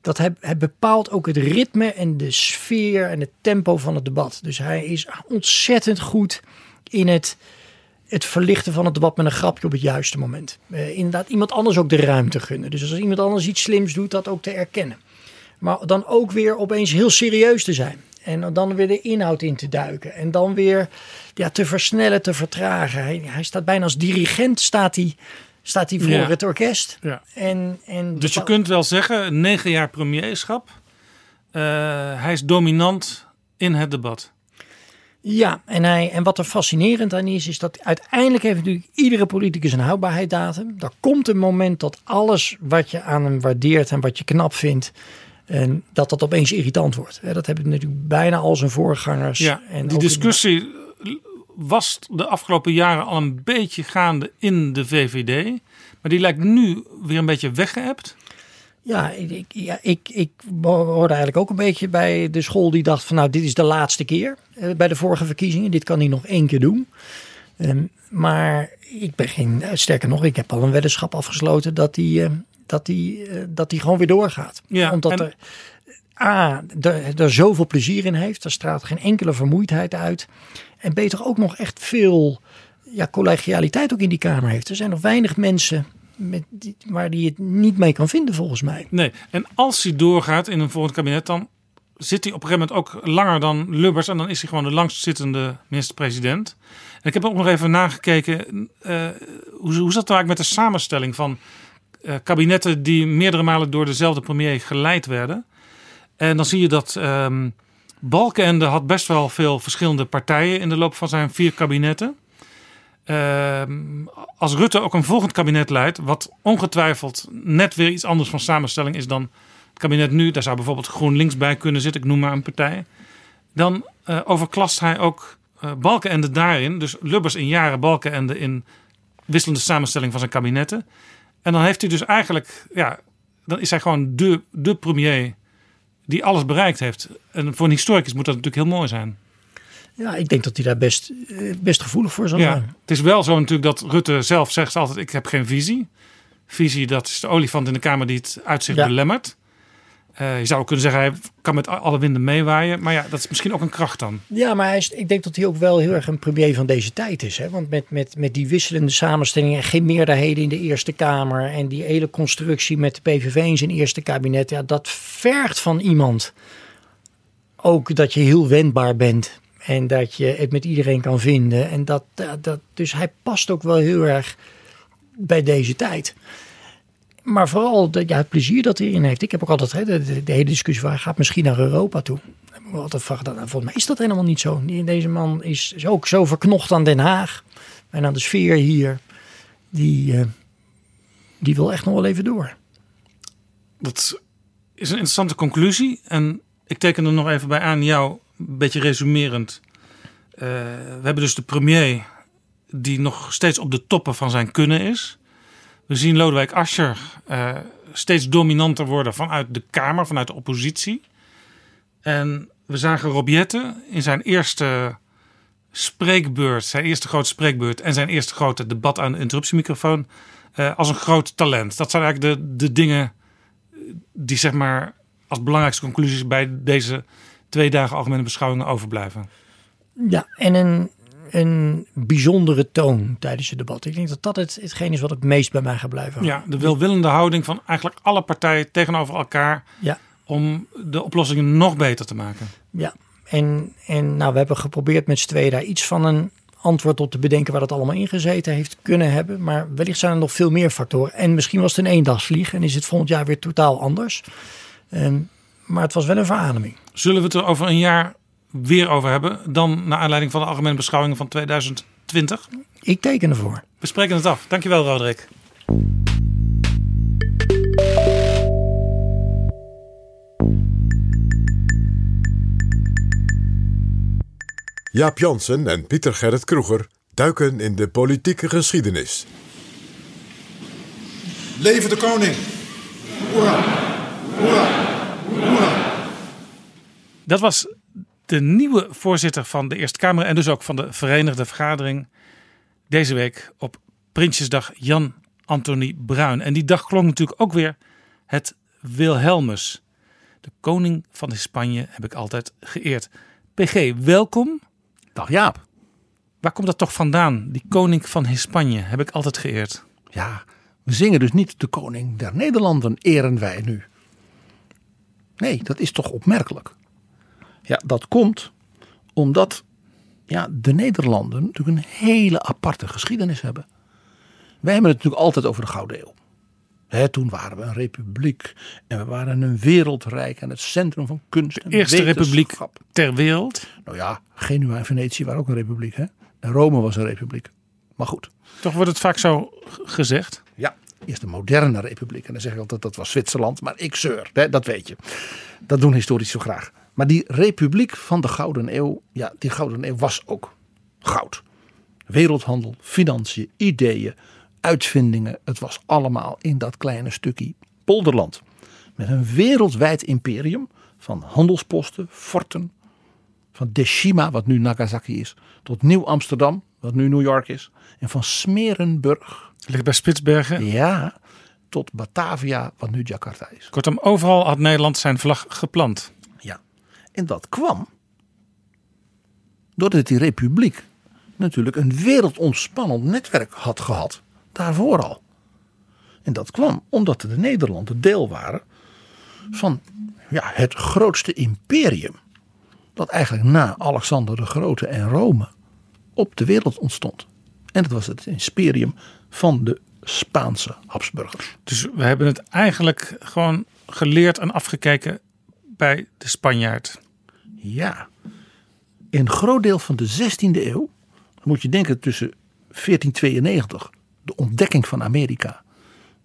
dat hij, bepaalt ook het ritme en de sfeer en het tempo van het debat. Dus hij is ontzettend goed in het, het verlichten van het debat met een grapje op het juiste moment. Eh, inderdaad, iemand anders ook de ruimte gunnen. Dus als iemand anders iets slims doet, dat ook te erkennen. Maar dan ook weer opeens heel serieus te zijn. En dan weer de inhoud in te duiken. En dan weer ja, te versnellen, te vertragen. Hij, hij staat bijna als dirigent staat hij staat hij voor Ja. het orkest. Ja. En, en Dus je kunt wel zeggen, negen jaar premierschap. eh, hij is dominant in het debat. Ja, en, hij, en wat er fascinerend aan is, is dat uiteindelijk heeft natuurlijk iedere politicus een houdbaarheidsdatum. Er komt een moment dat alles wat je aan hem waardeert en wat je knap vindt, en dat dat opeens irritant wordt. Dat hebben natuurlijk bijna al zijn voorgangers. Ja, en die discussie was de afgelopen jaren al een beetje gaande in de VVD. Maar die lijkt nu weer een beetje weggeëpt. Ja, ik, ja ik, ik hoorde eigenlijk ook een beetje bij de school die dacht van nou dit is de laatste keer eh, bij de vorige verkiezingen. Dit kan hij nog één keer doen. Ehm, maar ik ben geen, eh, sterker nog, ik heb al een weddenschap afgesloten dat hij, eh, dat hij, eh, dat hij gewoon weer doorgaat. Ja, Omdat en- er A, er, er zoveel plezier in heeft. Er straalt geen enkele vermoeidheid uit. En beter ook nog echt veel ja, collegialiteit ook in die Kamer heeft. Er zijn nog weinig mensen met die, waar die het niet mee kan vinden volgens mij. Nee, en als hij doorgaat in een volgend kabinet, dan zit hij op een gegeven moment ook langer dan Lubbers. En dan is hij gewoon de langstzittende minister-president. En ik heb ook nog even nagekeken, eh, hoe, hoe zat het nou eigenlijk met de samenstelling van eh, kabinetten die meerdere malen door dezelfde premier geleid werden. En dan zie je dat ehm Balkenende had best wel veel verschillende partijen in de loop van zijn vier kabinetten. Ehm, als Rutte ook een volgend kabinet leidt, wat ongetwijfeld net weer iets anders van samenstelling is dan het kabinet nu, daar zou bijvoorbeeld GroenLinks bij kunnen zitten, ik noem maar een partij, dan eh, overklast hij ook eh Balkenende daarin. Dus Lubbers in jaren, Balkenende in wisselende samenstelling van zijn kabinetten. En dan heeft hij dus eigenlijk, ja, dan is hij gewoon de, de premier die alles bereikt heeft. En voor een historicus moet dat natuurlijk heel mooi zijn. Ja, ik denk dat hij daar best, eh, best gevoelig voor zal Ja, zijn. het is wel zo natuurlijk dat Rutte zelf zegt altijd: ik heb geen visie. Visie, dat is de olifant in de kamer die het uitzicht Ja. belemmert. Eh, je zou kunnen zeggen, hij kan met alle winden meewaaien. Maar ja, dat is misschien ook een kracht dan. Ja, maar hij is, ik denk dat hij ook wel heel erg een premier van deze tijd is. Hè? Want met, met, met die wisselende samenstellingen en geen meerderheden in de Eerste Kamer. En die hele constructie met de PVV in zijn eerste kabinet. Ja, dat vergt van iemand ook dat je heel wendbaar bent. En dat je het met iedereen kan vinden. En dat, dat, dus hij past ook wel heel erg bij deze tijd. Maar vooral het plezier dat hij erin heeft. Ik heb ook altijd hè, de, hele discussie waar gaat misschien naar Europa toe. Ik altijd vragen, nou, volgens mij is dat helemaal niet zo. Deze man is, is ook zo verknocht aan Den Haag en aan de sfeer hier. Die, eh, die wil echt nog wel even door. Dat is een interessante conclusie. En ik teken er nog even bij aan jou, een beetje resumerend. Eh, we hebben dus de premier die nog steeds op de toppen van zijn kunnen is. We zien Lodewijk Asscher eh, steeds dominanter worden vanuit de Kamer, vanuit de oppositie. En we zagen Rob Jetten in zijn eerste spreekbeurt, zijn eerste grote spreekbeurt en zijn eerste grote debat aan de interruptiemicrofoon eh, als een groot talent. Dat zijn eigenlijk de, de dingen die zeg maar als belangrijkste conclusies bij deze twee dagen algemene beschouwingen overblijven. Ja, en een, een bijzondere toon tijdens het debat. Ik denk dat dat het, hetgeen is wat het meest bij mij gaat blijven. Ja, de welwillende houding van eigenlijk alle partijen tegenover elkaar Ja. om de oplossingen nog beter te maken. Ja, en, en nou, we hebben geprobeerd met z'n tweeën daar iets van een antwoord op te bedenken waar dat allemaal ingezeten heeft kunnen hebben. Maar wellicht zijn er nog veel meer factoren. En misschien was het een eendagsvlieg en is het volgend jaar weer totaal anders. En, maar het was wel een verademing. Zullen we het er over een jaar weer over hebben, dan naar aanleiding van de algemene beschouwingen van 2020? Ik teken ervoor. We spreken het af. Dankjewel, Roderick. Jaap Jansen en Pieter Gerrit Kroeger duiken in de politieke geschiedenis. Leven de koning! Hoera! Hoera! Hoera! Dat was de nieuwe voorzitter van de Eerste Kamer en dus ook van de Verenigde Vergadering. Deze week op Prinsjesdag Jan Anthony Bruin. En die dag klonk natuurlijk ook weer het Wilhelmus. De koning van Spanje heb ik altijd geëerd. PG, welkom. Dag Jaap. Waar komt dat toch vandaan? Die koning van Spanje heb ik altijd geëerd. Ja, we zingen dus niet de koning der Nederlanden eren wij nu. Nee, dat is toch opmerkelijk. Ja, dat komt omdat ja, de Nederlanden natuurlijk een hele aparte geschiedenis hebben. Wij hebben het natuurlijk altijd over de Gouden Eeuw. Hè, toen waren we een republiek en we waren een wereldrijk en het centrum van kunst en Eerste republiek ter wereld. Nou ja, Genua en Venetië waren ook een republiek. Hè? En Rome was een republiek. Maar goed. Toch wordt het vaak zo gezegd. Ja, eerst de moderne republiek. En dan zeg ik altijd dat was Zwitserland. Maar ik zeur, hè, dat weet je. Dat doen historici zo graag. Maar die republiek van de Gouden Eeuw, ja, die Gouden Eeuw was ook goud. Wereldhandel, financiën, ideeën, uitvindingen. Het was allemaal in dat kleine stukje polderland. Met een wereldwijd imperium van handelsposten, forten. Van Deshima, wat nu Nagasaki is, tot Nieuw Amsterdam, wat nu New York is. En van Smerenburg, Ligt bij Spitsbergen. ja, tot Batavia, wat nu Jakarta is. Kortom, overal had Nederland zijn vlag geplant. En dat kwam doordat die republiek natuurlijk een wereldomspannend netwerk had gehad. Daarvoor al. En dat kwam omdat de Nederlanden deel waren van ja, het grootste imperium. Dat eigenlijk na Alexander de Grote en Rome op de wereld ontstond. En dat was het imperium van de Spaanse Habsburgers. Dus we hebben het eigenlijk gewoon geleerd en afgekeken bij de Spanjaard. Ja. Een groot deel van de 16e eeuw, moet je denken tussen 1492, de ontdekking van Amerika,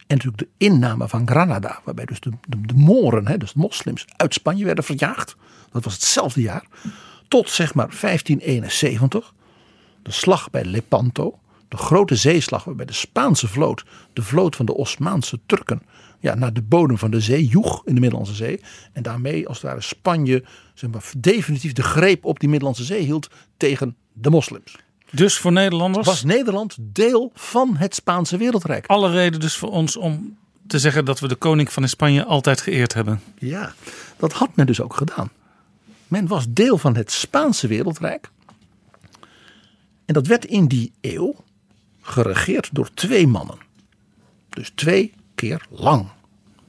en natuurlijk de inname van Granada, waarbij dus de, de, de Moren, hè, dus de moslims, uit Spanje werden verjaagd. Dat was hetzelfde jaar. Tot zeg maar 1571, de slag bij Lepanto, de grote zeeslag waarbij de Spaanse vloot, de vloot van de Osmaanse Turken, ja, naar de bodem van de zee joeg in de Middellandse Zee. En daarmee als het ware Spanje zeg maar, definitief de greep op die Middellandse Zee hield tegen de moslims. Dus voor Nederlanders Was Nederland deel van het Spaanse wereldrijk? alle reden dus voor ons om te zeggen dat we de koning van Spanje altijd geëerd hebben. Ja, dat had men dus ook gedaan. Men was deel van het Spaanse wereldrijk. En dat werd in die eeuw geregeerd door twee mannen. Dus twee keer lang.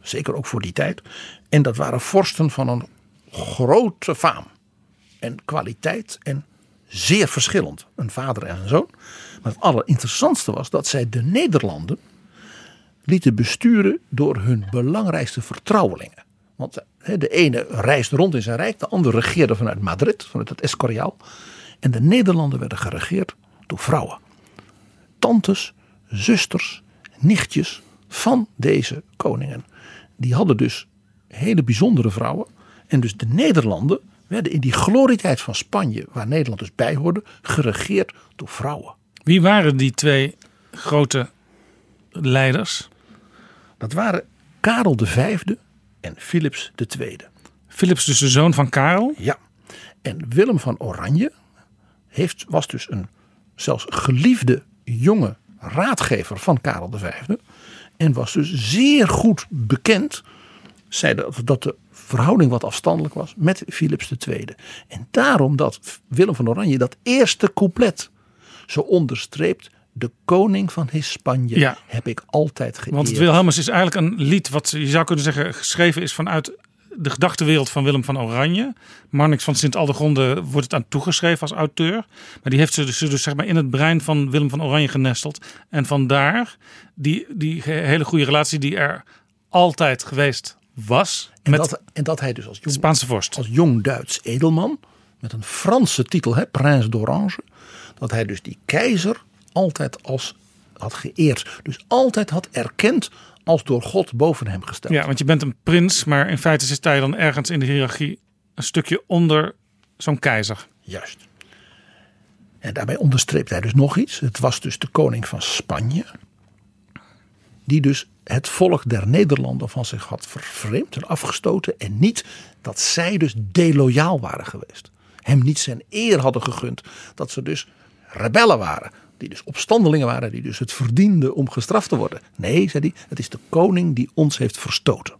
Zeker ook voor die tijd. En dat waren vorsten van een grote faam. En kwaliteit en zeer verschillend. Een vader en een zoon. Maar het allerinteressantste was dat zij de Nederlanden lieten besturen door hun belangrijkste vertrouwelingen. Want de ene reisde rond in zijn rijk, de andere regeerde vanuit Madrid, vanuit het Escoriaal. En de Nederlanden werden geregeerd door vrouwen. Tantes, zusters, nichtjes van deze koningen. Die hadden dus hele bijzondere vrouwen. En dus de Nederlanden werden in die glorietijd van Spanje, waar Nederland dus bij hoorde, geregeerd door vrouwen. Wie waren die twee grote leiders? Dat waren Karel V en Philips II. Philips dus de zoon van Karel. Ja. En Willem van Oranje heeft, was dus een zelfs geliefde jonge raadgever van Karel V. En was dus zeer goed bekend, zei dat, de verhouding wat afstandelijk was met Philips II. En daarom dat Willem van Oranje dat eerste couplet zo onderstreept. De koning van Hispanje Ja. heb ik altijd geëerd. Want het Wilhelmus is eigenlijk een lied wat je zou kunnen zeggen geschreven is vanuit de gedachtenwereld van Willem van Oranje. Marnix van Sint-Aldegonde wordt het aan toegeschreven als auteur. Maar die heeft ze dus, dus zeg maar in het brein van Willem van Oranje genesteld. En vandaar die, die hele goede relatie die er altijd geweest was. En, met dat, en dat hij dus als jong, Spaanse vorst. als jong Duits edelman met een Franse titel, hè, Prins d'Orange, dat hij dus die keizer altijd als had geëerd. Dus altijd had erkend als door God boven hem gesteld. Ja, want je bent een prins, maar in feite zit hij dan ergens in de hiërarchie een stukje onder zo'n keizer. Juist. En daarbij onderstreept hij dus nog iets. Het was dus de koning van Spanje. Die dus het volk der Nederlanden van zich had vervreemd en afgestoten. En niet dat zij dus deloyaal waren geweest. Hem niet zijn eer hadden gegund. Dat ze dus rebellen waren. Die dus opstandelingen waren. Die dus het verdienden om gestraft te worden. Nee, zei hij. Het is de koning die ons heeft verstoten.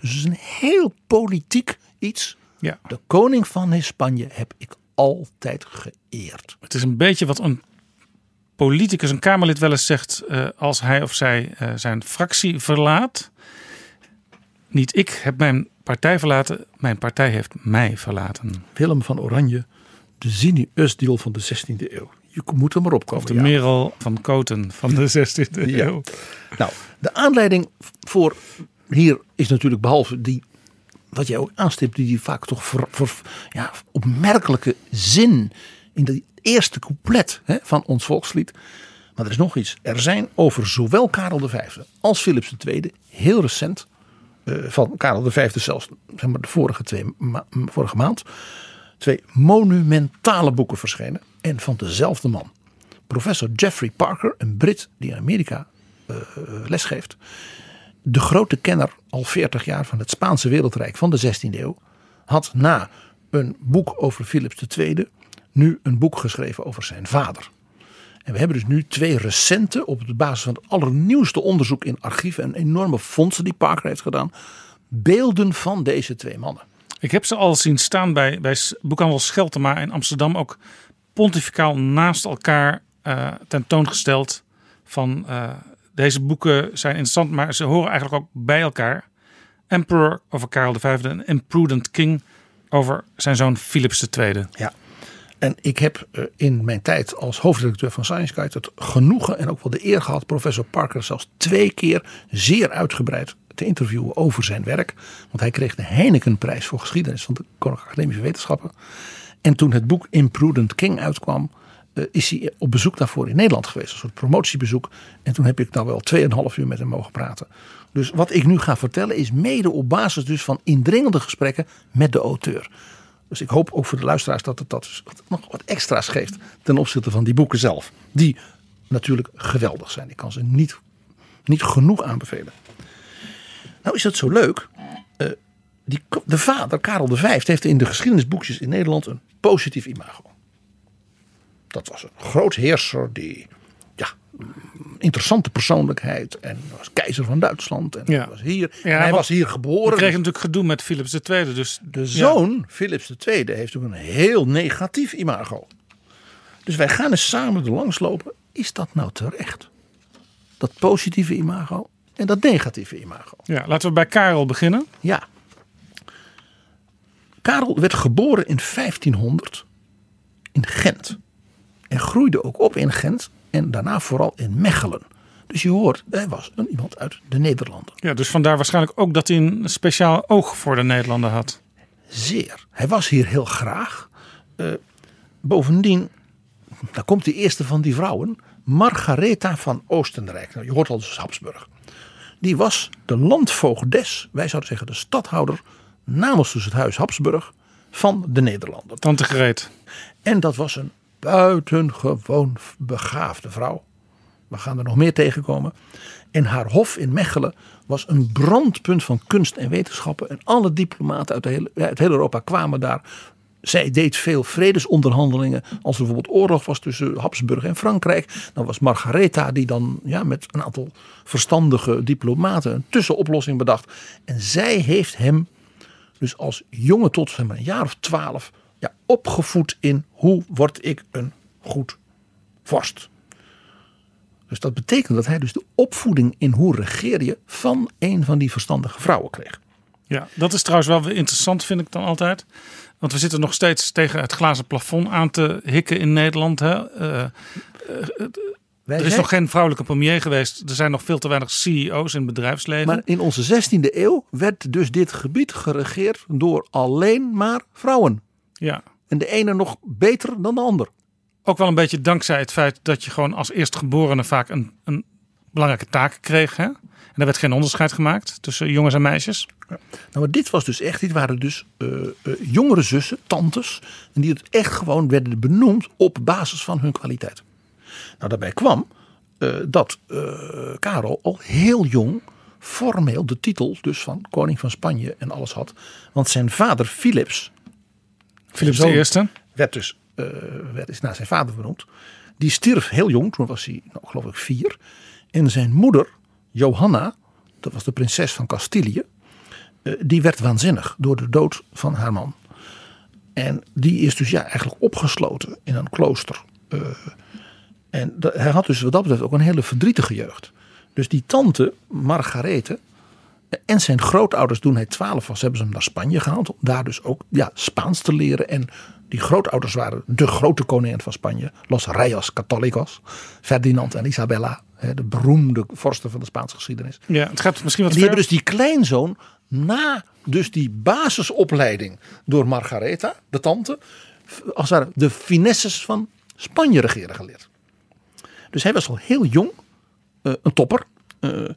Dus het is een heel politiek iets. Ja. De koning van Spanje heb ik altijd geëerd. Het is een beetje wat een politicus, een Kamerlid wel eens zegt eh, als hij of zij eh, zijn fractie verlaat. Niet ik heb mijn partij verlaten, mijn partij heeft mij verlaten. Willem van Oranje, de Zini Usdeel van de 16e eeuw. Je moet er maar opkomen. Of de. Merel van Koten van de 16e Ja. eeuw. Nou, de aanleiding voor hier is natuurlijk behalve die, wat jij ook aanstipt, die, vaak toch ver- ja, opmerkelijke zin in de eerste couplet hè, van ons volkslied. Maar er is nog iets. Er zijn over zowel Karel V als Philips II heel recent, eh, van Karel V zelfs zeg maar, de vorige, twee ma- vorige maand, twee monumentale boeken verschenen. Van dezelfde man. Professor Jeffrey Parker, een Brit die in Amerika eh, lesgeeft. De grote kenner, al 40 jaar van het Spaanse wereldrijk van de 16e eeuw. Had na een boek over Philips II nu een boek geschreven over zijn vader. En we hebben dus nu twee recente, op de basis van het allernieuwste onderzoek in archieven en enorme fondsen die Parker heeft gedaan, beelden van deze twee mannen. Ik heb ze al zien staan bij, bij boekhandel Scheltema in Amsterdam. Ook pontificaal naast elkaar eh, tentoongesteld. Van eh, deze boeken zijn interessant, maar ze horen eigenlijk ook bij elkaar. Emperor over Karel V en Imprudent King over zijn zoon Philips II. Ja. En ik heb eh, in mijn tijd als hoofdredacteur van Science Guide het genoegen en ook wel de eer gehad professor Parker zelfs twee keer zeer uitgebreid te interviewen over zijn werk. Want hij kreeg de Heinekenprijs voor geschiedenis van de Koninklijke Academische Wetenschappen. En toen het boek Imprudent King uitkwam, eh, is hij op bezoek daarvoor in Nederland geweest. Een soort promotiebezoek. En toen heb ik nou wel 2,5 uur met hem mogen praten. Dus wat ik nu ga vertellen is mede op basis dus van indringende gesprekken met de auteur. Dus ik hoop ook voor de luisteraars dat het dat dus nog wat extra's geeft ten opzichte van die boeken zelf. Die natuurlijk geweldig zijn. Ik kan ze niet, niet genoeg aanbevelen. Nou is het zo leuk. eh, die, de vader, Karel V, heeft in de geschiedenisboekjes in Nederland een positief imago. Dat was een groot heerser die, ja, interessante persoonlijkheid. En was keizer van Duitsland. En Ja. was hier, Ja, en hij was hier geboren. kregen natuurlijk gedoe met Philips II. Dus De zoon, Philips II, heeft ook een heel negatief imago. Dus wij gaan eens samen er langs lopen. Is dat nou terecht? Dat positieve imago en dat negatieve imago. Ja, laten we bij Karel beginnen. Ja. Karel werd geboren in 1500 in Gent. En groeide ook op in Gent en daarna vooral in Mechelen. Dus je hoort, hij was een, iemand uit de Nederlanden. Ja, dus vandaar waarschijnlijk ook dat hij een speciaal oog voor de Nederlanden had. Zeer. Hij was hier heel graag. Eh, bovendien, daar komt de eerste van die vrouwen, Margaretha van Oostenrijk. Nou, je hoort al dus Habsburg. Die was de landvoogdes, wij zouden zeggen de stadhouder, namens dus het huis Habsburg van de Nederlanden. Tante Greet. En dat was een buitengewoon begaafde vrouw. We gaan er nog meer tegenkomen. En haar hof in Mechelen was een brandpunt van kunst en wetenschappen. En alle diplomaten uit, hele, uit heel Europa kwamen daar. Zij deed veel vredesonderhandelingen. Als er bijvoorbeeld oorlog was tussen Habsburg en Frankrijk. Dan was Margaretha die dan ja, met een aantal verstandige diplomaten een tussenoplossing bedacht. En zij heeft hem dus als jongen tot zeg maar, een jaar of twaalf ja, opgevoed in hoe word ik een goed vorst. Dus dat betekent dat hij dus de opvoeding in hoe regeer je van een van die verstandige vrouwen kreeg. Ja, dat is trouwens wel interessant, vind ik dan altijd. Want we zitten nog steeds tegen het glazen plafond aan te hikken in Nederland. Hè? Eh, er is zijn- nog geen vrouwelijke premier geweest. Er zijn nog veel te weinig CEO's in het bedrijfsleven. Maar in onze 16e eeuw werd dus dit gebied geregeerd door alleen maar vrouwen. Ja. En de ene nog beter dan de ander. Ook wel een beetje dankzij het feit dat je gewoon als eerstgeborene vaak een, een belangrijke taak kreeg. Hè? En er werd geen onderscheid gemaakt tussen jongens en meisjes. Nou, maar dit was dus echt, dit waren dus eh, eh, jongere zussen, tantes. En die het echt gewoon werden benoemd op basis van hun kwaliteit. Nou, daarbij kwam eh, dat eh, Karel al heel jong formeel de titel dus van koning van Spanje en alles had. Want zijn vader Philips, Philips de Eerste. werd dus eh, werd, is naar zijn vader benoemd. Die stierf heel jong, toen was hij nou, geloof ik vier. En zijn moeder, Johanna, dat was de prinses van Castilië, die werd waanzinnig door de dood van haar man. En die is dus ja, eigenlijk opgesloten in een klooster. En dat- hij had dus wat dat betreft ook een hele verdrietige jeugd. Dus die tante, Margarethe, en zijn grootouders, toen hij 12 was, hebben ze hem naar Spanje gehaald. Om daar dus ook ja, Spaans te leren. En die grootouders waren de grote koningen van Spanje. Los Reyes Católicos. Ferdinand en Isabella. hè, De beroemde vorsten van de Spaanse geschiedenis. Ja, het gaat misschien wat En die ver. hebben dus die kleinzoon na dus die basisopleiding door Margaretha, de tante, als ware de finesses van Spanje regeren geleerd. Dus hij was al heel jong, eh, een topper. eh,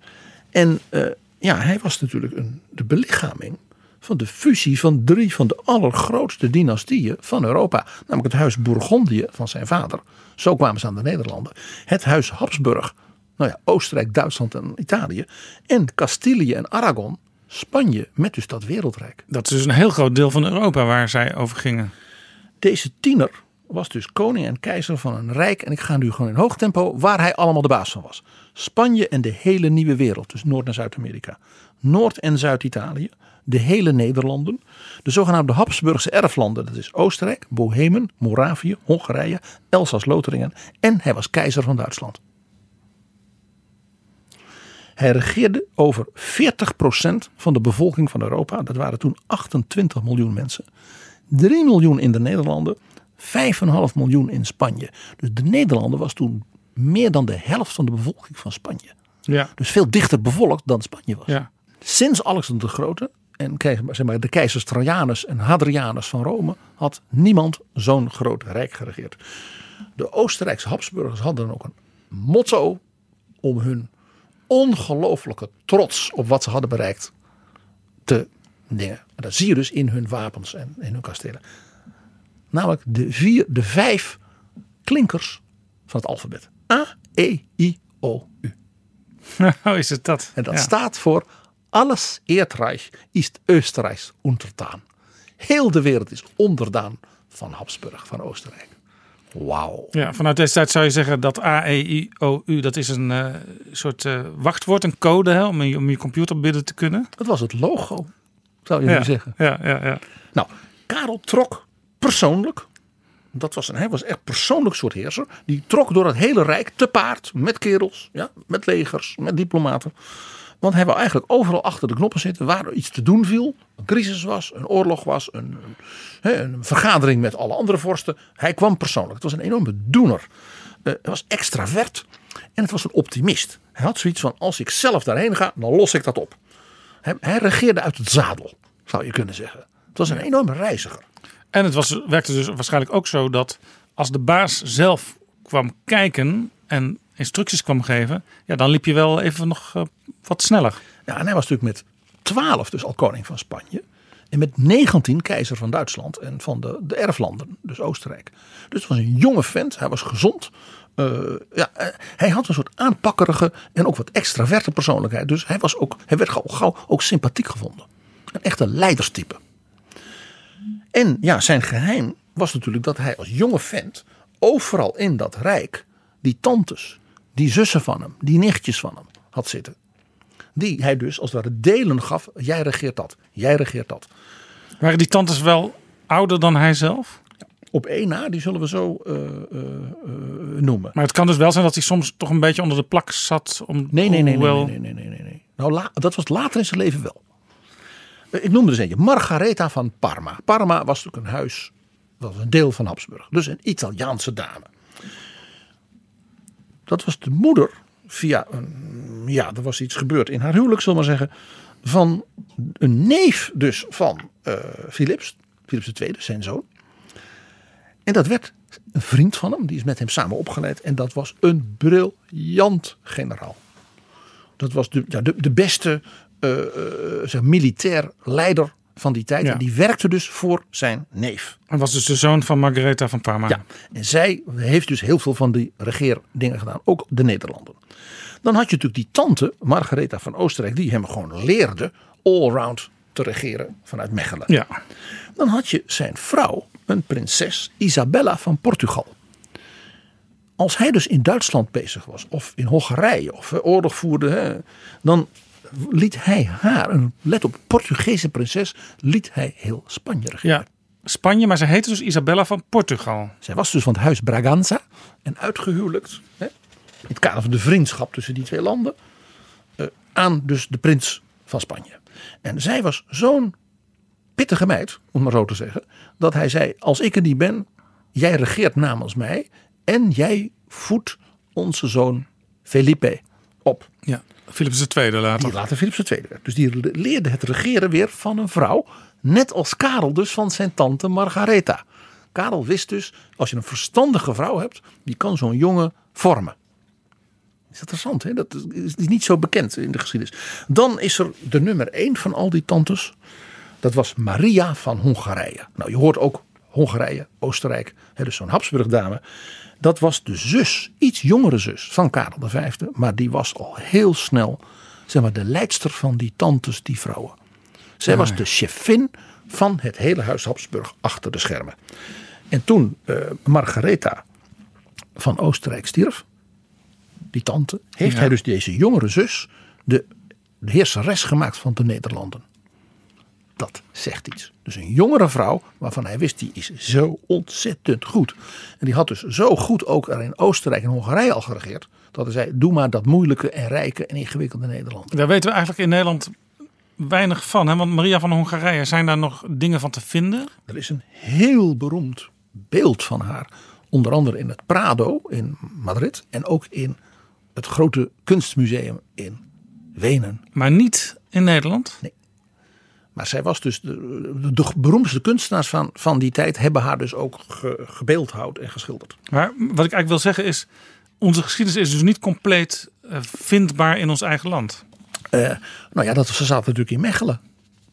en eh, ja, hij was natuurlijk een, de belichaming van de fusie van drie van de allergrootste dynastieën van Europa. Namelijk het huis Bourgondië van zijn vader. Zo kwamen ze aan de Nederlanden. Het huis Habsburg, nou ja, Oostenrijk, Duitsland en Italië. En Castilië en Aragon, Spanje met dus dat wereldrijk. Dat is dus een heel groot deel van Europa waar zij over gingen. Deze tiener was dus koning en keizer van een rijk. En ik ga nu gewoon in hoog tempo waar hij allemaal de baas van was. Spanje en de hele nieuwe wereld. Dus Noord- en Zuid-Amerika. Noord- en Zuid-Italië. De hele Nederlanden. De zogenaamde Habsburgse erflanden. Dat is Oostenrijk, Bohemen, Moravië, Hongarije, Elsass-Lotharingen. En hij was keizer van Duitsland. Hij regeerde over 40% van de bevolking van Europa. Dat waren toen 28 miljoen mensen. 3 miljoen in de Nederlanden, 5,5 miljoen in Spanje. Dus de Nederlanden was toen meer dan de helft van de bevolking van Spanje. Ja. Dus veel dichter bevolkt dan Spanje was. Ja. Sinds Alexander de Grote en zeg maar, de keizers Trajanus en Hadrianus van Rome had niemand zo'n groot rijk geregeerd. De Oostenrijkse Habsburgers hadden dan ook een motto om hun ongelooflijke trots op wat ze hadden bereikt te dingen. En dat zie je dus in hun wapens en in hun kastelen. Namelijk de, vier, de vijf klinkers van het alfabet. A, E, I, O, U. Oh, is het dat? En dat Ja. staat voor alles Erdreich ist Österreichs untertaan. Heel de wereld is onderdaan van Habsburg, van Oostenrijk. Wauw. Ja, vanuit deze tijd zou je zeggen dat A, E, I, O, U, dat is een eh, soort eh, wachtwoord, een code hè, om, je, om je computer binnen te kunnen. Dat was het logo, zou je ja. nu zeggen. Ja, ja, ja. Nou, Karel trok persoonlijk. Dat was een, hij was echt persoonlijk soort heerser. Die trok door het hele rijk te paard. Met kerels, ja, met legers, met diplomaten. Want hij wou eigenlijk overal achter de knoppen zitten waar er iets te doen viel. Een crisis was, een oorlog was, een, een, vergadering met alle andere vorsten. Hij kwam persoonlijk. Het was een enorme doener. Eh, hij was extravert en het was een optimist. Hij had zoiets van: als ik zelf daarheen ga, dan los ik dat op. Hij, hij regeerde uit het zadel, zou je kunnen zeggen. Het was een enorme reiziger. En het was, werkte dus waarschijnlijk ook zo dat als de baas zelf kwam kijken en instructies kwam geven, ja, dan liep je wel even nog eh, wat sneller. Ja, en hij was natuurlijk met 12 dus al koning van Spanje. En met 19 keizer van Duitsland en van de, de erflanden, dus Oostenrijk. Dus het was een jonge vent, hij was gezond. Eh, ja, eh, hij had een soort aanpakkerige en ook wat extraverte persoonlijkheid. Dus hij, was ook, hij werd gauw, gauw ook sympathiek gevonden. Een echte leiderstype. En ja, zijn geheim was natuurlijk dat hij als jonge vent overal in dat rijk die tantes, die zussen van hem, die nichtjes van hem had zitten. Die hij dus als het ware delen gaf. Jij regeert dat, jij regeert dat. Waren die tantes wel ouder dan hij zelf? Op één na, die zullen we zo eh, eh, eh, noemen. Maar het kan dus wel zijn dat hij soms toch een beetje onder de plak zat. Om, Nee, nee, nee, nee, hoewel- nee, nee, nee, nee, nee. Nou, dat was later in zijn leven wel. Eh, Ik noemde dus eentje, Margaretha van Parma. Parma was natuurlijk een huis, was een deel van Habsburg. Dus een Italiaanse dame. Dat was de moeder via een, ja, er was iets gebeurd in haar huwelijk, zullen we maar zeggen, van een neef dus van eh Philips, Philips II, zijn zoon. En dat werd een vriend van hem, die is met hem samen opgeleid. En dat was een briljant generaal. Dat was de, ja, de beste eh, zeg, militair leider van die tijd. Ja. En die werkte dus voor zijn neef. Hij was dus de zoon van Margaretha van Parma. Ja, en zij heeft dus heel veel van die regeerdingen gedaan. Ook de Nederlanden. Dan had je natuurlijk die tante, Margaretha van Oostenrijk, die hem gewoon leerde allround te regeren vanuit Mechelen. Ja. Dan had je zijn vrouw, een prinses Isabella van Portugal. Als hij dus in Duitsland bezig was, of in Hongarije, of eh, oorlog voerde, hè, dan liet hij haar, een, let op, Portugese prinses, liet hij heel Spanje regeren. Ja, Spanje, maar ze heette dus Isabella van Portugal. Zij was dus van het huis Braganza en uitgehuwelijkt, hè, in het kader van de vriendschap tussen die twee landen, eh, aan dus de prins van Spanje. En zij was zo'n pittige meid, om maar zo te zeggen. Dat hij zei, als ik er niet ben, jij regeert namens mij. En jij voedt onze zoon Felipe op. Ja, Philips II later. Die later Philips II. Dus die leerde het regeren weer van een vrouw. Net als Karel dus van zijn tante Margaretha. Karel wist dus, als je een verstandige vrouw hebt, die kan zo'n jongen vormen. Is interessant, hè? dat is niet zo bekend in de geschiedenis. Dan is er de nummer één van al die tantes. Dat was Maria van Hongarije. Nou, je hoort ook Hongarije, Oostenrijk, hè, dus zo'n Habsburgdame. Dat was de zus, iets jongere zus van Karel V. Maar die was al heel snel zeg maar, de leidster van die tantes, die vrouwen. Zij was de chefin van het hele huis Habsburg achter de schermen. En toen uh, Margaretha van Oostenrijk stierf, die tante, heeft hij dus deze jongere zus de, de heerseres gemaakt van de Nederlanden. Dat zegt iets. Dus een jongere vrouw waarvan hij wist die is zo ontzettend goed. En die had dus zo goed ook er in Oostenrijk en Hongarije al geregeerd. Dat hij zei, doe maar dat moeilijke en rijke en ingewikkelde Nederland. Daar weten we eigenlijk in Nederland weinig van. Hè? Want Maria van Hongarije, zijn daar nog dingen van te vinden? Er is een heel beroemd beeld van haar. Onder andere in het Prado in Madrid. En ook in het grote kunstmuseum in Wenen. Maar niet in Nederland? Nee. Maar zij was dus de, de, beroemdste kunstenaars van, van die tijd hebben haar dus ook ge, gebeeldhouwd en geschilderd. Maar wat ik eigenlijk wil zeggen is, onze geschiedenis is dus niet compleet uh, vindbaar in ons eigen land. Uh, nou ja, dat, ze zaten natuurlijk in Mechelen.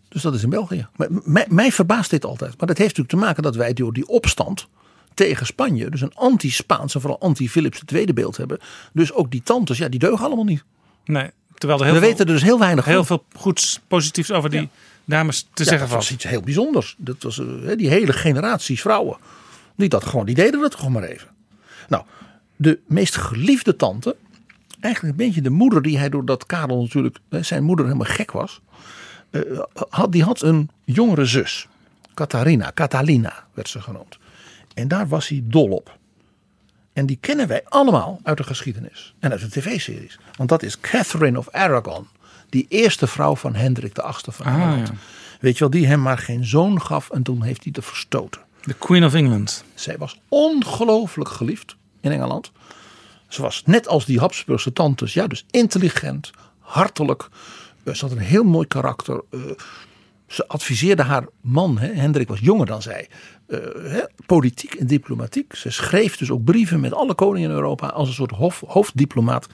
Dus dat is in België. Maar, mij, mij verbaast dit altijd. Maar dat heeft natuurlijk te maken dat wij door die opstand tegen Spanje, dus een anti-Spaans en vooral anti-Philips II beeld hebben. Dus ook die tantes, ja, die deugen allemaal niet. Nee, terwijl er heel We veel, weten er dus heel weinig heel van. veel goeds positiefs over die dames te ja, zeggen dat was iets heel bijzonders. Dat was uh, die hele generaties vrouwen. Die, dat gewoon, die deden dat gewoon maar even. Nou, de meest geliefde tante, eigenlijk een beetje de moeder die hij doordat Karel natuurlijk, zijn moeder helemaal gek was. Uh, had, die had een jongere zus. Catharina, Catalina werd ze genoemd. En daar was hij dol op. En die kennen wij allemaal uit de geschiedenis en uit de tv-series. Want dat is Catherine of Aragon. Die eerste vrouw van Hendrik de VIII van Ah, Engeland. ja. Weet je wel, die hem maar geen zoon gaf en toen heeft hij de verstoten. De Queen of England. Zij was ongelooflijk geliefd in Engeland. Ze was net als die Habsburgse tantes, ja, dus intelligent, hartelijk. Eh, Ze had een heel mooi karakter. Eh, Ze adviseerde haar man, hè, Hendrik was jonger dan zij, eh, hè, politiek en diplomatiek. Ze schreef dus ook brieven met alle koningen in Europa als een soort hof, hoofddiplomaat.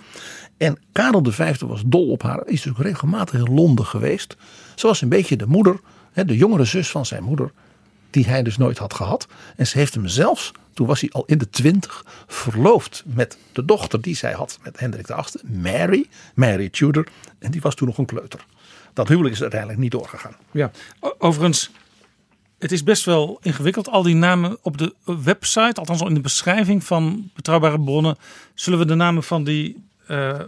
En Karel V was dol op haar, is dus regelmatig in Londen geweest. Ze was een beetje de moeder, de jongere zus van zijn moeder, die hij dus nooit had gehad. En ze heeft hem zelfs, toen was hij al in de twintig, verloofd met de dochter die zij had met Hendrik VIII, Mary, Mary Tudor. En die was toen nog een kleuter. Dat huwelijk is uiteindelijk niet doorgegaan. Ja. Overigens, het is best wel ingewikkeld. Al die namen op de website, althans al in de beschrijving van betrouwbare bronnen, zullen we de namen van die eh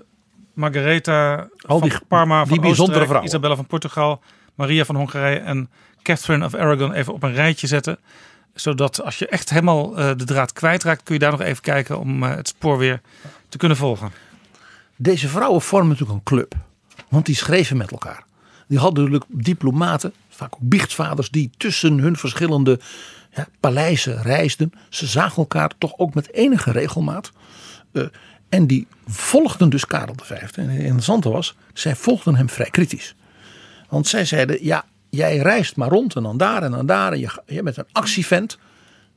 Margaretha Al die- van Parma, die van bijzondere vrouwen. Isabella van Portugal, Maria van Hongarije en Catherine of Aragon even op een rijtje zetten. Zodat als je echt helemaal eh, de draad kwijtraakt, kun je daar nog even kijken om eh, het spoor weer te kunnen volgen. Deze vrouwen vormen natuurlijk een club. Want die schreven met elkaar. Die hadden natuurlijk diplomaten, vaak ook biechtvaders, die tussen hun verschillende ja, paleizen reisden. Ze zagen elkaar toch ook met enige regelmaat. En die volgden dus Karel V. En het interessante was, zij volgden hem vrij kritisch. Want zij zeiden, ja, jij reist maar rond en dan daar en dan daar. En je, je bent een actievent,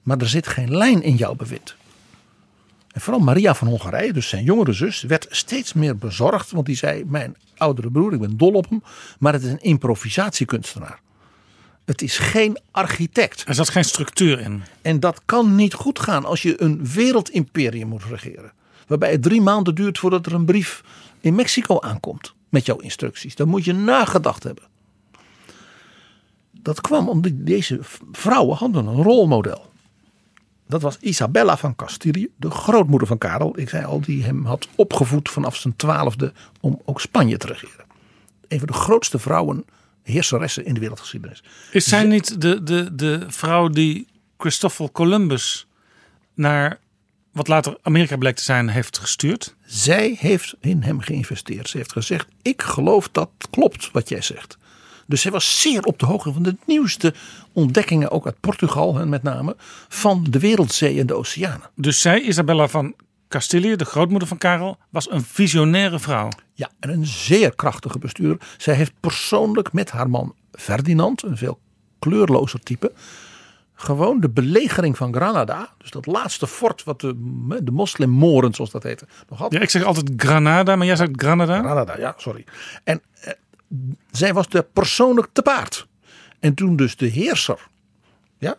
maar er zit geen lijn in jouw bewind. En vooral Maria van Hongarije, dus zijn jongere zus, werd steeds meer bezorgd. Want die zei, mijn oudere broer, ik ben dol op hem. Maar het is een improvisatiekunstenaar. Het is geen architect. Er zat geen structuur in. En dat kan niet goed gaan als je een wereldimperium moet regeren. Waarbij het drie maanden duurt voordat er een brief in Mexico aankomt. Met jouw instructies. Dan moet je nagedacht hebben. Dat kwam omdat deze vrouwen hadden een rolmodel. Dat was Isabella van Castilië, de grootmoeder van Karel. Ik zei al, die hem had opgevoed vanaf zijn twaalfde om ook Spanje te regeren. Een van de grootste vrouwen, heerseressen in de wereldgeschiedenis. Is zij niet de, de, de vrouw die Christoffel Columbus naar wat later Amerika bleek te zijn heeft gestuurd? Zij heeft in hem geïnvesteerd. Ze heeft gezegd: Ik geloof dat klopt wat jij zegt. Dus zij was zeer op de hoogte van de nieuwste ontdekkingen, ook uit Portugal met name, van de wereldzee en de oceanen. Dus zij, Isabella van Castilië, de grootmoeder van Karel, was een visionaire vrouw. Ja, en een zeer krachtige bestuurder. Zij heeft persoonlijk met haar man Ferdinand, een veel kleurlozer type, gewoon de belegering van Granada, dus dat laatste fort wat de, de moslimmoren, zoals dat heette, nog had. Ja, ik zeg altijd Granada, maar jij zegt Granada. Granada, ja, sorry. En eh, zij was er persoonlijk te paard. En toen dus de heerser, ja,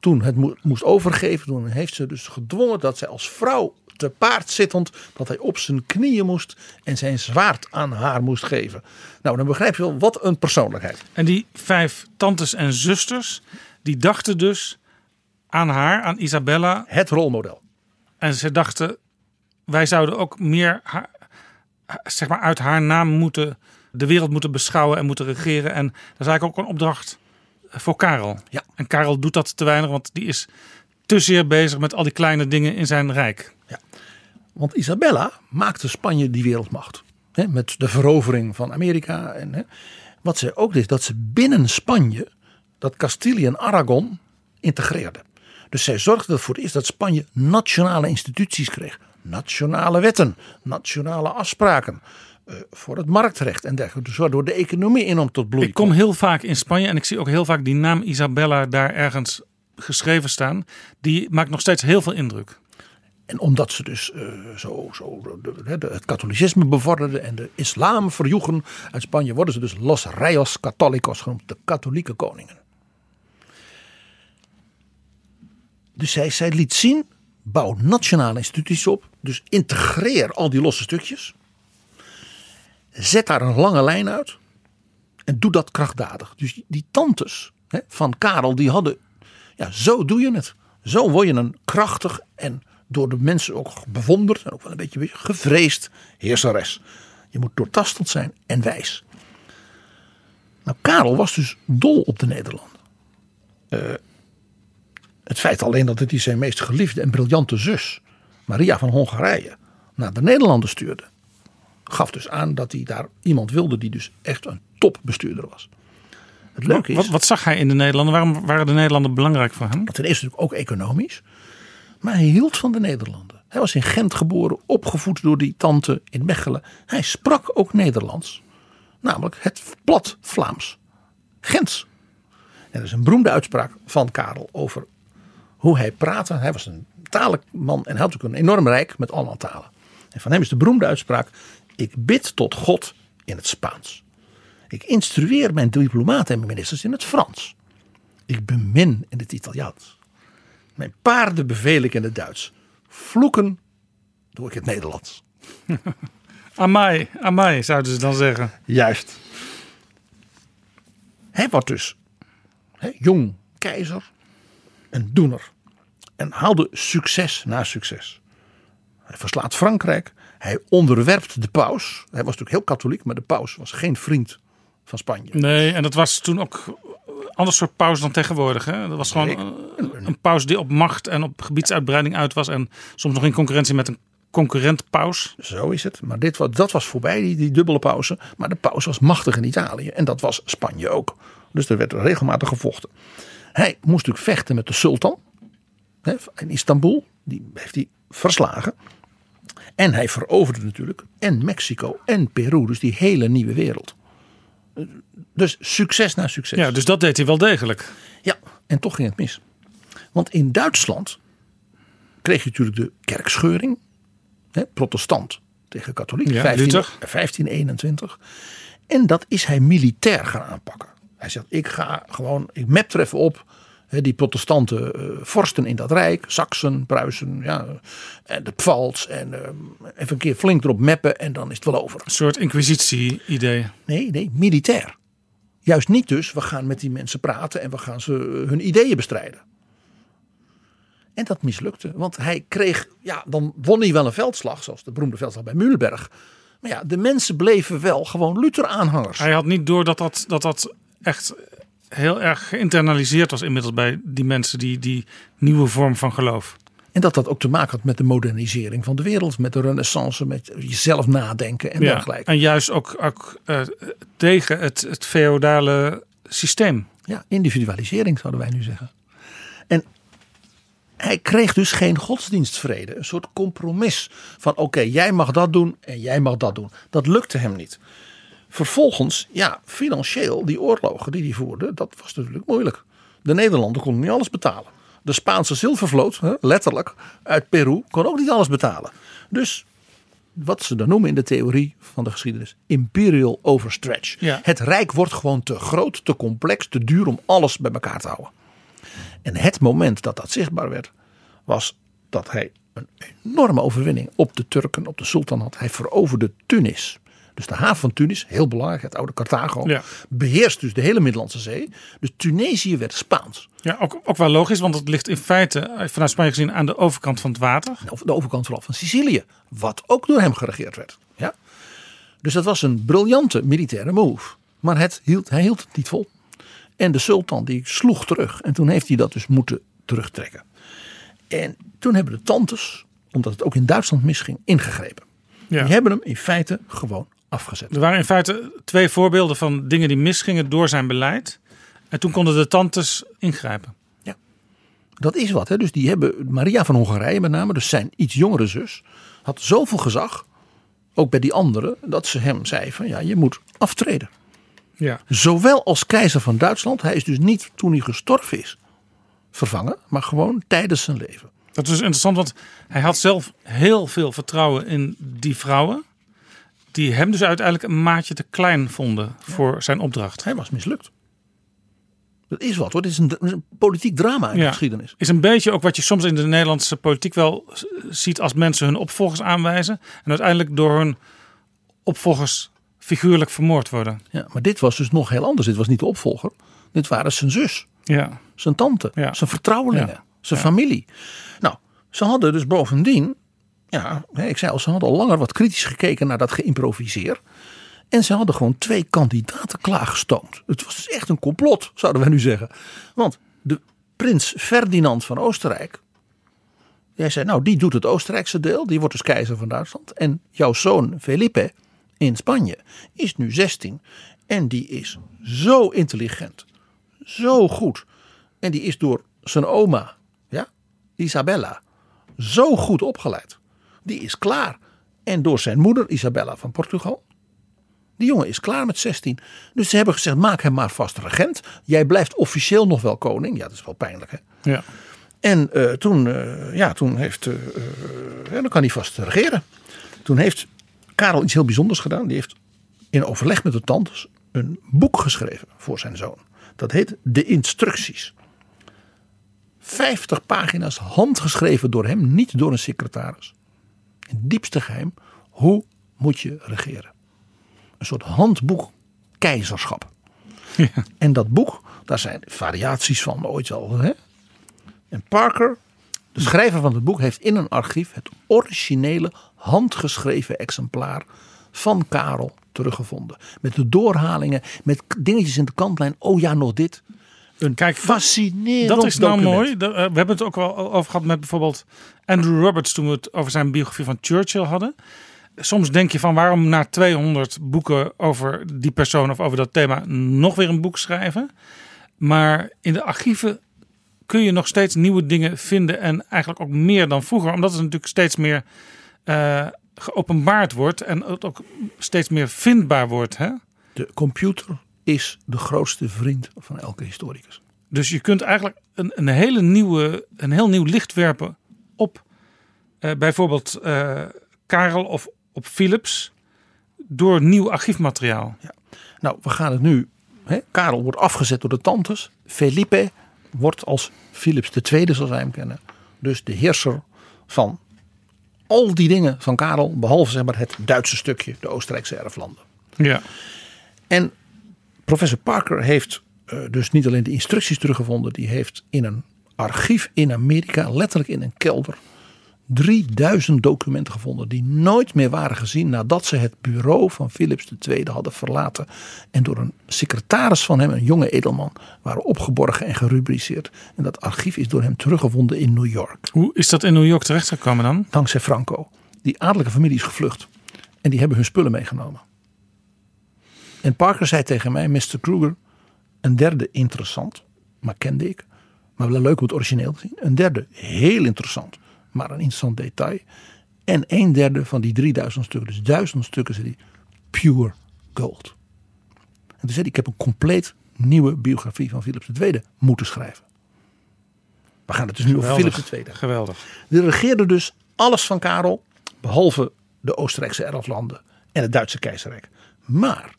toen het mo- moest overgeven, toen heeft ze dus gedwongen dat zij als vrouw te paard zittend, dat hij op zijn knieën moest en zijn zwaard aan haar moest geven. Nou, dan begrijp je wel wat een persoonlijkheid. En die vijf tantes en zusters, die dachten dus aan haar, aan Isabella. Het rolmodel. En ze dachten, wij zouden ook meer haar, zeg maar uit haar naam moeten, de wereld moeten beschouwen en moeten regeren. En dat is eigenlijk ook een opdracht voor Karel. Ja. En Karel doet dat te weinig, want die is te zeer bezig met al die kleine dingen in zijn rijk. Want Isabella maakte Spanje die wereldmacht. Hè, met de verovering van Amerika. En, hè. Wat zij ook deed, dat ze binnen Spanje dat Castilië en Aragon integreerde. Dus zij zorgde ervoor eerst dat Spanje nationale instituties kreeg. Nationale wetten, nationale afspraken. eh, voor het marktrecht en dergelijke. Dus waardoor de economie enorm tot bloei Ik kom heel vaak in Spanje en ik zie ook heel vaak die naam Isabella daar ergens geschreven staan. Die maakt nog steeds heel veel indruk. En omdat ze dus eh, zo, zo de- de- de- het katholicisme bevorderden en de islam verjoegen uit Spanje, worden ze dus Los Reyes Católicos genoemd, de katholieke koningen. Dus zij, zij liet zien, bouw nationale instituties op, dus integreer al die losse stukjes, zet daar een lange lijn uit en doe dat krachtdadig. Dus die tantes hè, van Karel, die hadden, ja, zo doe je het. Zo word je een krachtig en door de mensen ook bewonderd en ook wel een beetje gevreesd heerseres. Je moet doortastend zijn en wijs. Nou, Karel was dus dol op de Nederlanden. Eh, het feit alleen dat het hij zijn meest geliefde en briljante zus, Maria van Hongarije, naar de Nederlanden stuurde, gaf dus aan dat hij daar iemand wilde die dus echt een topbestuurder was. Het leuke is, Wat, wat zag hij in de Nederlanden? Waarom waren de Nederlanden belangrijk voor hem? ten eerste natuurlijk ook economisch, maar hij hield van de Nederlanden. Hij was in Gent geboren, opgevoed door die tante in Mechelen. Hij sprak ook Nederlands, namelijk het plat Vlaams. Gens. En er is een beroemde uitspraak van Karel over hoe hij praatte. Hij was een talig man en had ook een enorm rijk met allemaal talen. En van hem is de beroemde uitspraak: Ik bid tot God in het Spaans. Ik instrueer mijn diplomaten en mijn ministers in het Frans. Ik bemin in het Italiaans. Mijn paarden beveel ik in het Duits. Vloeken doe ik in het Nederlands. Amai, amai zouden ze dan zeggen. Juist. Hij wordt dus hè, jong keizer, een doener. En haalde succes na succes. Hij verslaat Frankrijk. Hij onderwerpt de paus. Hij was natuurlijk heel katholiek, maar de paus was geen vriend van Spanje. Nee, en dat was toen ook een ander soort paus dan tegenwoordig. Hè? Dat was gewoon een, een paus die op macht en op gebiedsuitbreiding uit was. En soms nog in concurrentie met een concurrent paus. Zo is het. Maar dit, dat was voorbij, die, die dubbele pauze. Maar de paus was machtig in Italië. En dat was Spanje ook. Dus er werd regelmatig gevochten. Hij moest natuurlijk vechten met de sultan. Hè, in Istanbul. Die heeft hij verslagen. En hij veroverde natuurlijk en Mexico en Peru. Dus die hele nieuwe wereld. Dus succes na succes. Ja, dus dat deed hij wel degelijk. Ja, en toch ging het mis. Want in Duitsland kreeg je natuurlijk de kerkscheuring. Hè, protestant tegen katholiek. Ja, 15 Luther. 1521. En dat is hij militair gaan aanpakken. Hij zegt, ik ga gewoon, ik map even op. hè, Die protestante eh, vorsten in dat rijk, Saksen, Pruisen, ja, en de Pfalz. En eh, even een keer flink erop mappen en dan is het wel over. Een soort inquisitie-idee. Nee, nee, militair. Juist niet dus, we gaan met die mensen praten en we gaan ze eh, hun ideeën bestrijden. En dat mislukte, want hij kreeg, ja, dan won hij wel een veldslag, zoals de beroemde veldslag bij Mühlenberg. Maar ja, de mensen bleven wel gewoon Luther-aanhangers. Hij had niet door dat dat, dat, dat echt heel erg geïnternaliseerd was inmiddels bij die mensen, die, die nieuwe vorm van geloof. En dat dat ook te maken had met de modernisering van de wereld, met de renaissance, met jezelf nadenken en Ja, dergelijke. en juist ook, ook eh, tegen het, het feodale systeem. Ja, individualisering zouden wij nu zeggen. En hij kreeg dus geen godsdienstvrede. Een soort compromis van oké, jij mag dat doen en jij mag dat doen. Dat lukte hem niet. Vervolgens, ja, financieel, die oorlogen die hij voerde, dat was natuurlijk moeilijk. De Nederlanden konden niet alles betalen. De Spaanse zilvervloot, letterlijk, uit Peru, kon ook niet alles betalen. Dus wat ze dan noemen in de theorie van de geschiedenis, imperial overstretch. Ja. Het rijk wordt gewoon te groot, te complex, te duur om alles bij elkaar te houden. En het moment dat dat zichtbaar werd, was dat hij een enorme overwinning op de Turken, op de sultan had. Hij veroverde Tunis. Dus de haven van Tunis, heel belangrijk, het oude Carthago, Ja. beheerst dus de hele Middellandse Zee. Dus Tunesië werd Spaans. Ja, ook, ook wel logisch, want het ligt in feite eh, vanuit Spanje gezien aan de overkant van het water. Of de overkant vooral van Sicilië, wat ook door hem geregeerd werd. Ja? Dus dat was een briljante militaire move. Maar het hield, hij hield het niet vol. En de sultan die sloeg terug. En toen heeft hij dat dus moeten terugtrekken. En toen hebben de tantes, omdat het ook in Duitsland misging, ingegrepen. Ja. Die hebben hem in feite gewoon afgezet. Er waren in feite twee voorbeelden van dingen die misgingen door zijn beleid. En toen konden de tantes ingrijpen. Dat is wat. Hè? Dus die hebben Maria van Hongarije met name, dus zijn iets jongere zus, had zoveel gezag, ook bij die anderen, dat ze hem zei van ja, je moet aftreden. Ja. Zowel als keizer van Duitsland, hij is dus niet toen hij gestorven is vervangen, maar gewoon tijdens zijn leven. Dat is interessant, want hij had zelf heel veel vertrouwen in die vrouwen. Die hem dus uiteindelijk een maatje te klein vonden voor zijn opdracht. Hij was mislukt. Dat is wat hoor, dit is een, politiek drama in de Ja. geschiedenis. Is een beetje ook wat je soms in de Nederlandse politiek wel ziet als mensen hun opvolgers aanwijzen. En uiteindelijk door hun opvolgers figuurlijk vermoord worden. Ja, maar dit was dus nog heel anders. Dit was niet de opvolger. Dit waren zijn zus, Ja. zijn tante, Ja. zijn vertrouwelingen, zijn familie. Nou, ze hadden dus bovendien, ja, ik zei al, ze hadden al langer wat kritisch gekeken naar dat geïmproviseer. En ze hadden gewoon twee kandidaten klaargestoomd. Het was dus echt een complot, zouden wij nu zeggen. Want de prins Ferdinand van Oostenrijk. Jij zei, nou, die doet het Oostenrijkse deel. Die wordt dus keizer van Duitsland. En jouw zoon Felipe in Spanje is nu 16. En die is zo intelligent. Zo goed. En die is door zijn oma, ja, Isabella, zo goed opgeleid. Die is klaar. En door zijn moeder, Isabella van Portugal. Die jongen is klaar met 16. Dus ze hebben gezegd, maak hem maar vast regent. Jij blijft officieel nog wel koning. Ja, dat is wel pijnlijk hè. Ja. En eh, toen, eh, ja, toen heeft, ja, dan kan hij vast regeren. Toen heeft Karel iets heel bijzonders gedaan. Die heeft in overleg met de tantes een boek geschreven voor zijn zoon. Dat heet De Instructies. 50 pagina's handgeschreven door hem, niet door een secretaris. In het diepste geheim, hoe moet je regeren? Een soort handboek keizerschap. En dat boek, daar zijn variaties van ooit wel. Hè? En Parker, de schrijver van het boek, heeft in een archief het originele handgeschreven exemplaar van Karel teruggevonden. Met de doorhalingen, met dingetjes in de kantlijn. Oh ja, nog dit. Een Kijk, fascinerend Dat is nou document. mooi. Eh, we hebben het ook wel over gehad met bijvoorbeeld Andrew Roberts toen we het over zijn biografie van Churchill hadden. Soms denk je van waarom na 200 boeken over die persoon of over dat thema nog weer een boek schrijven. Maar in de archieven kun je nog steeds nieuwe dingen vinden en eigenlijk ook meer dan vroeger. Omdat het natuurlijk steeds meer eh, geopenbaard wordt en het ook steeds meer vindbaar wordt. Hè? De computer is de grootste vriend van elke historicus. Dus je kunt eigenlijk een, een, hele nieuwe, een heel nieuw licht werpen op eh, bijvoorbeeld eh, Karel of op Philips door nieuw archiefmateriaal. Ja. Nou, we gaan het nu. Hè? Karel wordt afgezet door de tantes. Felipe wordt als Philips II, zoals wij hem kennen, dus de heerser van al die dingen van Karel, behalve zeg maar het Duitse stukje, de Oostenrijkse erflanden. Ja. En professor Parker heeft uh, dus niet alleen de instructies teruggevonden, die heeft in een archief in Amerika, letterlijk in een kelder, 3000 documenten gevonden die nooit meer waren gezien nadat ze het bureau van Philips II hadden verlaten en door een secretaris van hem, een jonge edelman, waren opgeborgen en gerubriceerd. En dat archief is door hem teruggevonden in New York. Hoe is dat in New York terechtgekomen dan? Dankzij Franco. Die adellijke familie is gevlucht en die hebben hun spullen meegenomen. En Parker zei tegen mij, Mr. Kruger, een derde interessant, maar kende ik. Maar wel leuk om het origineel te zien. Een derde heel interessant, maar een interessant detail. En een derde van die 3000 stukken, dus duizend stukken, zei die pure gold. En toen zei hij, ik heb een compleet nieuwe biografie van Philips II moeten schrijven. We gaan het dus nu over. Philips II. Geweldig. Die regeerde dus alles van Karel, behalve de Oostenrijkse erflanden en het Duitse keizerrijk. Maar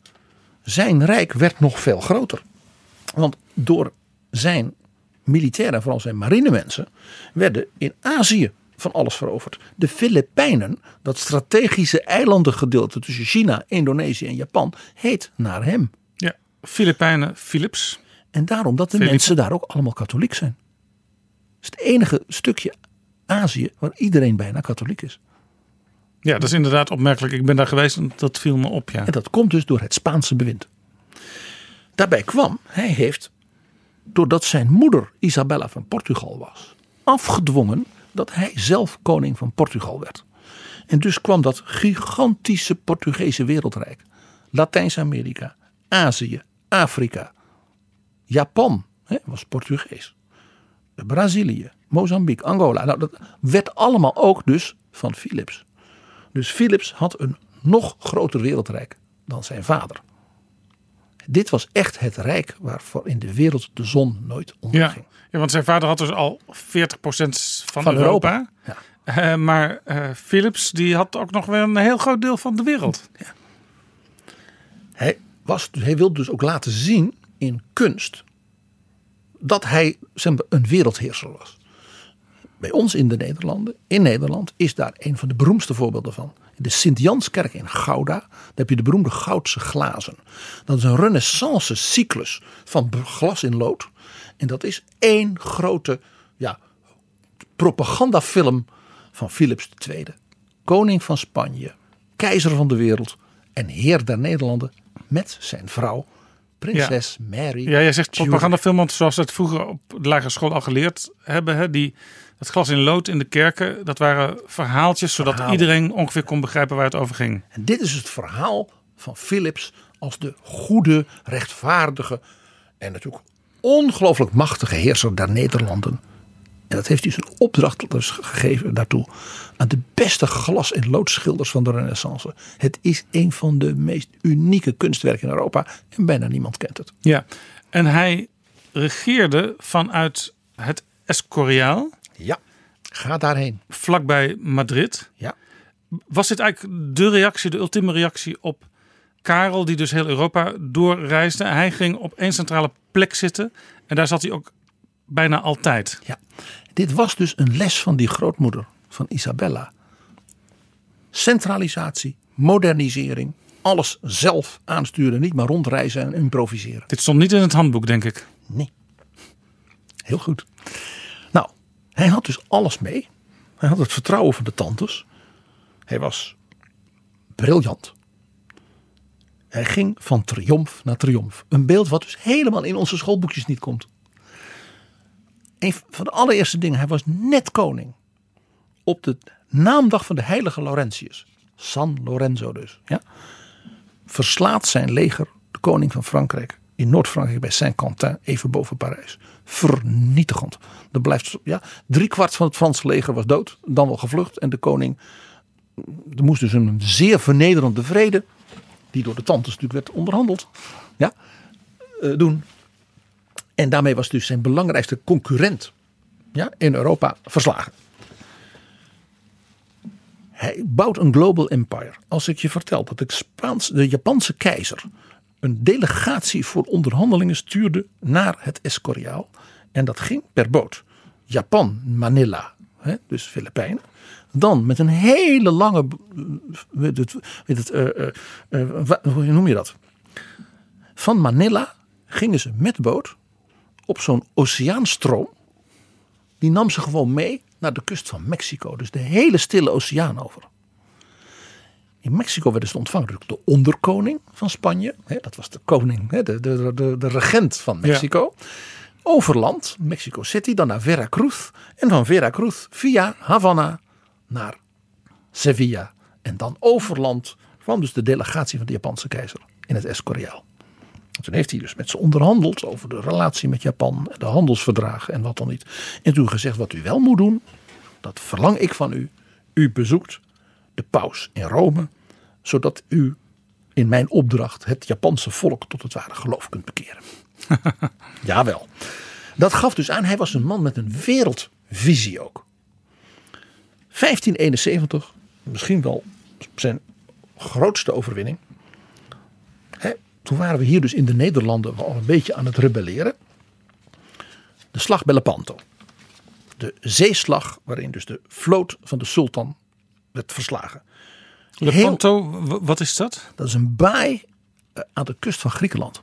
zijn rijk werd nog veel groter. Want door zijn militairen, vooral zijn marinemensen, werden in Azië van alles veroverd. De Filipijnen, dat strategische eilandengedeelte tussen China, Indonesië en Japan, heet naar hem. Ja, Filipijnen, Philips. En daarom dat de Philippe. mensen daar ook allemaal katholiek zijn. Het is het enige stukje Azië waar iedereen bijna katholiek is. Ja, dat is inderdaad opmerkelijk. Ik ben daar geweest en dat viel me op, ja. En dat komt dus door het Spaanse bewind. Daarbij kwam, hij heeft, doordat zijn moeder Isabella van Portugal was, afgedwongen dat hij zelf koning van Portugal werd. En dus kwam dat gigantische Portugese wereldrijk, Latijns-Amerika, Azië, Afrika, Japan hè, was Portugees, Brazilië, Mozambique, Angola. Nou, dat werd allemaal ook dus van Philips. Dus Philips had een nog groter wereldrijk dan zijn vader. Dit was echt het rijk waarvoor in de wereld de zon nooit Ja. onderging. ja, want zijn vader had dus al 40% van, Van Europa. Europa, Eh, maar eh, Philips die had ook nog weer een heel groot deel van de wereld. Hij, was, hij wilde dus ook laten zien in kunst dat hij zeg maar, een wereldheerser was. Bij ons in de Nederlanden, in Nederland, is daar een van de beroemdste voorbeelden van. In de Sint-Janskerk in Gouda, daar heb je de beroemde goudse glazen. Dat is een renaissance cyclus van glas in lood. En dat is één grote ja, propagandafilm van Philips II. Koning van Spanje, keizer van de wereld en heer der Nederlanden met zijn vrouw, prinses Mary. Ja, jij zegt propagandafilm, want zoals we het vroeger op de lagere school al geleerd hebben. Hè, die, dat glas in lood in de kerken, dat waren verhaaltjes. Zodat iedereen ongeveer kon begrijpen waar het over ging. En dit is het verhaal van Philips als de goede, rechtvaardige en natuurlijk ongelooflijk machtige heerser der Nederlanden. En dat heeft hij zijn opdracht dus gegeven daartoe aan de beste glas- en loodschilders van de Renaissance. Het is een van de meest unieke kunstwerken in Europa en bijna niemand kent het. Ja, en hij regeerde vanuit het Escoriaal. Ja, ga daarheen. Vlakbij Madrid. Ja. Was dit eigenlijk de reactie, de ultieme reactie op Karel, die dus heel Europa doorreisde? Hij ging op één centrale plek zitten en daar zat hij ook bijna altijd. Ja, dit was dus een les van die grootmoeder van Isabella. Centralisatie, modernisering, alles zelf aansturen, niet maar rondreizen en improviseren. Dit stond niet in het handboek, denk ik. Nee. Heel goed. Hij had dus alles mee. Hij had het vertrouwen van de tantes. Hij was briljant. Hij ging van triomf naar triomf. Een beeld wat dus helemaal in onze schoolboekjes niet komt. Een van de allereerste dingen, hij was net koning. Op de naamdag van de heilige Laurentius. San Lorenzo dus. Ja, verslaat zijn leger de koning van Frankrijk in Noord-Frankrijk bij Saint-Quentin, even boven Parijs. Vernietigend. Er blijft, ja, drie kwart van het Franse leger was dood, dan wel gevlucht. En de koning, moest dus een zeer vernederende vrede, die door de tantes natuurlijk werd onderhandeld, ja, eh, doen. En daarmee was dus zijn belangrijkste concurrent ja, in Europa verslagen. Hij bouwt een global empire. Als ik je vertel dat de Japanse keizer een delegatie voor onderhandelingen stuurde naar het Escoriaal. En dat ging per boot. Japan, Manila, hè, dus Filipijnen. Dan met een hele lange, weet het, weet het, eh, eh, eh, hoe noem je dat? Van Manila gingen ze met boot op zo'n oceaanstroom. Die nam ze gewoon mee naar de kust van Mexico. Dus de hele stille oceaan over. In Mexico werden ze ontvangen door de onderkoning van Spanje. Hè, dat was de koning, hè, de, de, de, de regent van Mexico. Overland, Mexico City, dan naar Veracruz. En van Veracruz via Havana naar Sevilla. En dan overland kwam dus de delegatie van de Japanse keizer in het Escoriaal. Toen heeft hij dus met ze onderhandeld over de relatie met Japan, de handelsverdragen en wat dan niet. En toen gezegd wat u wel moet doen, dat verlang ik van u. U bezoekt de paus in Rome, zodat u in mijn opdracht het Japanse volk tot het ware geloof kunt bekeren. Jawel. Dat gaf dus aan, hij was een man met een wereldvisie ook. 1571, misschien wel zijn grootste overwinning. Hè, toen waren we hier dus in de Nederlanden al een beetje aan het rebelleren. De slag bij Lepanto. De zeeslag waarin dus de vloot van de sultan werd verslagen. Lepanto, wat is dat? Dat is een baai eh, aan de kust van Griekenland.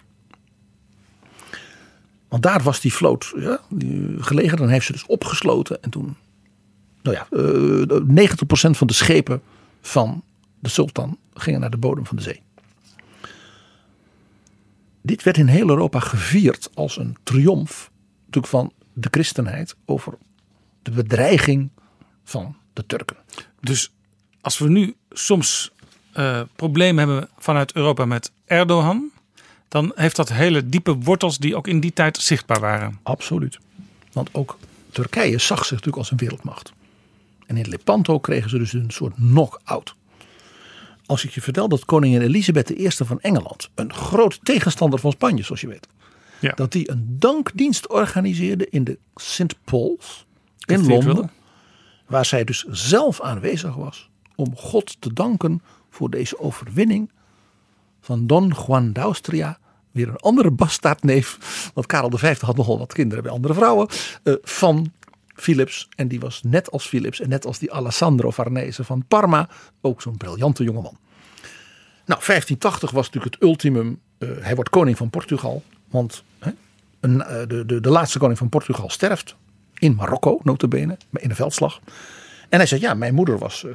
Want daar was die vloot ja, die gelegen. Dan heeft ze dus opgesloten. En toen, nou ja, eh, 90% van de schepen van de sultan gingen naar de bodem van de zee. Dit werd in heel Europa gevierd als een triomf natuurlijk van de christenheid over de bedreiging van de Turken. Dus als we nu soms eh, problemen hebben vanuit Europa met Erdogan, dan heeft dat hele diepe wortels die ook in die tijd zichtbaar waren. Absoluut. Want ook Turkije zag zich natuurlijk als een wereldmacht. En in Lepanto kregen ze dus een soort knock-out. Als ik je vertel dat koningin Elisabeth I van Engeland, een groot tegenstander van Spanje, zoals je weet, Ja. dat die een dankdienst organiseerde in de St. Paul's in. Londen, waar zij dus zelf aanwezig was om God te danken voor deze overwinning van Don Juan d'Austria. Weer een andere bastaardneef. Want Karel V had nogal wat kinderen bij andere vrouwen. eh, van Philips. En die was net als Philips. En net als die Alessandro Farnese van Parma. Ook zo'n briljante jongeman. Nou, 1580 was natuurlijk het ultimum. eh, hij wordt koning van Portugal. Want eh, de, de, de laatste koning van Portugal sterft. In Marokko, notabene. In een veldslag. En hij zegt, ja, mijn moeder was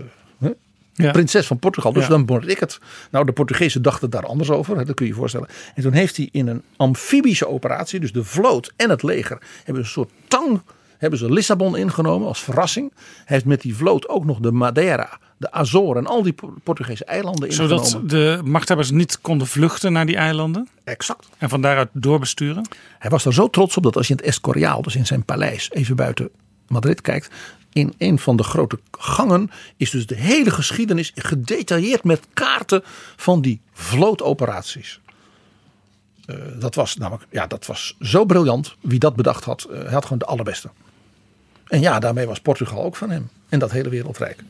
Ja. prinses van Portugal. Dus Ja. dan word ik het. Nou, de Portugezen dachten daar anders over. hè, Dat kun je je voorstellen. En toen heeft hij in een amfibische operatie. Dus de vloot en het leger. Hebben een soort tang. Hebben ze Lissabon ingenomen als verrassing. Hij heeft met die vloot ook nog de Madeira. De Azoren en al die Po- Portugese eilanden ingenomen. Zodat de machthebbers niet konden vluchten naar die eilanden. Exact. En van daaruit doorbesturen. Hij was er zo trots op dat als je in het Escoriaal, dus in zijn paleis, even buiten Madrid kijkt. In een van de grote gangen is dus de hele geschiedenis gedetailleerd met kaarten van die vlootoperaties. Eh, dat was namelijk, ja, dat was zo briljant. Wie dat bedacht had, eh, hij had gewoon de allerbeste. En ja, daarmee was Portugal ook van hem. En dat hele wereldrijk.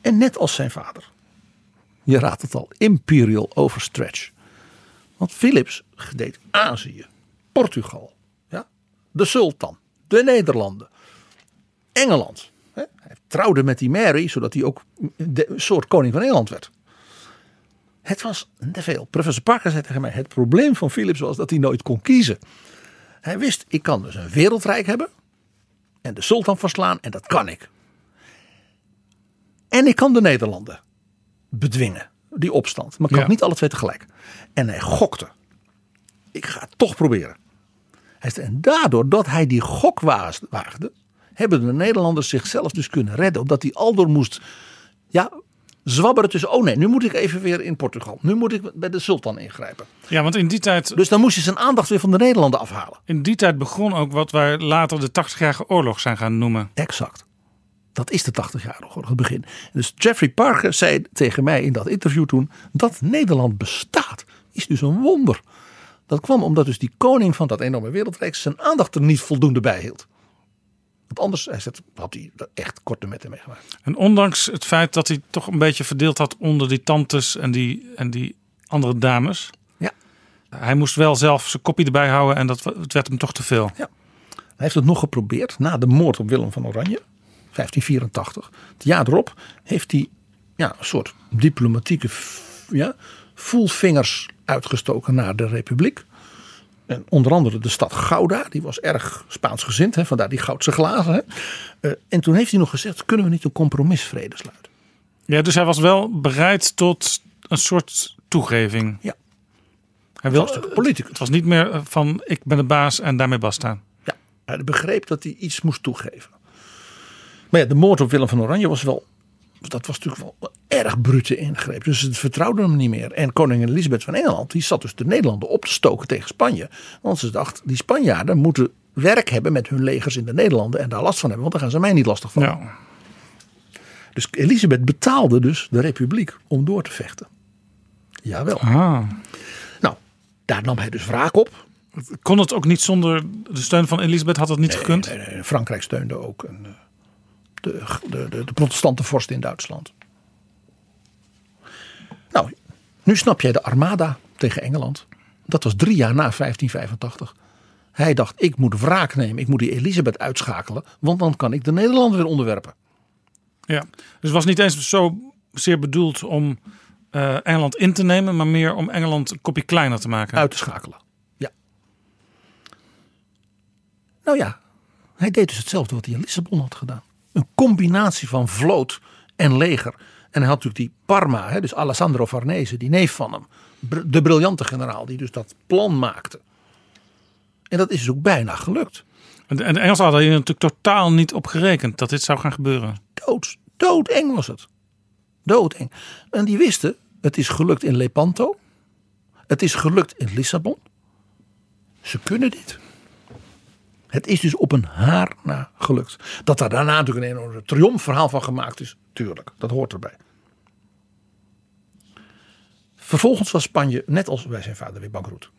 En net als zijn vader. Je raadt het al, imperial overstretch. Want Philips deed Azië, Portugal, ja, de Sultan, de Nederlanden, Engeland. Hè. Hij trouwde met die Mary, zodat hij ook de, een soort koning van Engeland werd. Het was te veel. Professor Parker zei tegen mij: het probleem van Philips was dat hij nooit kon kiezen. Hij wist, ik kan dus een wereldrijk hebben en de sultan verslaan en dat kan ik. En ik kan de Nederlanden bedwingen, die opstand. Maar ik kan Ja. niet alle twee tegelijk. En hij gokte. Ik ga het toch proberen. Hij zei, En daardoor dat hij die gok waagde, hebben de Nederlanders zichzelf dus kunnen redden. Omdat hij aldoor moest ja, zwabberen tussen, oh nee, nu moet ik even weer in Portugal. Nu moet ik bij de sultan ingrijpen. Ja, want in die tijd, Dus dan moest je zijn aandacht weer van de Nederlanden afhalen. in die tijd begon ook wat wij later de 80-jarige oorlog zijn gaan noemen. Exact. Dat is de 80-jarige oorlog, het begin. Dus Jeffrey Parker zei tegen mij in dat interview toen: dat Nederland bestaat, is dus een wonder. Dat kwam omdat dus die koning van dat enorme wereldrijk zijn aandacht er niet voldoende bij hield. Want anders hij had hij er echt korte metten mee gemaakt. En ondanks het feit dat hij toch een beetje verdeeld had onder die tantes en die, en die andere dames. Ja. Hij moest wel zelf zijn kopie erbij houden en dat, het werd hem toch te veel. Hij heeft het nog geprobeerd na de moord op Willem van Oranje, 1584. Het jaar erop heeft hij ja, een soort diplomatieke ja, full uitgestoken naar de Republiek. En onder andere de stad Gouda, die was erg Spaansgezind, hè, vandaar die goudse glazen. Hè. Eh, en toen heeft hij nog gezegd, kunnen we niet een compromisvrede sluiten? Ja, dus hij was wel bereid tot een soort toegeving. Ja. Hij wil, was natuurlijk politicus. Het was niet meer eh, van ik ben de baas en daarmee basta. Ja, hij begreep dat hij iets moest toegeven. Maar ja, de moord op Willem van Oranje was wel, dat was natuurlijk wel erg brute ingreep. Dus het vertrouwde hem niet meer. En koningin Elisabeth van Engeland, die zat dus de Nederlanden op te stoken tegen Spanje. Want ze dacht, die Spanjaarden moeten werk hebben met hun legers in de Nederlanden en daar last van hebben, want dan gaan ze mij niet lastig. Ja. Dus Elisabeth betaalde dus de republiek om door te vechten. Jawel. Ah. Nou, daar nam hij dus wraak op. Kon het ook niet zonder de steun van Elisabeth? Had het niet gekund? Nee, nee, Frankrijk steunde ook een, eh, de, de, de, de protestante vorst in Duitsland. Nou, nu snap jij de armada tegen Engeland. Dat was drie jaar na 1585. Hij dacht, ik moet wraak nemen. Ik moet die Elisabeth uitschakelen. Want dan kan ik de Nederlanden weer onderwerpen. Ja, dus het was niet eens zo zeer bedoeld om eh, Engeland in te nemen, maar meer om Engeland een kopje kleiner te maken. Uit te schakelen. Ja. Nou ja, hij deed dus hetzelfde wat hij in Lissabon had gedaan. Een combinatie van vloot en leger. En hij had natuurlijk die Parma, hè, dus Alessandro Farnese, die neef van hem. De briljante generaal die dus dat plan maakte. En dat is dus ook bijna gelukt. En de, en de Engelsen hadden hier natuurlijk totaal niet op gerekend dat dit zou gaan gebeuren. Dood, doodeng was het. Doodeng. En die wisten, het is gelukt in Lepanto. Het is gelukt in Lissabon. Ze kunnen dit. Het is dus op een haar na gelukt. Dat daar daarna natuurlijk een enorm triomfverhaal van gemaakt is. Tuurlijk, dat hoort erbij. Vervolgens was Spanje, net als bij zijn vader, weer bankroet.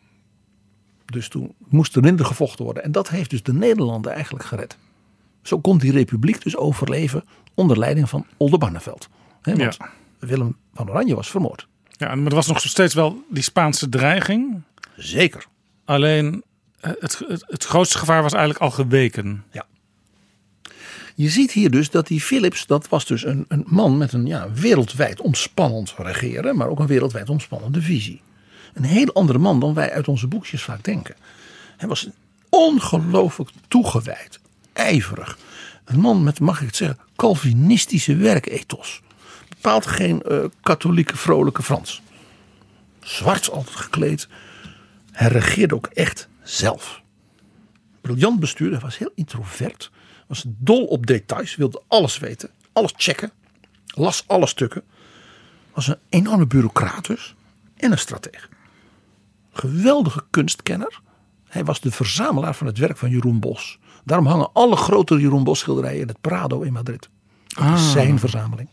Dus toen moest er minder gevochten worden. En dat heeft dus de Nederlanden eigenlijk gered. Zo kon die republiek dus overleven onder leiding van Oldenbarneveld. Hè, want Willem van Oranje was vermoord. Ja, maar er was nog steeds wel die Spaanse dreiging. Zeker. Alleen het, het, het grootste gevaar was eigenlijk al geweken. Ja. Je ziet hier dus dat die Philips, dat was dus een, een man met een ja, wereldwijd omspannend regeren, maar ook een wereldwijd omspannende visie. Een heel andere man dan wij uit onze boekjes vaak denken. Hij was ongelooflijk toegewijd, ijverig. Een man met, mag ik het zeggen, Calvinistische werkethos. Bepaalt geen eh, katholieke vrolijke Frans. Zwart altijd gekleed. Hij regeerde ook echt zelf. Briljant bestuurder, was heel introvert. Was dol op details, wilde alles weten, alles checken. Las alle stukken. Was een enorme bureaucraat dus. En een strateeg. Geweldige kunstkenner. Hij was de verzamelaar van het werk van Jeroen Bos. Daarom hangen alle grote Jeroen Bos schilderijen in het Prado in Madrid. Dat is Ah. zijn verzameling.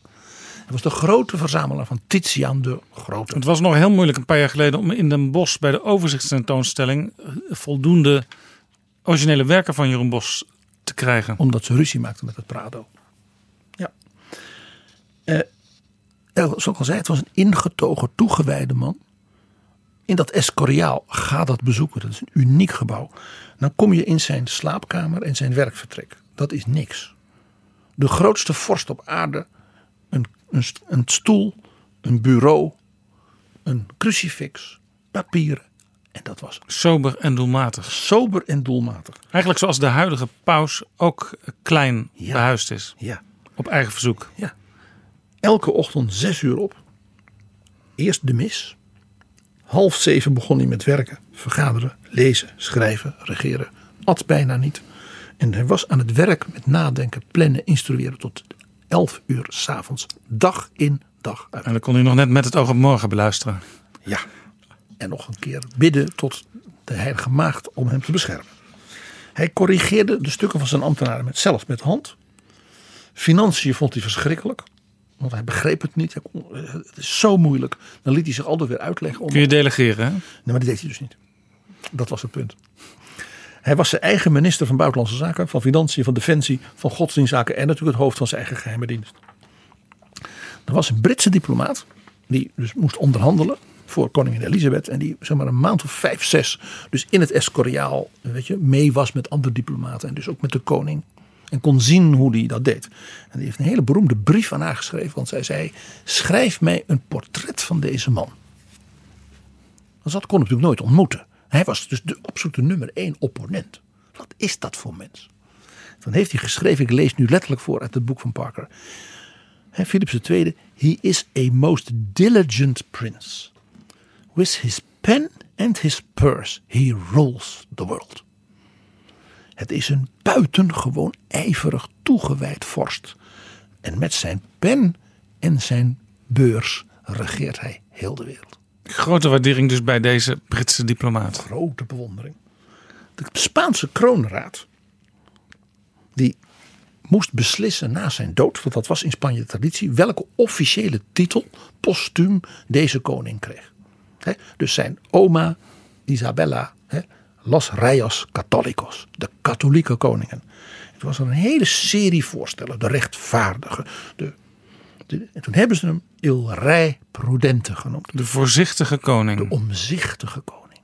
Hij was de grote verzamelaar van Titiaan de Grote. Het was nog heel moeilijk een paar jaar geleden om in Den Bosch bij de overzichtstentoonstelling eh, voldoende originele werken van Jeroen Bos te krijgen. Omdat ze ruzie maakten met het Prado. Ja. Eh, zoals ik al zei, het was een ingetogen, toegewijde man. In dat Escoriaal, ga dat bezoeken. Dat is een uniek gebouw. Dan kom je in zijn slaapkamer en zijn werkvertrek. Dat is niks. De grootste vorst op aarde. Een, een, st- een stoel, een bureau, een crucifix, papieren. En dat was Sober en doelmatig. sober en doelmatig. Eigenlijk zoals de huidige paus ook klein behuisd is. Ja. Op eigen verzoek. Ja. Elke ochtend zes uur op. Eerst de mis. Half zeven begon hij met werken, vergaderen, lezen, schrijven, regeren. At bijna niet. En hij was aan het werk met nadenken, plannen, instrueren tot elf uur s'avonds. Dag in, dag uit. En dan kon hij nog net met het oog op morgen beluisteren. Ja. En nog een keer bidden tot de heilige maagd om hem te beschermen. Hij corrigeerde de stukken van zijn ambtenaren met, zelf met de hand. Financiën vond hij verschrikkelijk. Want hij begreep het niet. Kon- eh, Het is zo moeilijk. Dan liet hij zich altijd weer uitleggen. Om... Kun je delegeren, hè? Nee, maar dat deed hij dus niet. Dat was het punt. Hij was zijn eigen minister van Buitenlandse Zaken, van Financiën, van Defensie, van Godsdienstzaken en natuurlijk het hoofd van zijn eigen geheime dienst. Er was een Britse diplomaat die dus moest onderhandelen voor koningin Elisabeth en die zeg maar een maand of vijf, zes dus in het Escoriaal weet je, mee was met andere diplomaten en dus ook met de koning. En kon zien hoe hij dat deed. En die heeft een hele beroemde brief aan haar geschreven. Want zij zei, schrijf mij een portret van deze man. Want dat kon natuurlijk nooit ontmoeten. Hij was dus de absolute nummer één opponent. Wat is dat voor mens? Dan heeft hij geschreven, ik lees nu letterlijk voor uit het boek van Parker. Hè, Philips II, he is a most diligent prince. With his pen and his purse he rules the world. Het is een buitengewoon ijverig toegewijd vorst. En met zijn pen en zijn beurs regeert hij heel de wereld. Grote waardering dus bij deze Britse diplomaat. Grote bewondering. De Spaanse kroonraad, die moest beslissen na zijn dood, want dat was in Spanje de traditie, welke officiële titel postuum deze koning kreeg. Dus zijn oma Isabella, hè, Los Reyes Católicos, de katholieke koningen. Het was een hele serie voorstellen, de rechtvaardige. De, en toen hebben ze hem Il Rey Prudente genoemd. De voorzichtige koning. De omzichtige koning.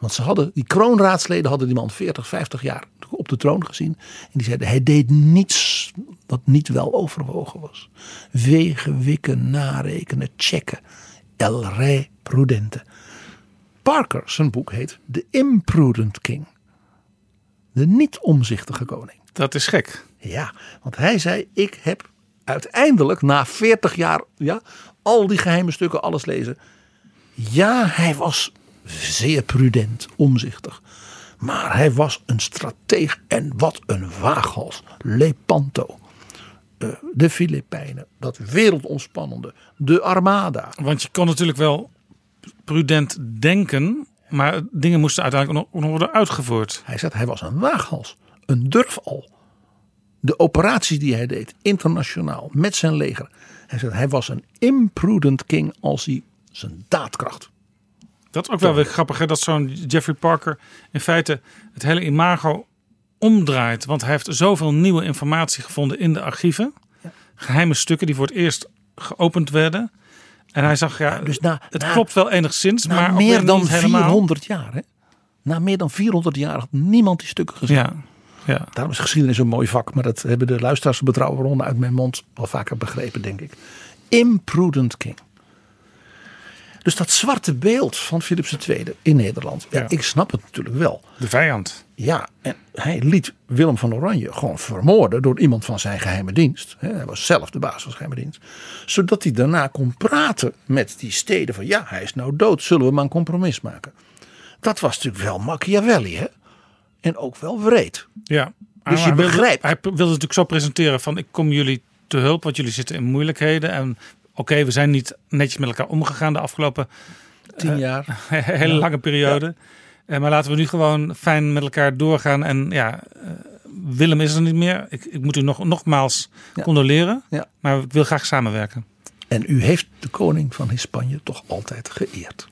Want ze hadden, die kroonraadsleden hadden die man 40, 50 jaar op de troon gezien. En die zeiden, hij deed niets wat niet wel overwogen was. Wegen, wikken, narekenen, checken. El Rey Prudente. Parker, zijn boek heet The Imprudent King. De niet omzichtige koning. Dat is gek. Ja, want hij zei, ik heb uiteindelijk na 40 jaar ja, al die geheime stukken, alles lezen. Ja, hij was zeer prudent, omzichtig. Maar hij was een strateeg en wat een waaghals. Lepanto. Uh, de Filipijnen, dat wereldomspannende, de Armada. Want je kon natuurlijk wel prudent denken, maar dingen moesten uiteindelijk nog, worden uitgevoerd. Hij zei, hij was een waaghals, een durfal. De operaties die hij deed, internationaal, met zijn leger. Hij zei, hij was een imprudent king als hij zijn daadkracht dat is ook wel weer grappig, hè, dat zo'n Jeffrey Parker in feite het hele imago omdraait. Want hij heeft zoveel nieuwe informatie gevonden in de archieven. Geheime stukken die voor het eerst geopend werden. En hij zag, ja, dus na, het klopt wel enigszins, maar meer dan 400 jaar. Hè? Na meer dan 400 jaar had niemand die stukken gezien. Ja, ja. Daarom is geschiedenis een mooi vak, maar dat hebben de luisteraars betrouwbare ronden uit mijn mond wel vaker begrepen, denk ik. Imprudent King. Dus dat zwarte beeld van Philips II in Nederland. Ja, Ik snap het natuurlijk wel. De vijand. Ja, en hij liet Willem van Oranje gewoon vermoorden door iemand van zijn geheime dienst. Hij was zelf de baas van zijn geheime dienst. Zodat hij daarna kon praten met die steden van ja, hij is nou dood. Zullen we maar een compromis maken. Dat was natuurlijk wel Machiavelli hè. En ook wel wreed. Ja. Dus je begrijpt. hij wilde natuurlijk zo presenteren van ik kom jullie te hulp, want jullie zitten in moeilijkheden. En oké, we zijn niet netjes met elkaar omgegaan de afgelopen tien jaar. hele lange periode. Ja. maar laten we nu gewoon fijn met elkaar doorgaan. En ja, Willem is er niet meer. Ik, ik moet u nog, nogmaals ja. condoleren. Maar ik wil graag samenwerken. En u heeft de koning van Spanje toch altijd geëerd.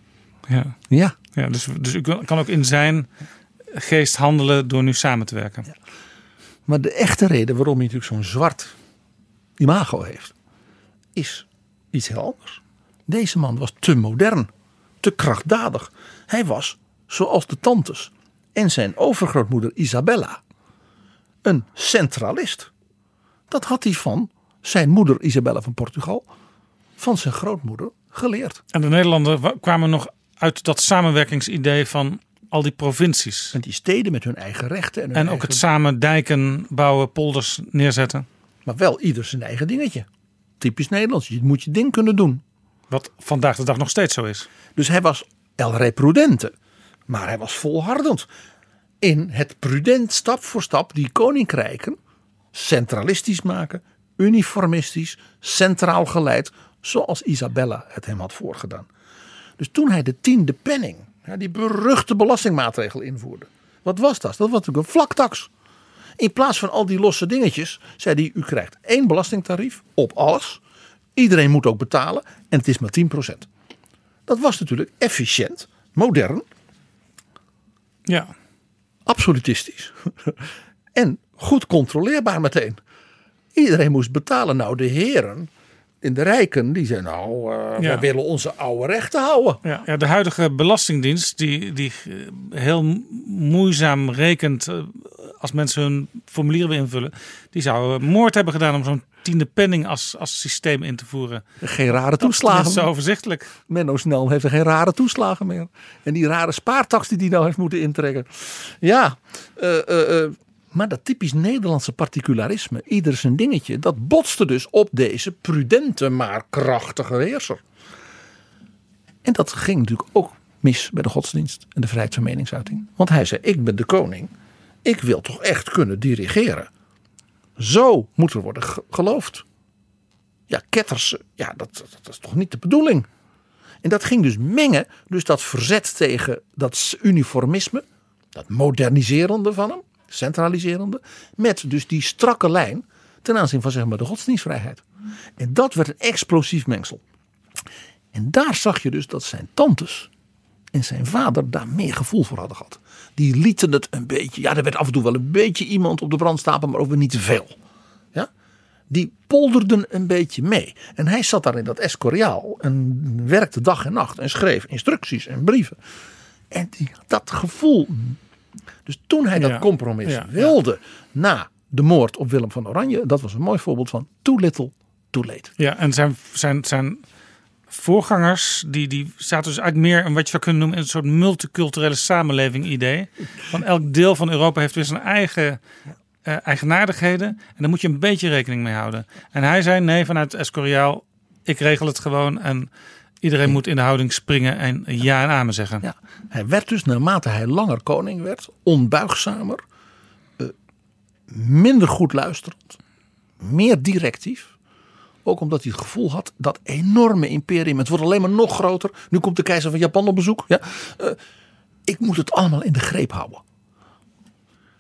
Ja. Ja. ja dus, dus u kan ook in zijn geest handelen door nu samen te werken. Ja. Maar de echte reden waarom hij natuurlijk zo'n zwart imago heeft, is iets heel anders. Deze man was te modern, te krachtdadig. Hij was, zoals de tantes en zijn overgrootmoeder Isabella, een centralist. Dat had hij van zijn moeder Isabella van Portugal, van zijn grootmoeder, geleerd. En de Nederlanden kwamen nog uit dat samenwerkingsidee van al die provincies. En die steden met hun eigen rechten. En, en ook het samen dijken, bouwen, polders neerzetten. Maar wel ieder zijn eigen dingetje typisch Nederlands. Je moet je ding kunnen doen. Wat vandaag de dag nog steeds zo is. Dus hij was el reprudente. Maar hij was volhardend. In het prudent stap voor stap die koninkrijken centralistisch maken. Uniformistisch, centraal geleid. Zoals Isabella het hem had voorgedaan. Dus toen hij de tiende penning, die beruchte belastingmaatregel invoerde. Wat was dat? Dat was natuurlijk een vlaktaks. In plaats van al die losse dingetjes, zei hij: U krijgt één belastingtarief op alles. Iedereen moet ook betalen en het is maar 10%. Dat was natuurlijk efficiënt, modern. Ja. Absolutistisch. en goed controleerbaar meteen. Iedereen moest betalen. Nou, de heren in de rijken, die zeggen nou, uh, ja. wij willen onze oude rechten houden. Ja, ja, de huidige belastingdienst, die, die heel moeizaam rekent als mensen hun formulieren willen invullen, die zouden moord hebben gedaan om zo'n tiende penning als, als systeem in te voeren. Geen rare Dat toeslagen. is zo overzichtelijk. Menno Snel heeft er geen rare toeslagen meer. En die rare spaartax die hij nou heeft moeten intrekken. Ja, eh, eh, eh, maar dat typisch Nederlandse particularisme, ieder zijn dingetje, dat botste dus op deze prudente maar krachtige heerser. En dat ging natuurlijk ook mis bij de godsdienst en de vrijheid van meningsuiting. Want hij zei, ik ben de koning, ik wil toch echt kunnen dirigeren. Zo moet er worden ge- geloofd. Ja, ketters, ja, dat, dat, is toch niet de bedoeling. En dat ging dus mengen, dus dat verzet tegen dat uniformisme, dat moderniserende van hem, centraliserende, met dus die strakke lijn ten aanzien van zeg maar de godsdienstvrijheid. En dat werd een explosief mengsel. En daar zag je dus dat zijn tantes en zijn vader daar meer gevoel voor hadden gehad. Die lieten het een beetje, ja, er werd af en toe wel een beetje iemand op de brandstapel, maar ook weer niet te veel. Ja? Die polderden een beetje mee. En hij zat daar in dat Escoriaal en werkte dag en nacht en schreef instructies en brieven. En die, dat gevoel. Dus toen hij dat Ja. compromis Ja, wilde na de moord op Willem van Oranje, dat was een mooi voorbeeld van too little, too late. Ja, en zijn, zijn, zijn voorgangers, die, die zaten dus eigenlijk meer in wat je zou kunnen noemen een soort multiculturele samenleving idee. Van elk deel van Europa heeft weer zijn eigen eh, eigenaardigheden. En daar moet je een beetje rekening mee houden. En hij zei nee, vanuit Escoriaal, ik regel het gewoon. En iedereen moet in de houding springen en ja en amen zeggen. Ja, hij werd dus naarmate hij langer koning werd, onbuigzamer, eh, minder goed luisterend, meer directief. Ook omdat hij het gevoel had dat enorme imperium, het wordt alleen maar nog groter. Nu komt de keizer van Japan op bezoek. Ja, eh, ik moet het allemaal in de greep houden.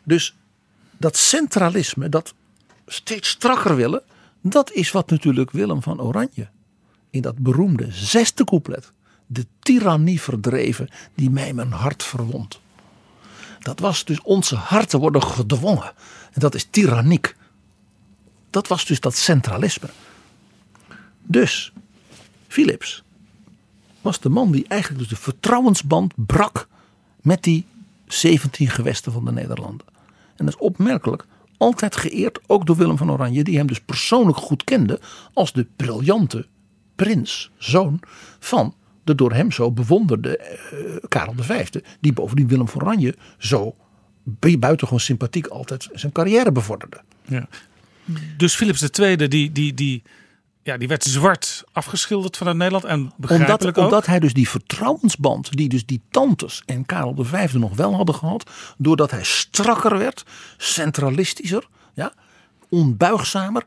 Dus dat centralisme, dat steeds strakker willen, dat is wat natuurlijk Willem van Oranje in dat beroemde zesde couplet. De tirannie verdreven die mij mijn hart verwond. Dat was dus onze harten worden gedwongen. En dat is tiranniek. Dat was dus dat centralisme. Dus Philips was de man die eigenlijk dus de vertrouwensband brak met die 17 gewesten van de Nederlanden. En dat is opmerkelijk. Altijd geëerd, ook door Willem van Oranje, die hem dus persoonlijk goed kende als de briljante prins, zoon van de door hem zo bewonderde eh, Karel V. Die bovendien Willem van Oranje zo bu- buitengewoon sympathiek altijd zijn carrière bevorderde. Ja. Dus Philips II, die, die, die, ja, die werd zwart afgeschilderd vanuit Nederland. En begrijpelijk Omdat, ook. omdat hij dus die vertrouwensband, die dus die tantes en Karel V nog wel hadden gehad, doordat hij strakker werd, centralistischer, ja, onbuigzamer,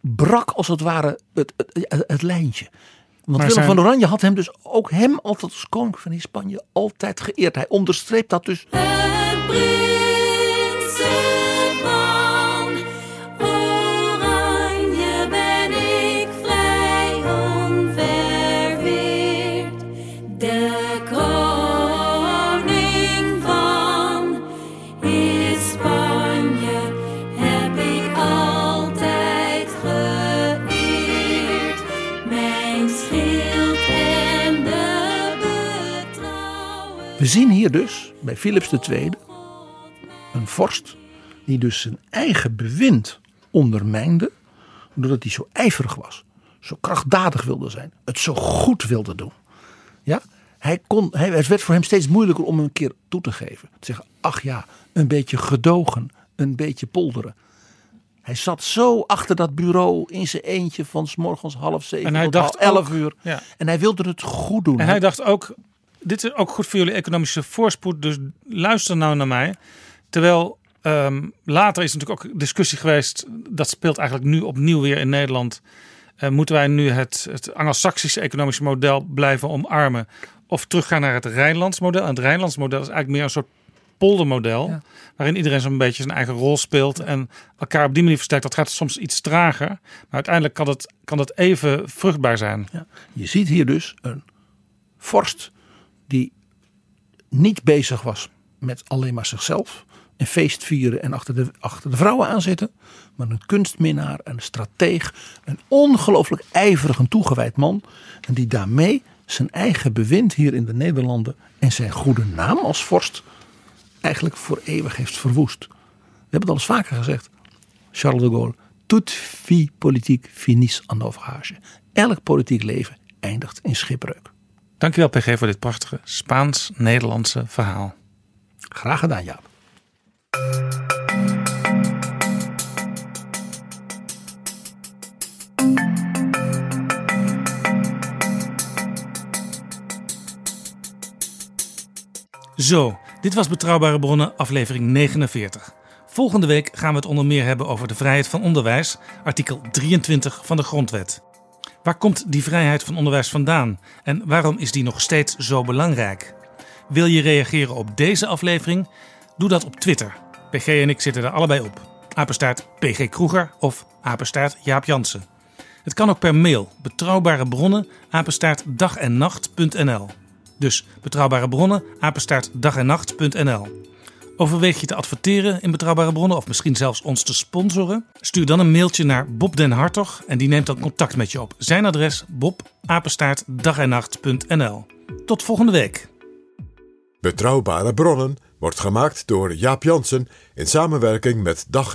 brak als het ware het, het, het, het lijntje. Want Maar Willem zijn- van Oranje had hem dus ook hem altijd als koning van Spanje altijd geëerd. Hij onderstreept dat dus. We zien hier dus bij Philips II een vorst die dus zijn eigen bewind ondermijnde. Doordat hij zo ijverig was. Zo krachtdadig wilde zijn. Het zo goed wilde doen. Ja? Hij kon, hij, het werd voor hem steeds moeilijker om een keer toe te geven. Te zeggen, ach ja, een beetje gedogen. Een beetje polderen. Hij zat zo achter dat bureau in zijn eentje van 's morgens half zeven En hij tot dacht elf ook- uur. ja. En hij wilde het goed doen. En hij dacht ook, dit is ook goed voor jullie economische voorspoed, dus luister nou naar mij. Terwijl ehm, later is natuurlijk ook discussie geweest, dat speelt eigenlijk nu opnieuw weer in Nederland. Eh, moeten wij nu het, het Anglo-Saxische economische model blijven omarmen of teruggaan naar het Rijnlands model? En het Rijnlands model is eigenlijk meer een soort poldermodel, waarin iedereen zo'n beetje zijn eigen rol speelt en elkaar op die manier versterkt. Dat gaat soms iets trager, maar uiteindelijk kan het, kan het even vruchtbaar zijn. Ja. Je ziet hier dus een vorst die niet bezig was met alleen maar zichzelf. En feest vieren en achter de, achter de vrouwen aanzitten. Maar een kunstminnaar, een strateeg. Een ongelooflijk ijverig en toegewijd man. En die daarmee zijn eigen bewind hier in de Nederlanden. En zijn goede naam als vorst eigenlijk voor eeuwig heeft verwoest. hebben het al eens vaker gezegd. Charles de Gaulle. Toute vie politique finit en naufrage. Elk politiek leven eindigt in schipbreuk. Dankjewel PG voor dit prachtige Spaans-Nederlandse verhaal. Graag gedaan Jaap. Zo, dit was Betrouwbare Bronnen, aflevering 49. Volgende week gaan we het onder meer hebben over de vrijheid van onderwijs, artikel 23 van de Grondwet. Waar komt die vrijheid van onderwijs vandaan en waarom is die nog steeds zo belangrijk? Wil je reageren op deze aflevering? Doe dat op Twitter. PG en ik zitten er allebei op. Apenstaart PG Kroeger of apenstaart Jaap Jansen. Het kan ook per mail. Betrouwbare bronnen, apenstaart dag en nacht.nl. Dus betrouwbare bronnen, apenstaart dag en nacht.nl. Overweeg je te adverteren in Betrouwbare Bronnen of misschien zelfs ons te sponsoren? Stuur dan een mailtje naar Bob den Hartog en die neemt dan contact met je op. Zijn adres bobapenstaartdagennacht.nl. Tot volgende week. Betrouwbare bronnen wordt gemaakt door Jaap Jansen in samenwerking met dag.